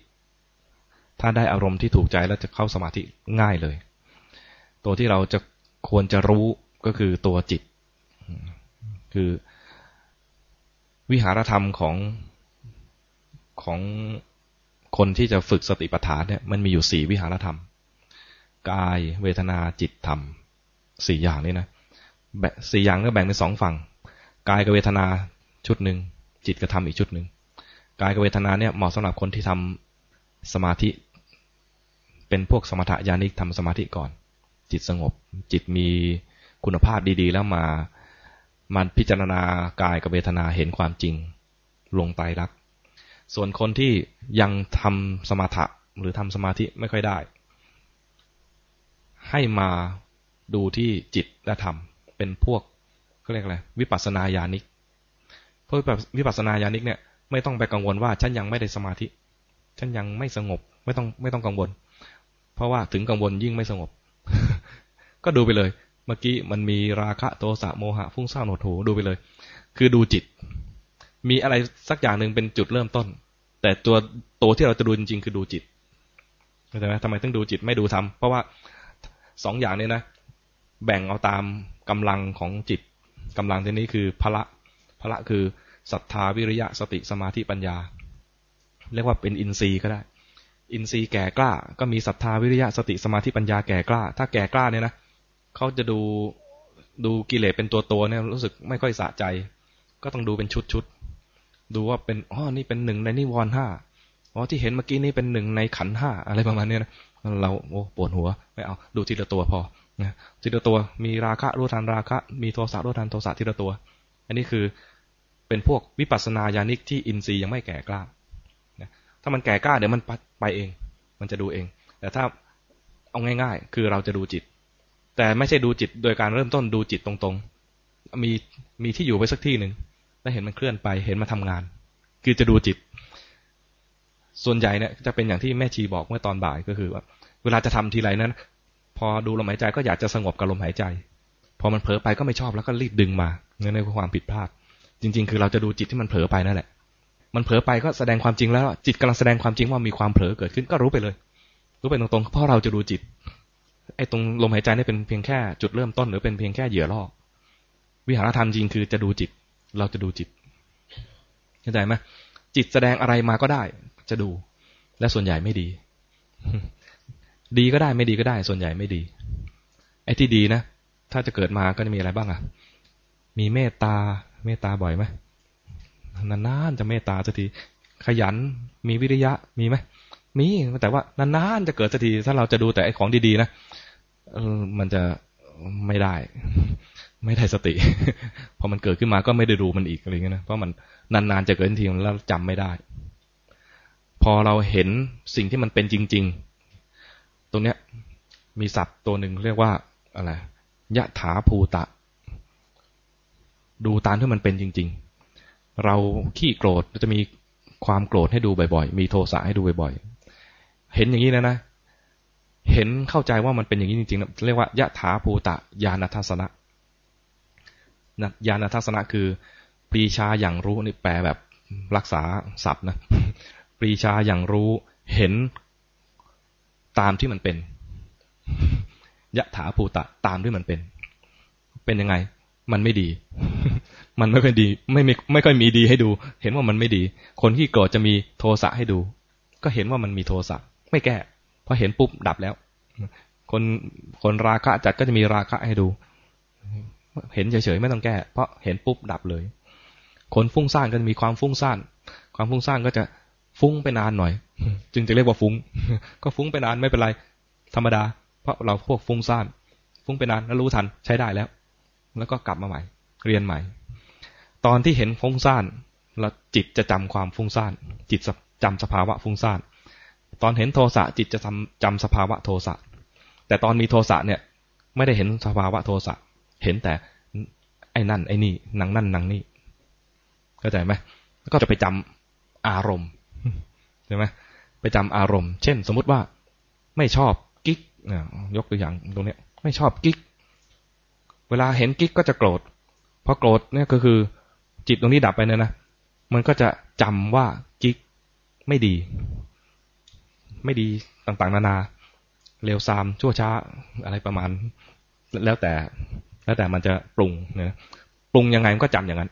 [SPEAKER 2] ถ้าได้อารมณ์ที่ถูกใจแล้วจะเข้าสมาธิง่ายเลย ตัวที่เราจะควรจะรู้ก็คือตัวจิต คือวิหารธรรมของของคนที่จะฝึกสติปัฏฐานเนี่ยมันมีอยู่สี่วิหารธรรม กายเวทนาจิตธรรมสี่อย่างนี้นะสี่อย่างก็แบ่งเป็นสองฝั่ง กายกับเวทนาชุดหนึ่งจิตกับธรรมอีกชุดหนึ่งกายกับเวทนาเนี่ยเหมาะสำหรับคนที่ทำสมาธิ เป็นพวกสมถะญาณิกทำสมาธิก่อน จิตสงบ จิตมีคุณภาพดีๆ แล้วมามันพิจารณากายกับเวทนาเห็นความจริง ลงไตรักส่วนคนที่ยังทำสมาธิหรือทำสมาธิไม่ค่อยได้ ให้มาดูที่จิตและธรรม เป็นพวกเขาเรียกอะไรวิปัสสนาญาณิกพวกวิปัสสนาญาณิกเนี่ยไม่ต้องไปกังวลว่าฉันยังไม่ได้สมาธิ ฉันยังไม่สงบไม่ต้องไม่ต้องกังวล เพราะว่าถึงกังวลยิ่งไม่สงบ ก็ดูไปเลย เมื่อกี้มันมีราคะโทสะโมหะฟุ้งซ่านโหดหูดูไปเลย คือดูจิต มีอะไรสักอย่างหนึ่งเป็นจุดเริ่มต้น แต่ตัวตัวที่เราจะดูจริงๆคือดูจิตเข้าใจไหมทำไมต้องดูจิตไม่ดูธรรมเพราะว่าสองอย่างนี้นะ แบ่งเอาตามกำลังของจิตกำลังที่นี้คือพละพละคือศรัทธาวิริยะสติสมาธิปัญญา เรียกว่าเป็นอินทรีย์ก็ได้ อินทรีย์แก่กล้า ก็มีศรัทธาวิริยะสติสมาธิปัญญาแก่กล้า ถ้าแก่กล้าเนี่ยนะเขาจะดูดูกิเลสเป็นตัวตัวเนี่ยรู้สึกไม่ค่อยสะใจ ก็ต้องดูเป็นชุดชุดดูว่าเป็นอ๋อนี่เป็นหนึ่งในนิวรณ์ห้าอ๋อที่เห็นเมื่อกี้นี่เป็นหนึ่งในขันห้าอะไรประมาณนี้นะเราโอ้ปวดหัวไม่เอาดูทีละตัวพอนะทีละตัวมีราคะรู้ทันราคะ มีโทสะรู้ทันโทสะทีละตัว อันนี้คือเป็นพวกวิปัสสนาญาณิกที่อินทรีย์ยังไม่แก่กล้าามันแก่กล้าเดี๋ยวมันไปเอง มันจะดูเอง แต่ถ้าเอาง่าย ๆ คือเราจะดูจิต แต่ไม่ใช่ดูจิตโดยการเริ่มต้นดูจิตตรงๆ มีมีที่อยู่ไว้สักที่หนึ่งแล้วเห็นมันเคลื่อนไป เห็นมาทำงาน คือจะดูจิต ส่วนใหญ่เนี่ยจะเป็นอย่างที่แม่ชีบอกเมื่อตอนบ่ายก็คือว่าเวลาจะทำทีไรนั้น พอดูลมหายใจก็อยากจะสงบกับลมหายใจ พอมันเผลอไปก็ไม่ชอบแล้วก็รีบดึงมาเนื่องในความผิดพลาด จริง ๆ คือเราจะดูจิตที่มันเผลอไปนั่นแหละ มันเผลอไปก็แสดงความจริงแล้ว จิตกำลังแสดงความจริงว่ามีความเผลอเกิดขึ้นก็รู้ไปเลย รู้ไปตรงๆเพราะเราจะดูจิต ไอ้ตรงลมหายใจนี่เป็นเพียงแค่จุดเริ่มต้นหรือเป็นเพียงแค่เหยื่อล่อวิหารธรรมจริงคือจะดูจิต เราจะดูจิตเข้าใจไหมจิตแสดงอะไรมาก็ได้ จะดู และส่วนใหญ่ไม่ดี ดีก็ได้ไม่ดีก็ได้ ส่วนใหญ่ไม่ดี ไอ้ที่ดีนะถ้าจะเกิดมาก็จะมีอะไรบ้างอะ มีเมตตาเมตตาบ่อยไหม นานๆจะเมตตาสักทีขยันมีวิริยะมีไหมมีแต่ว่านานๆจะเกิดสักทีถ้าเราจะดูแต่ไอ้ของดีๆนะมันจะไม่ได้ ไม่ได้สติ พอมันเกิดขึ้นมาก็ไม่ได้ดูมันอีกอะไรเงี้ยนะเพราะมันนานๆจะเกิดทีแล้วจำไม่ได้ พอเราเห็นสิ่งที่มันเป็นจริง ๆ ตรงเนี้ย มีศัพท์ตัวหนึ่งเรียกว่าอะไรยะถาภูตะ ดูตามที่มันเป็นจริง ๆ เราขี้โกรธจะมีความโกรธให้ดูบ่อยๆ มีโทสะให้ดูบ่อยๆ เห็นอย่างนี้นะนะ เห็นเข้าใจว่ามันเป็นอย่างนี้จริงๆ เรียกว่ายะถาภูตะญาณทัศนะญาณทัศนะคือปรีชาอย่างรู้นี่แปลแบบรักษาศัพท์นะ ปรีชาอย่างรู้เห็นตามที่มันเป็น ยะถาภูตะตามที่มันเป็น เป็นยังไง มันไม่ดี มันไม่ค่อยดี ไม่ไม่ไม่ค่อยมีดีให้ดู เห็นว่ามันไม่ดี คนที่โกรธจะมีโทสะให้ดู ก็เห็นว่ามันมีโทสะไม่แก้พอเห็นปุ๊บดับแล้ว คนคนราคะจัดก็จะมีราคะให้ดู เห็นเฉยๆไม่ต้องแก้ เพราะเห็นปุ๊บดับเลย คนฟุ้งซ่านก็จะมีความฟุ้งซ่าน ความฟุ้งซ่านก็จะฟุ้งไปนานหน่อย จึงจะเรียกว่าฟุ้ง ก็ฟุ้งไปนานไม่เป็นไร ธรรมดา เพราะเราพวกฟุ้งซ่าน ฟุ้งไปนานแล้วรู้ทันใช้ได้แล้ว แล้วก็กลับมาใหม่ เรียนใหม่ ตอนที่เห็นฟุ้งซ่านแล้วจิตจะจำความฟุ้งซ่านจิตจำสภาวะฟุ้งซ่านตอนเห็นโทสะจิตจะจำจำสภาวะโทสะแต่ตอนมีโทสะเนี่ยไม่ได้เห็นสภาวะโทสะเห็นแต่ไอ้นั่นไอ้นี่นังนั่นนังนี่เข้าใจไหมก็จะไปจำอารมณ์ใช่ไหมไปจำอารมณ์ เช่น สมมุติว่าไม่ชอบกิ๊กยกตัวอย่างตรงนี้ไม่ชอบกิ๊ก เวลาเห็นกิ๊กก็จะโกรธพอโกรธเนี่ยก็คือ จิตตรงนี้ดับไปเนี่ยนะ มันก็จะจำว่ากิ๊กไม่ดี ไม่ดีต่างๆ นานาเร็วซามชั่วช้าอะไรประมาณ แล้วแต่ แล้วแต่มันจะปรุงนะปรุงยังไงมันก็จำอย่างนั้น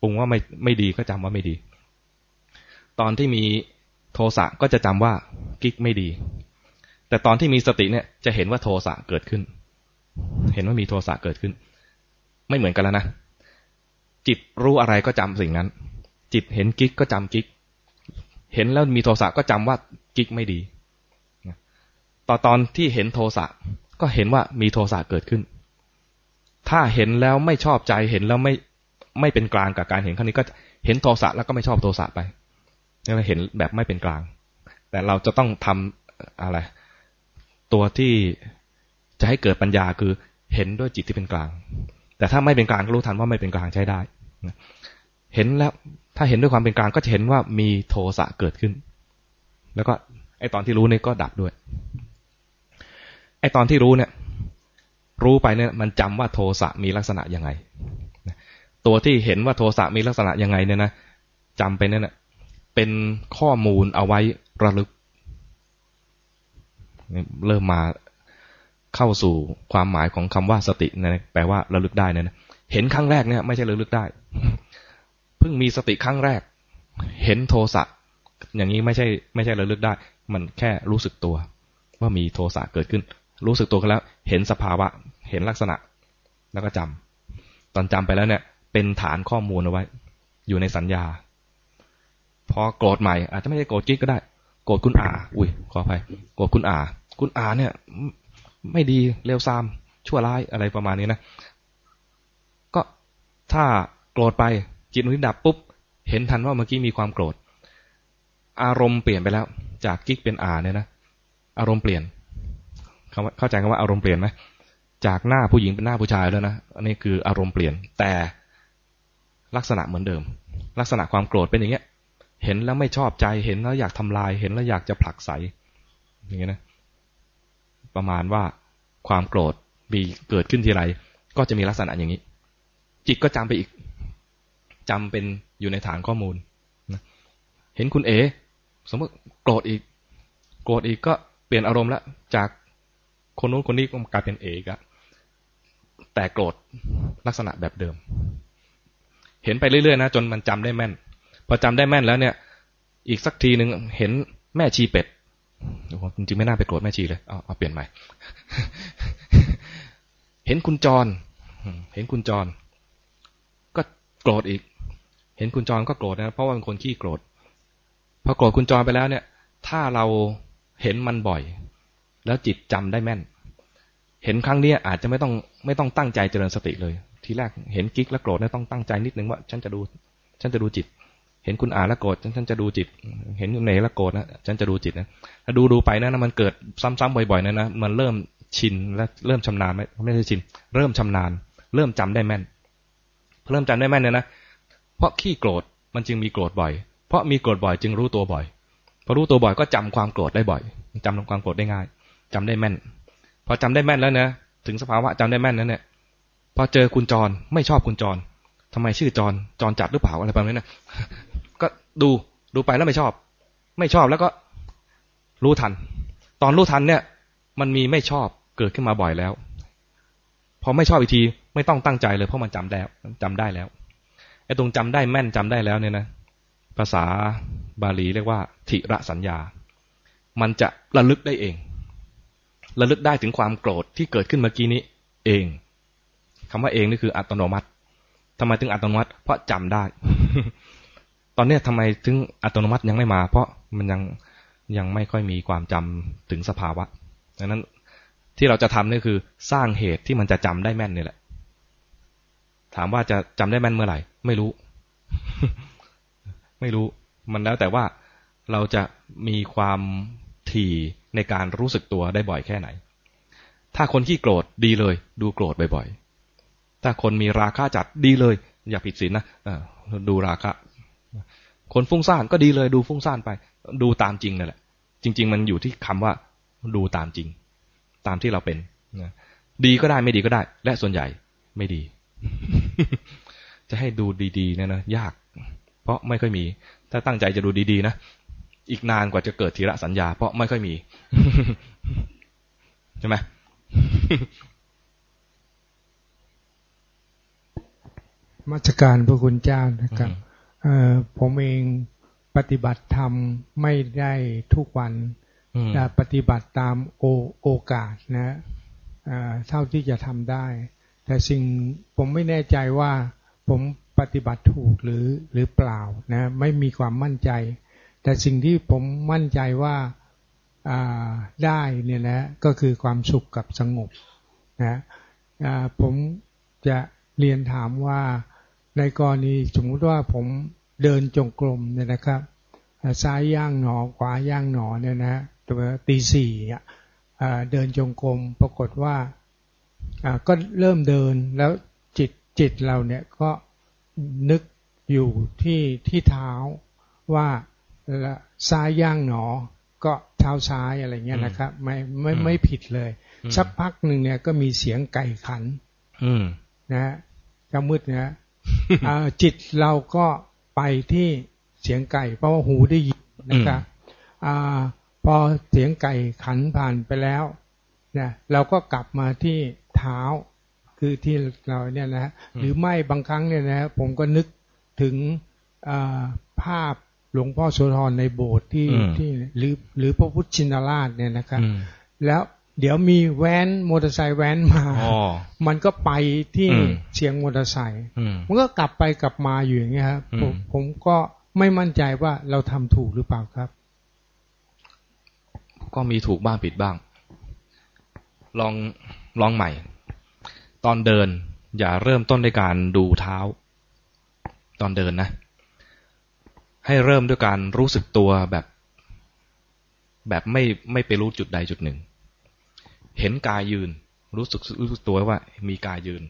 [SPEAKER 2] ปรุงว่าไม่ไม่ดีก็จำว่าไม่ดี ตอนที่มีโทสะก็จะจำว่ากิ๊กไม่ดี แต่ตอนที่มีสติเนี่ยจะเห็นว่าโทสะเกิดขึ้น เห็นว่ามีโทสะเกิดขึ้น ไม่เหมือนกันแล้วนะ จิตรู้อะไรก็จำสิ่งนั้น จิตเห็นกิ๊กก็จำกิ๊ก เห็นแล้วมีโทสะก็จำว่ากิ๊กไม่ดีต่อตอนที่เห็นโทสะก็เห็นว่ามีโทสะเกิดขึ้น ถ้าเห็นแล้วไม่ชอบใจเห็นแล้วไม่ไม่เป็นกลางกับการเห็นครั้งนี้ก็เห็นโทสะแล้วก็ไม่ชอบโทสะไปนี่เราเห็นแบบไม่เป็นกลาง แต่เราจะต้องทำอะไร ตัวที่จะให้เกิดปัญญาคือเห็นด้วยจิตที่เป็นกลาง แต่ถ้าไม่เป็นกลางก็รู้ทันว่าไม่เป็นกลางใช้ได้ เห็นแล้วถ้าเห็นด้วยความเป็นกลางก็จะเห็นว่ามีโทสะเกิดขึ้น แล้วก็ไอตอนที่รู้เนี่ยก็ดับด้วย ไอตอนที่รู้เนี่ย รู้ไปเนี่ย มันจำว่าโทสะมีลักษณะยังไง ตัวที่เห็นว่าโทสะมีลักษณะยังไงเนี่ยนะจำไปเนี่ยนะเป็นข้อมูลเอาไว้ระลึก เริ่มมาเข้าสู่ความหมายของคำว่าสตินะแปลว่าระลึกได้นะ เห็นครั้งแรกเนี่ย ไม่ใช่ระลึกได้ เพิ่งมีสติครั้งแรก เห็นโทสะอย่างนี้ไม่ใช่ ไม่ใช่ระลึกได้ มันแค่รู้สึกตัว ว่ามีโทสะเกิดขึ้น รู้สึกตัวกันแล้ว เห็นสภาวะ เห็นลักษณะ แล้วก็จำตอนจำไปแล้วเนี่ย เป็นฐานข้อมูลเอาไว้ อยู่ในสัญญา พอโกรธใหม่ อาจจะไม่ใช่โกรธกิ๊กก็ได้ โกรธคุณอา อุ้ยขออภัยโกรธคุณอา คุณอาเนี่ย ไม่ดีเลวซามชั่วร้ายอะไรประมาณนี้นะ ถ้าโกรธไปจิตมันดับปุ๊บ เห็นทันว่าเมื่อกี้มีความโกรธ อารมณ์เปลี่ยนไปแล้ว จากกิ๊กเป็นอาเนี่ยนะอารมณ์เปลี่ยนเข้าใจกันว่าอารมณ์เปลี่ยนไหมจากหน้าผู้หญิงเป็นหน้าผู้ชายแล้วนะอันนี้คืออารมณ์เปลี่ยนแต่ลักษณะเหมือนเดิม ลักษณะความโกรธเป็นอย่างเงี้ย เห็นแล้วไม่ชอบใจเห็นแล้วอยากทำลาย เห็นแล้วอยากจะผลักไสอย่างเงี้ยนะ ประมาณว่าความโกรธมีเกิดขึ้นทีไรก็จะมีลักษณะอย่างนี้ จิตก็จำไปอีกจำเป็นอยู่ในฐานข้อมูลนะเห็นคุณเอสมมติโกรธอีก โกรธอีกก็เปลี่ยนอารมณ์ล้วจากคนนู้นคนนี้ก็กลายเป็นเอกอะแต่โกรธลักษณะแบบเดิม เห็นไปเรื่อยๆนะจนมันจำได้แม่น พอจำได้แม่นแล้วเนี่ย อีกสักทีหนึ่งเห็นแม่ชีเป็ดจริงๆไม่น่าไปโกรธแม่ชีเลยเอาเอาเปลี่ยนใหม่ เห็นคุณจร เห็นคุณจร โกรธอีก เห็นคุณจรก็โกรธนะเพราะว่าเป็นคนขี้โกรธพอโกรธคุณจรไปแล้วเนี่ย ถ้าเราเห็นมันบ่อย แล้วจิตจำได้แม่น เห็นครั้งนี้อาจจะไม่ต้องไม่ต้องตั้งใจเจริญสติเลย ทีแรกเห็นกิ๊กแล้วโกรธเนี่ยต้องตั้งใจนิดนึงว่า ฉันจะดู ฉันจะดูจิต เห็นคุณอาแล้วโกรธฉันจะดูจิต เห็นคุณเนแล้วโกรธนะฉันจะดูจิตนะถ้าดูดูไปนะมันเกิดซ้ำๆบ่อยๆนะนะมันเริ่มชินและเริ่มชำนาญไม่ไม่ใช่ชิน เริ่มชำนาญ เริ่มจำได้แม่น เริ่มจำได้แม่นเนี่ยนะเพราะขี้โกรธมันจึงมีโกรธบ่อย เพราะมีโกรธบ่อยจึงรู้ตัวบ่อยพอรู้ตัวบ่อยก็จำความโกรธได้บ่อยจำความโกรธได้ง่ายจำได้แม่นพอจำได้แม่นแล้วนะถึงสภาวะจำได้แม่นนั้นเนี่ยพอเจอคุณจรไม่ชอบคุณจรทำไมชื่อจรจรจัดหรือเปล่าอะไรประมาณนี้นะก็ดูดูไปแล้วไม่ชอบ ไม่ชอบแล้วก็รู้ทัน ตอนรู้ทันเนี่ย มันมีไม่ชอบเกิดขึ้นมาบ่อยแล้ว พอไม่ชอบอีกที ไม่ต้องตั้งใจเลยเพราะมันจำได้จำได้แล้วไอ้ตรงจำได้แม่นจำได้แล้วเนี่ยนะภาษาบาลีเรียกว่าทิระสัญญา มันจะระลึกได้เอง ระลึกได้ถึงความโกรธที่เกิดขึ้นเมื่อกี้นี้เองคำว่าเองนี่คืออัตโนมัติทำไมถึงอัตโนมัติ เพราะจำได้ ตอนนี้ทำไมถึงอัตโนมัติยังไม่มา เพราะมันยังยังไม่ค่อยมีความจำถึงสภาวะดังนั้น ที่เราจะทำนี่คือสร้างเหตุที่มันจะจำได้แม่นนี่แหละ ถามว่าจะจำได้แม่นเมื่อไหร่ ไม่รู้ ไม่รู้ มันแล้วแต่ว่าเราจะมีความถี่ในการรู้สึกตัวได้บ่อยแค่ไหน ถ้าคนขี้โกรธดีเลย ดูโกรธบ่อยๆ ถ้าคนมีราคะจัดดีเลย อย่าผิดศีลนะดูราคะ คนฟุ้งซ่านก็ดีเลย ดูฟุ้งซ่านไป ดูตามจริงนั่นแหละ จริง ๆ มันอยู่ที่คำว่า ดูตามจริง ตามที่เราเป็นนะดีก็ได้ไม่ดีก็ได้ และส่วนใหญ่ไม่ดี จะให้ดูดีๆเนี่ยนะยาก เพราะไม่ค่อยมี ถ้าตั้งใจจะดูดีๆนะอีกนานกว่าจะเกิดทีระสัญญา เพราะไม่ค่อยมีใช่ไหม
[SPEAKER 3] มาจการพระคุณเจ้านะครับผมเองปฏิบัติธรรมไม่ได้ทุกวันแต่ ปฏิบัติตามโอโอกาสนะเท่าที่จะทำได้ แต่สิ่งผมไม่แน่ใจว่าผมปฏิบัติถูกหรือหรือเปล่านะไม่มีความมั่นใจ แต่สิ่งที่ผมมั่นใจว่าได้เนี่ยนะก็คือความสุขกับสงบนะผมจะเรียนถามว่าในกรณีสมมติว่าผมเดินจงกรมเนี่ยนะครับซ้ายย่างหนอขวาย่างหนอเนี่ยนะ ตัวตีสี่เดินจงกรมปรากฏว่าก็เริ่มเดินแล้วจิตจิตเราเนี่ยก็นึกอยู่ที่ที่เท้าว่าซ้ายย่างหนอ ก็เท้าซ้ายอะไรเงี้ยนะครับ ไม่ไม่ไม่ผิดเลย สักพักหนึ่งเนี่ยก็มีเสียงไก่ขันนะฮะจะมืดนะจิตเราก็ไปที่เสียงไก่ เพราะว่าหูได้ยินนะครับอ พอเสียงไก่ขันผ่านไปแล้วนะเราก็กลับมาที่เท้าคือที่เราเนี่ยนะหรือไม่บางครั้งเนี่ยนะผมก็นึกถึงภาพหลวงพ่อโสธรในโบสถ์ที่ที่หรือหรือพระพุทธชินราชเนี่ยนะครับแล้วเดี๋ยวมีแว้นมอเตอร์ไซค์แว้นมา มันก็ไปที่เสียงมอเตอร์ไซค์มันก็กลับไปกลับมาอยู่อย่างเงี้ยครับผมผมก็ไม่มั่นใจว่าเราทำถูกหรือเปล่าครับ
[SPEAKER 2] ก็มีถูกบ้างผิดบ้าง ลองลองใหม่ ตอนเดินอย่าเริ่มต้นด้วยการดูเท้า ตอนเดินนะ ให้เริ่มด้วยการรู้สึกตัวแบบ แบบไม่ไม่ไปรู้จุดใดจุดหนึ่ง เห็นกายยืน รู้สึกรู้สึกตัวว่า มีกายยืน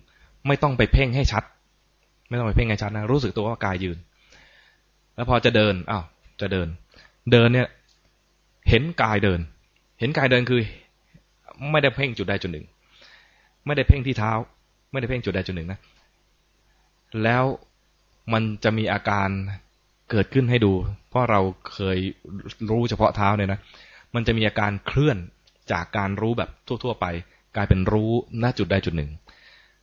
[SPEAKER 2] ไม่ต้องไปเพ่งให้ชัด ไม่ต้องไปเพ่งให้ชัดนะรู้สึกตัวว่ากายยืน แล้วพอจะเดินอ้าวจะเดิน เดินเนี่ย เห็นกายเดิน เห็นกายเดินคือ ไม่ได้เพ่งจุดใดจุดหนึ่ง ไม่ได้เพ่งที่เท้า ไม่ได้เพ่งจุดใดจุดหนึ่งนะ แล้วมันจะมีอาการเกิดขึ้นให้ดู เพราะเราเคยรู้เฉพาะเท้าเนี่ยนะ มันจะมีอาการเคลื่อนจากการรู้แบบทั่ว ๆ ไป กลายเป็นรู้ณจุดใดจุดหนึ่ง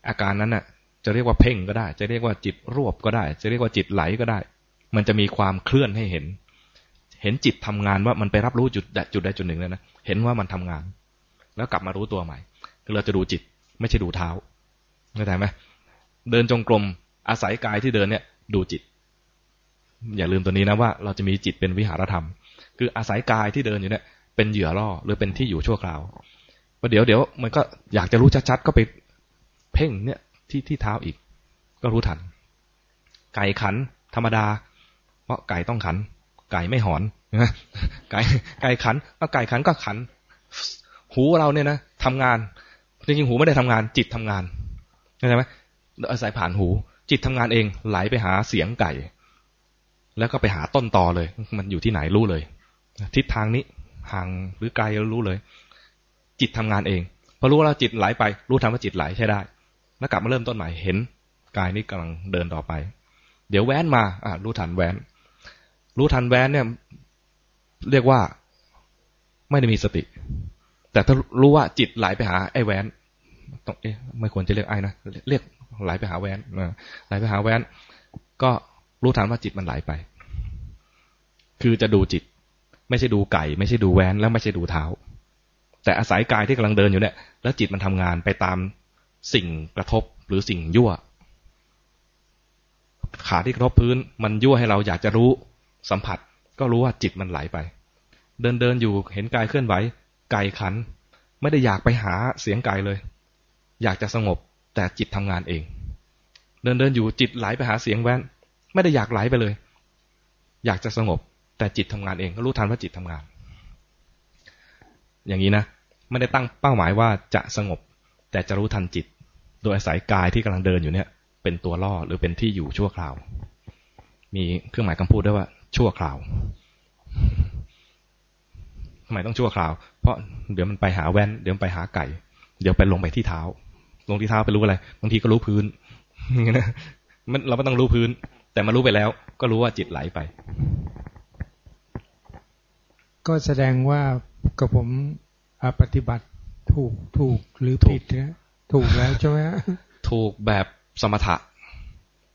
[SPEAKER 2] อาการนั้นน่ะ จะเรียกว่าเพ่งก็ได้ จะเรียกว่าจิตรวบก็ได้ จะเรียกว่าจิตไหลก็ได้ มันจะมีความเคลื่อนให้เห็น เห็นจิตทำงานว่ามันไปรับรู้จุดจุดใดจุดหนึ่งแล้วนะเห็นว่ามันทำงาน แล้วกลับมารู้ตัวใหม่เราจะดูจิตไม่ใช่ดูเท้าเข้าใจไหมเดินจงกรมอาศัยกายที่เดินเนี่ยดูจิต อย่าลืมตัวนี้นะว่าเราจะมีจิตเป็นวิหารธรรม คืออาศัยกายที่เดินอยู่เนี่ยเป็นเหยื่อล่อหรือเป็นที่อยู่ชั่วคราวประเดี๋ยวเดี๋ยวมันก็อยากจะรู้ชัดๆก็ไปเพ่งเนี่ยที่ที่เท้าอีก ก็รู้ทัน ไก่ขันธรรมดา เพราะไก่ต้องขัน ไก่ไม่หอนนะไก่ไก่ขันก็ไก่ขันก็ขัน หูเราเนี่ยนะทำงานจริงๆหูไม่ได้ทำงาน จิตทำงานเข้าใจไหมอาศัยผ่านหู จิตทำงานเองไหลไปหาเสียงไก่ แล้วก็ไปหาต้นตอเลย มันอยู่ที่ไหนรู้เลย ทิศทางนี้ห่างหรือไกลรู้เลย จิตทำงานเองพอรู้ว่าจิตไหลไป รู้ทันว่าจิตไหลใช่ได้ แล้วกลับมาเริ่มต้นใหม่เห็นกายนี้กำลังเดินต่อไป เดี๋ยวแว้นมาอะรู้ทันแว้น รู้ทันแว้นเนี่ย เรียกว่าไม่ได้มีสติ แต่ถ้ารู้ว่าจิตไหลไปหาไอ้แว้นต้องเอ๊ะไม่ควรจะเรียกไอ้นะเรียกไหลไปหาแว้นไหลไปหาแว้น ก็รู้ทันว่าจิตมันไหลไป คือจะดูจิต ไม่ใช่ดูไก่ ไม่ใช่ดูแวนแล้วไม่ใช่ดูเท้า แต่อาศัยกายที่กำลังเดินอยู่เนี่ยแล้วจิตมันทำงานไปตามสิ่งกระทบหรือสิ่งยั่ว ขาที่กระทบพื้น มันยั่วให้เราอยากจะรู้ สัมผัสก็รู้ว่าจิตมันไหลไป เดินเดินอยู่เห็นกายเคลื่อนไหวไก่ขัน ไม่ได้อยากไปหาเสียงไก่เลย อยากจะสงบแต่จิตทำงานเอง เดินเดินอยู่จิตไหลไปหาเสียงแว้น ไม่ได้อยากไหลไปเลย อยากจะสงบ แต่จิตทำงานเอง ก็รู้ทันว่าจิตทำงาน อย่างนี้นะไม่ได้ตั้งเป้าหมายว่าจะสงบ แต่จะรู้ทันจิต โดยอาศัยกายที่กำลังเดินอยู่เนี่ย เป็นตัวล่อหรือเป็นที่อยู่ชั่วคราว มีเครื่องหมายคำพูดด้วยว่า ชั่วคราวทำไมต้องชั่วคราว เพราะเดี๋ยวมันไปหาแว่น เดี๋ยวไปหาไก่ เดี๋ยวไปลงไปที่เท้า ลงที่เท้าไปรู้อะไร บางทีก็รู้พื้นนะมันเราไม่ต้องรู้พื้น แต่มารู้ไปแล้ว ก็รู้ว่าจิตไหลไป
[SPEAKER 3] ก็แสดงว่ากับผมปฏิบัติถูกถูกหรือผิดนะถูกแล้วใช่ไหม
[SPEAKER 2] ถูกแบบสมถะ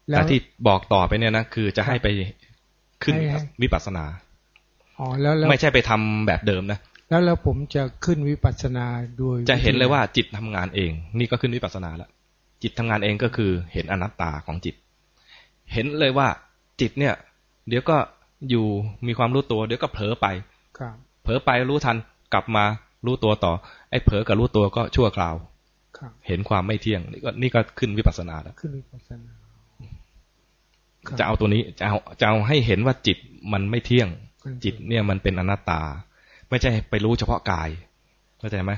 [SPEAKER 2] แต่ที่บอกต่อไปเนี่ยนะคือจะให้ไป ขึ้นวิปัสสนา
[SPEAKER 3] อ๋อแล้ว
[SPEAKER 2] ไม่ใช่ไปทำแบบเดิมนะ
[SPEAKER 3] แล้วแล้วผมจะขึ้นวิปัสสนาโดย
[SPEAKER 2] จะเห็นเลยว่าจิตทำงานเอง นี่ก็ขึ้นวิปัสสนาแล้วจิตทำงานเองก็คือเห็นอนัตตาของจิต เห็นเลยว่าจิตเนี่ย เดี๋ยวก็อยู่มีความรู้ตัว เดี๋ยวก็เผลอไปเผลอไปรู้ทันกลับมารู้ตัวต่อ ไอ้เผลอกับรู้ตัวก็ชั่วคราวเห็นความไม่เที่ยง นี่ก็นี่ก็ขึ้นวิปัสสนาแล้วขึ้นวิปัสสนา จะเอาตัวนี้จะเอาจะเอาให้เห็นว่าจิตมันไม่เที่ยง จิตเนี่ยมันเป็นอนัตตา ไม่ใช่ไปรู้เฉพาะกายเข้าใจไหม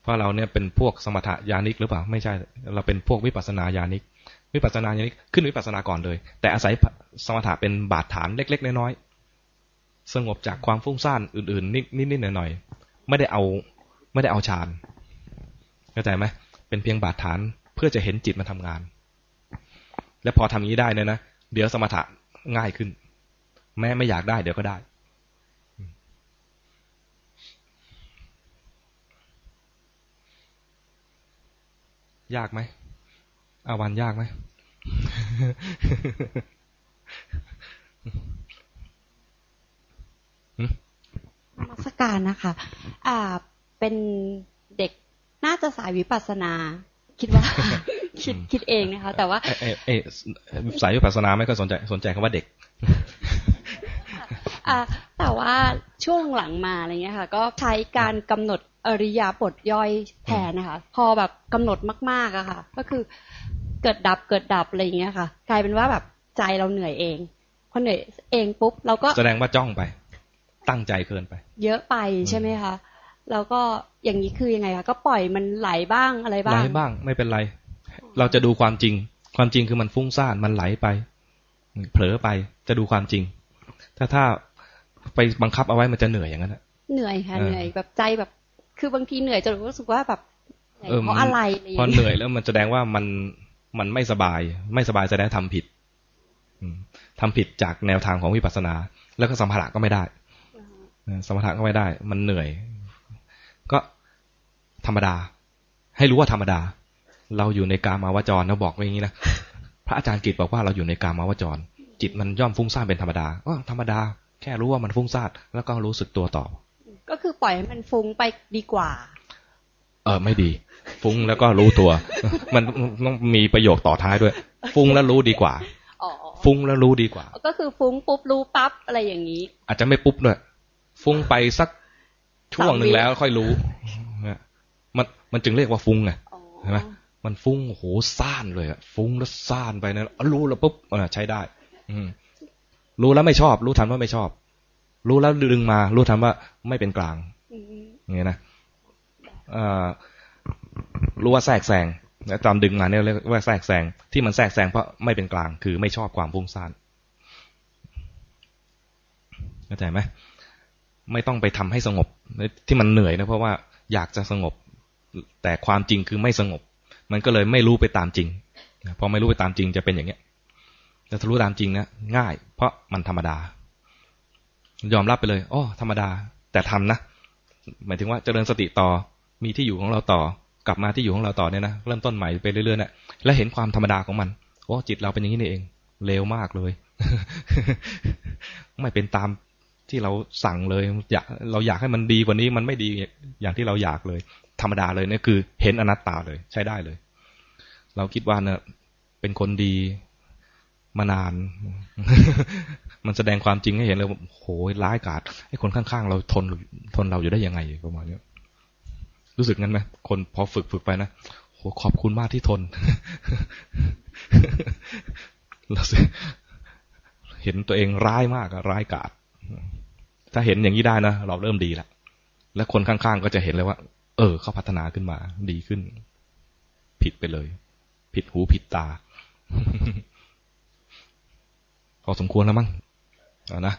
[SPEAKER 2] เพราะเราเนี่ยเป็นพวกสมถะญาณิกหรือเปล่าไม่ใช่ เราเป็นพวกวิปัสสนาญาณิก วิปัสสนาอย่างนี้ขึ้นวิปัสสนาก่อนเลย แต่อาศัยสมถะเป็นบาดฐานเล็ก ๆ น้อยๆสงบจากความฟุ้งซ่านอื่นๆ นิดๆหน่อยๆไม่ได้เอาไม่ได้เอาฌานเข้าใจไหมเป็นเพียงบาดฐานเพื่อจะเห็นจิตมันทางาน และพอทำอย่างนี้ได้เนี่ยนะ เดี๋ยวสมถะง่ายขึ้น แม้ไม่อยากได้เดี๋ยวก็ได้ ยากไหมอาวันยากไหม
[SPEAKER 8] มัสการนะคะ อ่า เป็นเด็กน่าจะสายวิปัสนา คิดว่า คิดคิดเองนะคะ แต่ว่า
[SPEAKER 2] เอเอสายวิปัสนาไม่ก็สนใจสนใจคำว่าเด็ก
[SPEAKER 8] อ่าแต่ว่าช่วงหลังมาอะไรเงี้ยค่ะ ก็ใช้การกำหนดอริยาบทย่อยแทนนะคะ พอแบบกำหนดมากๆอะค่ะ ก็คือเกิดดับเกิดดับอะไรอย่างเงี้ยค่ะ กลายเป็นว่าแบบใจเราเหนื่อยเองพอเหนื่อยเองปุ๊บเราก็
[SPEAKER 2] แสดงว่าจ้องไป ตั้งใจเกินไป
[SPEAKER 8] เยอะไปใช่ไหมคะแล้วก็อย่างนี้คือยังไงคะก็ปล่อยมันไหลบ้างอะไรบ้างไหล
[SPEAKER 2] บ้างไม่เป็นไร เราจะดูความจริง ความจริงคือมันฟุ้งซ่านมันไหลไป เผลอไปจะดูความจริง ถ้าถ้าไปบังคับเอาไว้มันจะเหนื่อยอย่างนั้น
[SPEAKER 8] เหนื่อยค่ะเหนื่อยแบบใจแบบ คือบางทีเหนื่อยจะรู้สึกว่าแบบเพราะอะไร
[SPEAKER 2] พอเหนื่อยแล้วมันแสดงว่ามันมันไม่สบาย ไม่สบายแสดงทำผิดทำผิดจากแนวทางของวิปัสสนา แล้วก็สัมภาระก็ไม่ได้สัมภาระก็ไม่ได้ มันเหนื่อย ก็ธรรมดา ให้รู้ว่าธรรมดา เราอยู่ในกามาวจรเราบอกไว้อย่างนี้นะพระอาจารย์กิตบอกว่าเราอยู่ในกามาวจร จิตมันย่อมฟุ้งซ่านเป็นธรรมดาก็ธรรมดา แค่รู้ว่ามันฟุ้งซ่านแล้วก็รู้สึกตัวต่อ
[SPEAKER 8] ก็คือปล่อยให้มันฟุ้งไปดีกว่า
[SPEAKER 2] เออไม่ดี ฟุ้งแล้วก็รู้ตัว มันต้องมีประโยคต่อท้ายด้วย ฟุ้งแล้วรู้ดีกว่าฟุ้งแล้วรู้ดีกว่า
[SPEAKER 8] ก็คือฟุ้งปุ๊บรู้ปั๊บอะไรอย่างนี้
[SPEAKER 2] อาจจะไม่ปุ๊บด้วยฟุ้งไปสักช่วงหนึ่งแล้วค่อยรู้มันมันจึงเรียกว่าฟุ้งไงใช่ไหม มันฟุ้งโหซ่านเลยอะฟุ้งแล้วซ่านไปนะรู้แล้วปุ๊บใช้ได้ อืรู้แล้วไม่ชอบ รู้ทันว่าไม่ชอบ รู้แล้วดึงมา รู้ทันว่าไม่เป็นกลางอย่างนี้นะรู้ว่าแทรกแซงแล้วจำดึงมาเนี่ยเรียกว่าแทรกแซงที่มันแทรกแซงเพราะไม่เป็นกลาง คือไม่ชอบความพุ่งซ่านเข้าใจไหมไม่ต้องไปทำให้สงบที่มันเหนื่อยนะเพราะว่าอยากจะสงบ แต่ความจริงคือไม่สงบ มันก็เลยไม่รู้ไปตามจริงพอไม่รู้ไปตามจริงจะเป็นอย่างเงี้ยแต่รู้ตามจริงนะง่าย เพราะมันธรรมดา ยอมรับไปเลยอ๋อธรรมดา แต่ทำนะหมายถึงว่าเจริญสติต่อมีที่อยู่ของเราต่อกลับมาที่อยู่ของเราต่อเนี่ยนะเริ่มต้นใหม่ไปเรื่อยๆนี่ยแล้วเห็นความธรรมดาของมันโอ้จิตเราเป็นอย่างนี้นี่เองเลวมากเลย ไม่เป็นตามที่เราสั่งเลยอยากเราอยากให้มันดีกว่านี้มันไม่ดีอย่างที่เราอยากเลย ธรรมดาเลยเนี่ยคือ เห็นอนัตตาเลย ใช้ได้เลย เราคิดว่าเนี่ยเป็นคนดีมานาน มันแสดงความจริงให้เห็นเลยโหร้ายกาจให้คนข้างๆ เราทนทนเราอยู่ได้ยังไงประมาณนี้รู้สึกงั้นไหมคนพอฝึกฝึกไปนะโหขอบคุณมากที่ทนเราเห็นตัวเองร้ายมากร้ายกาจถ้าเห็นอย่างนี้ได้นะเราเริ่มดีแล้วและคนข้างๆ ก็จะเห็นเลยว่า เออเขาพัฒนาขึ้นมา ดีขึ้น ผิดไปเลย ผิดหูผิดตา พอสมควรแล้วมั้งนะ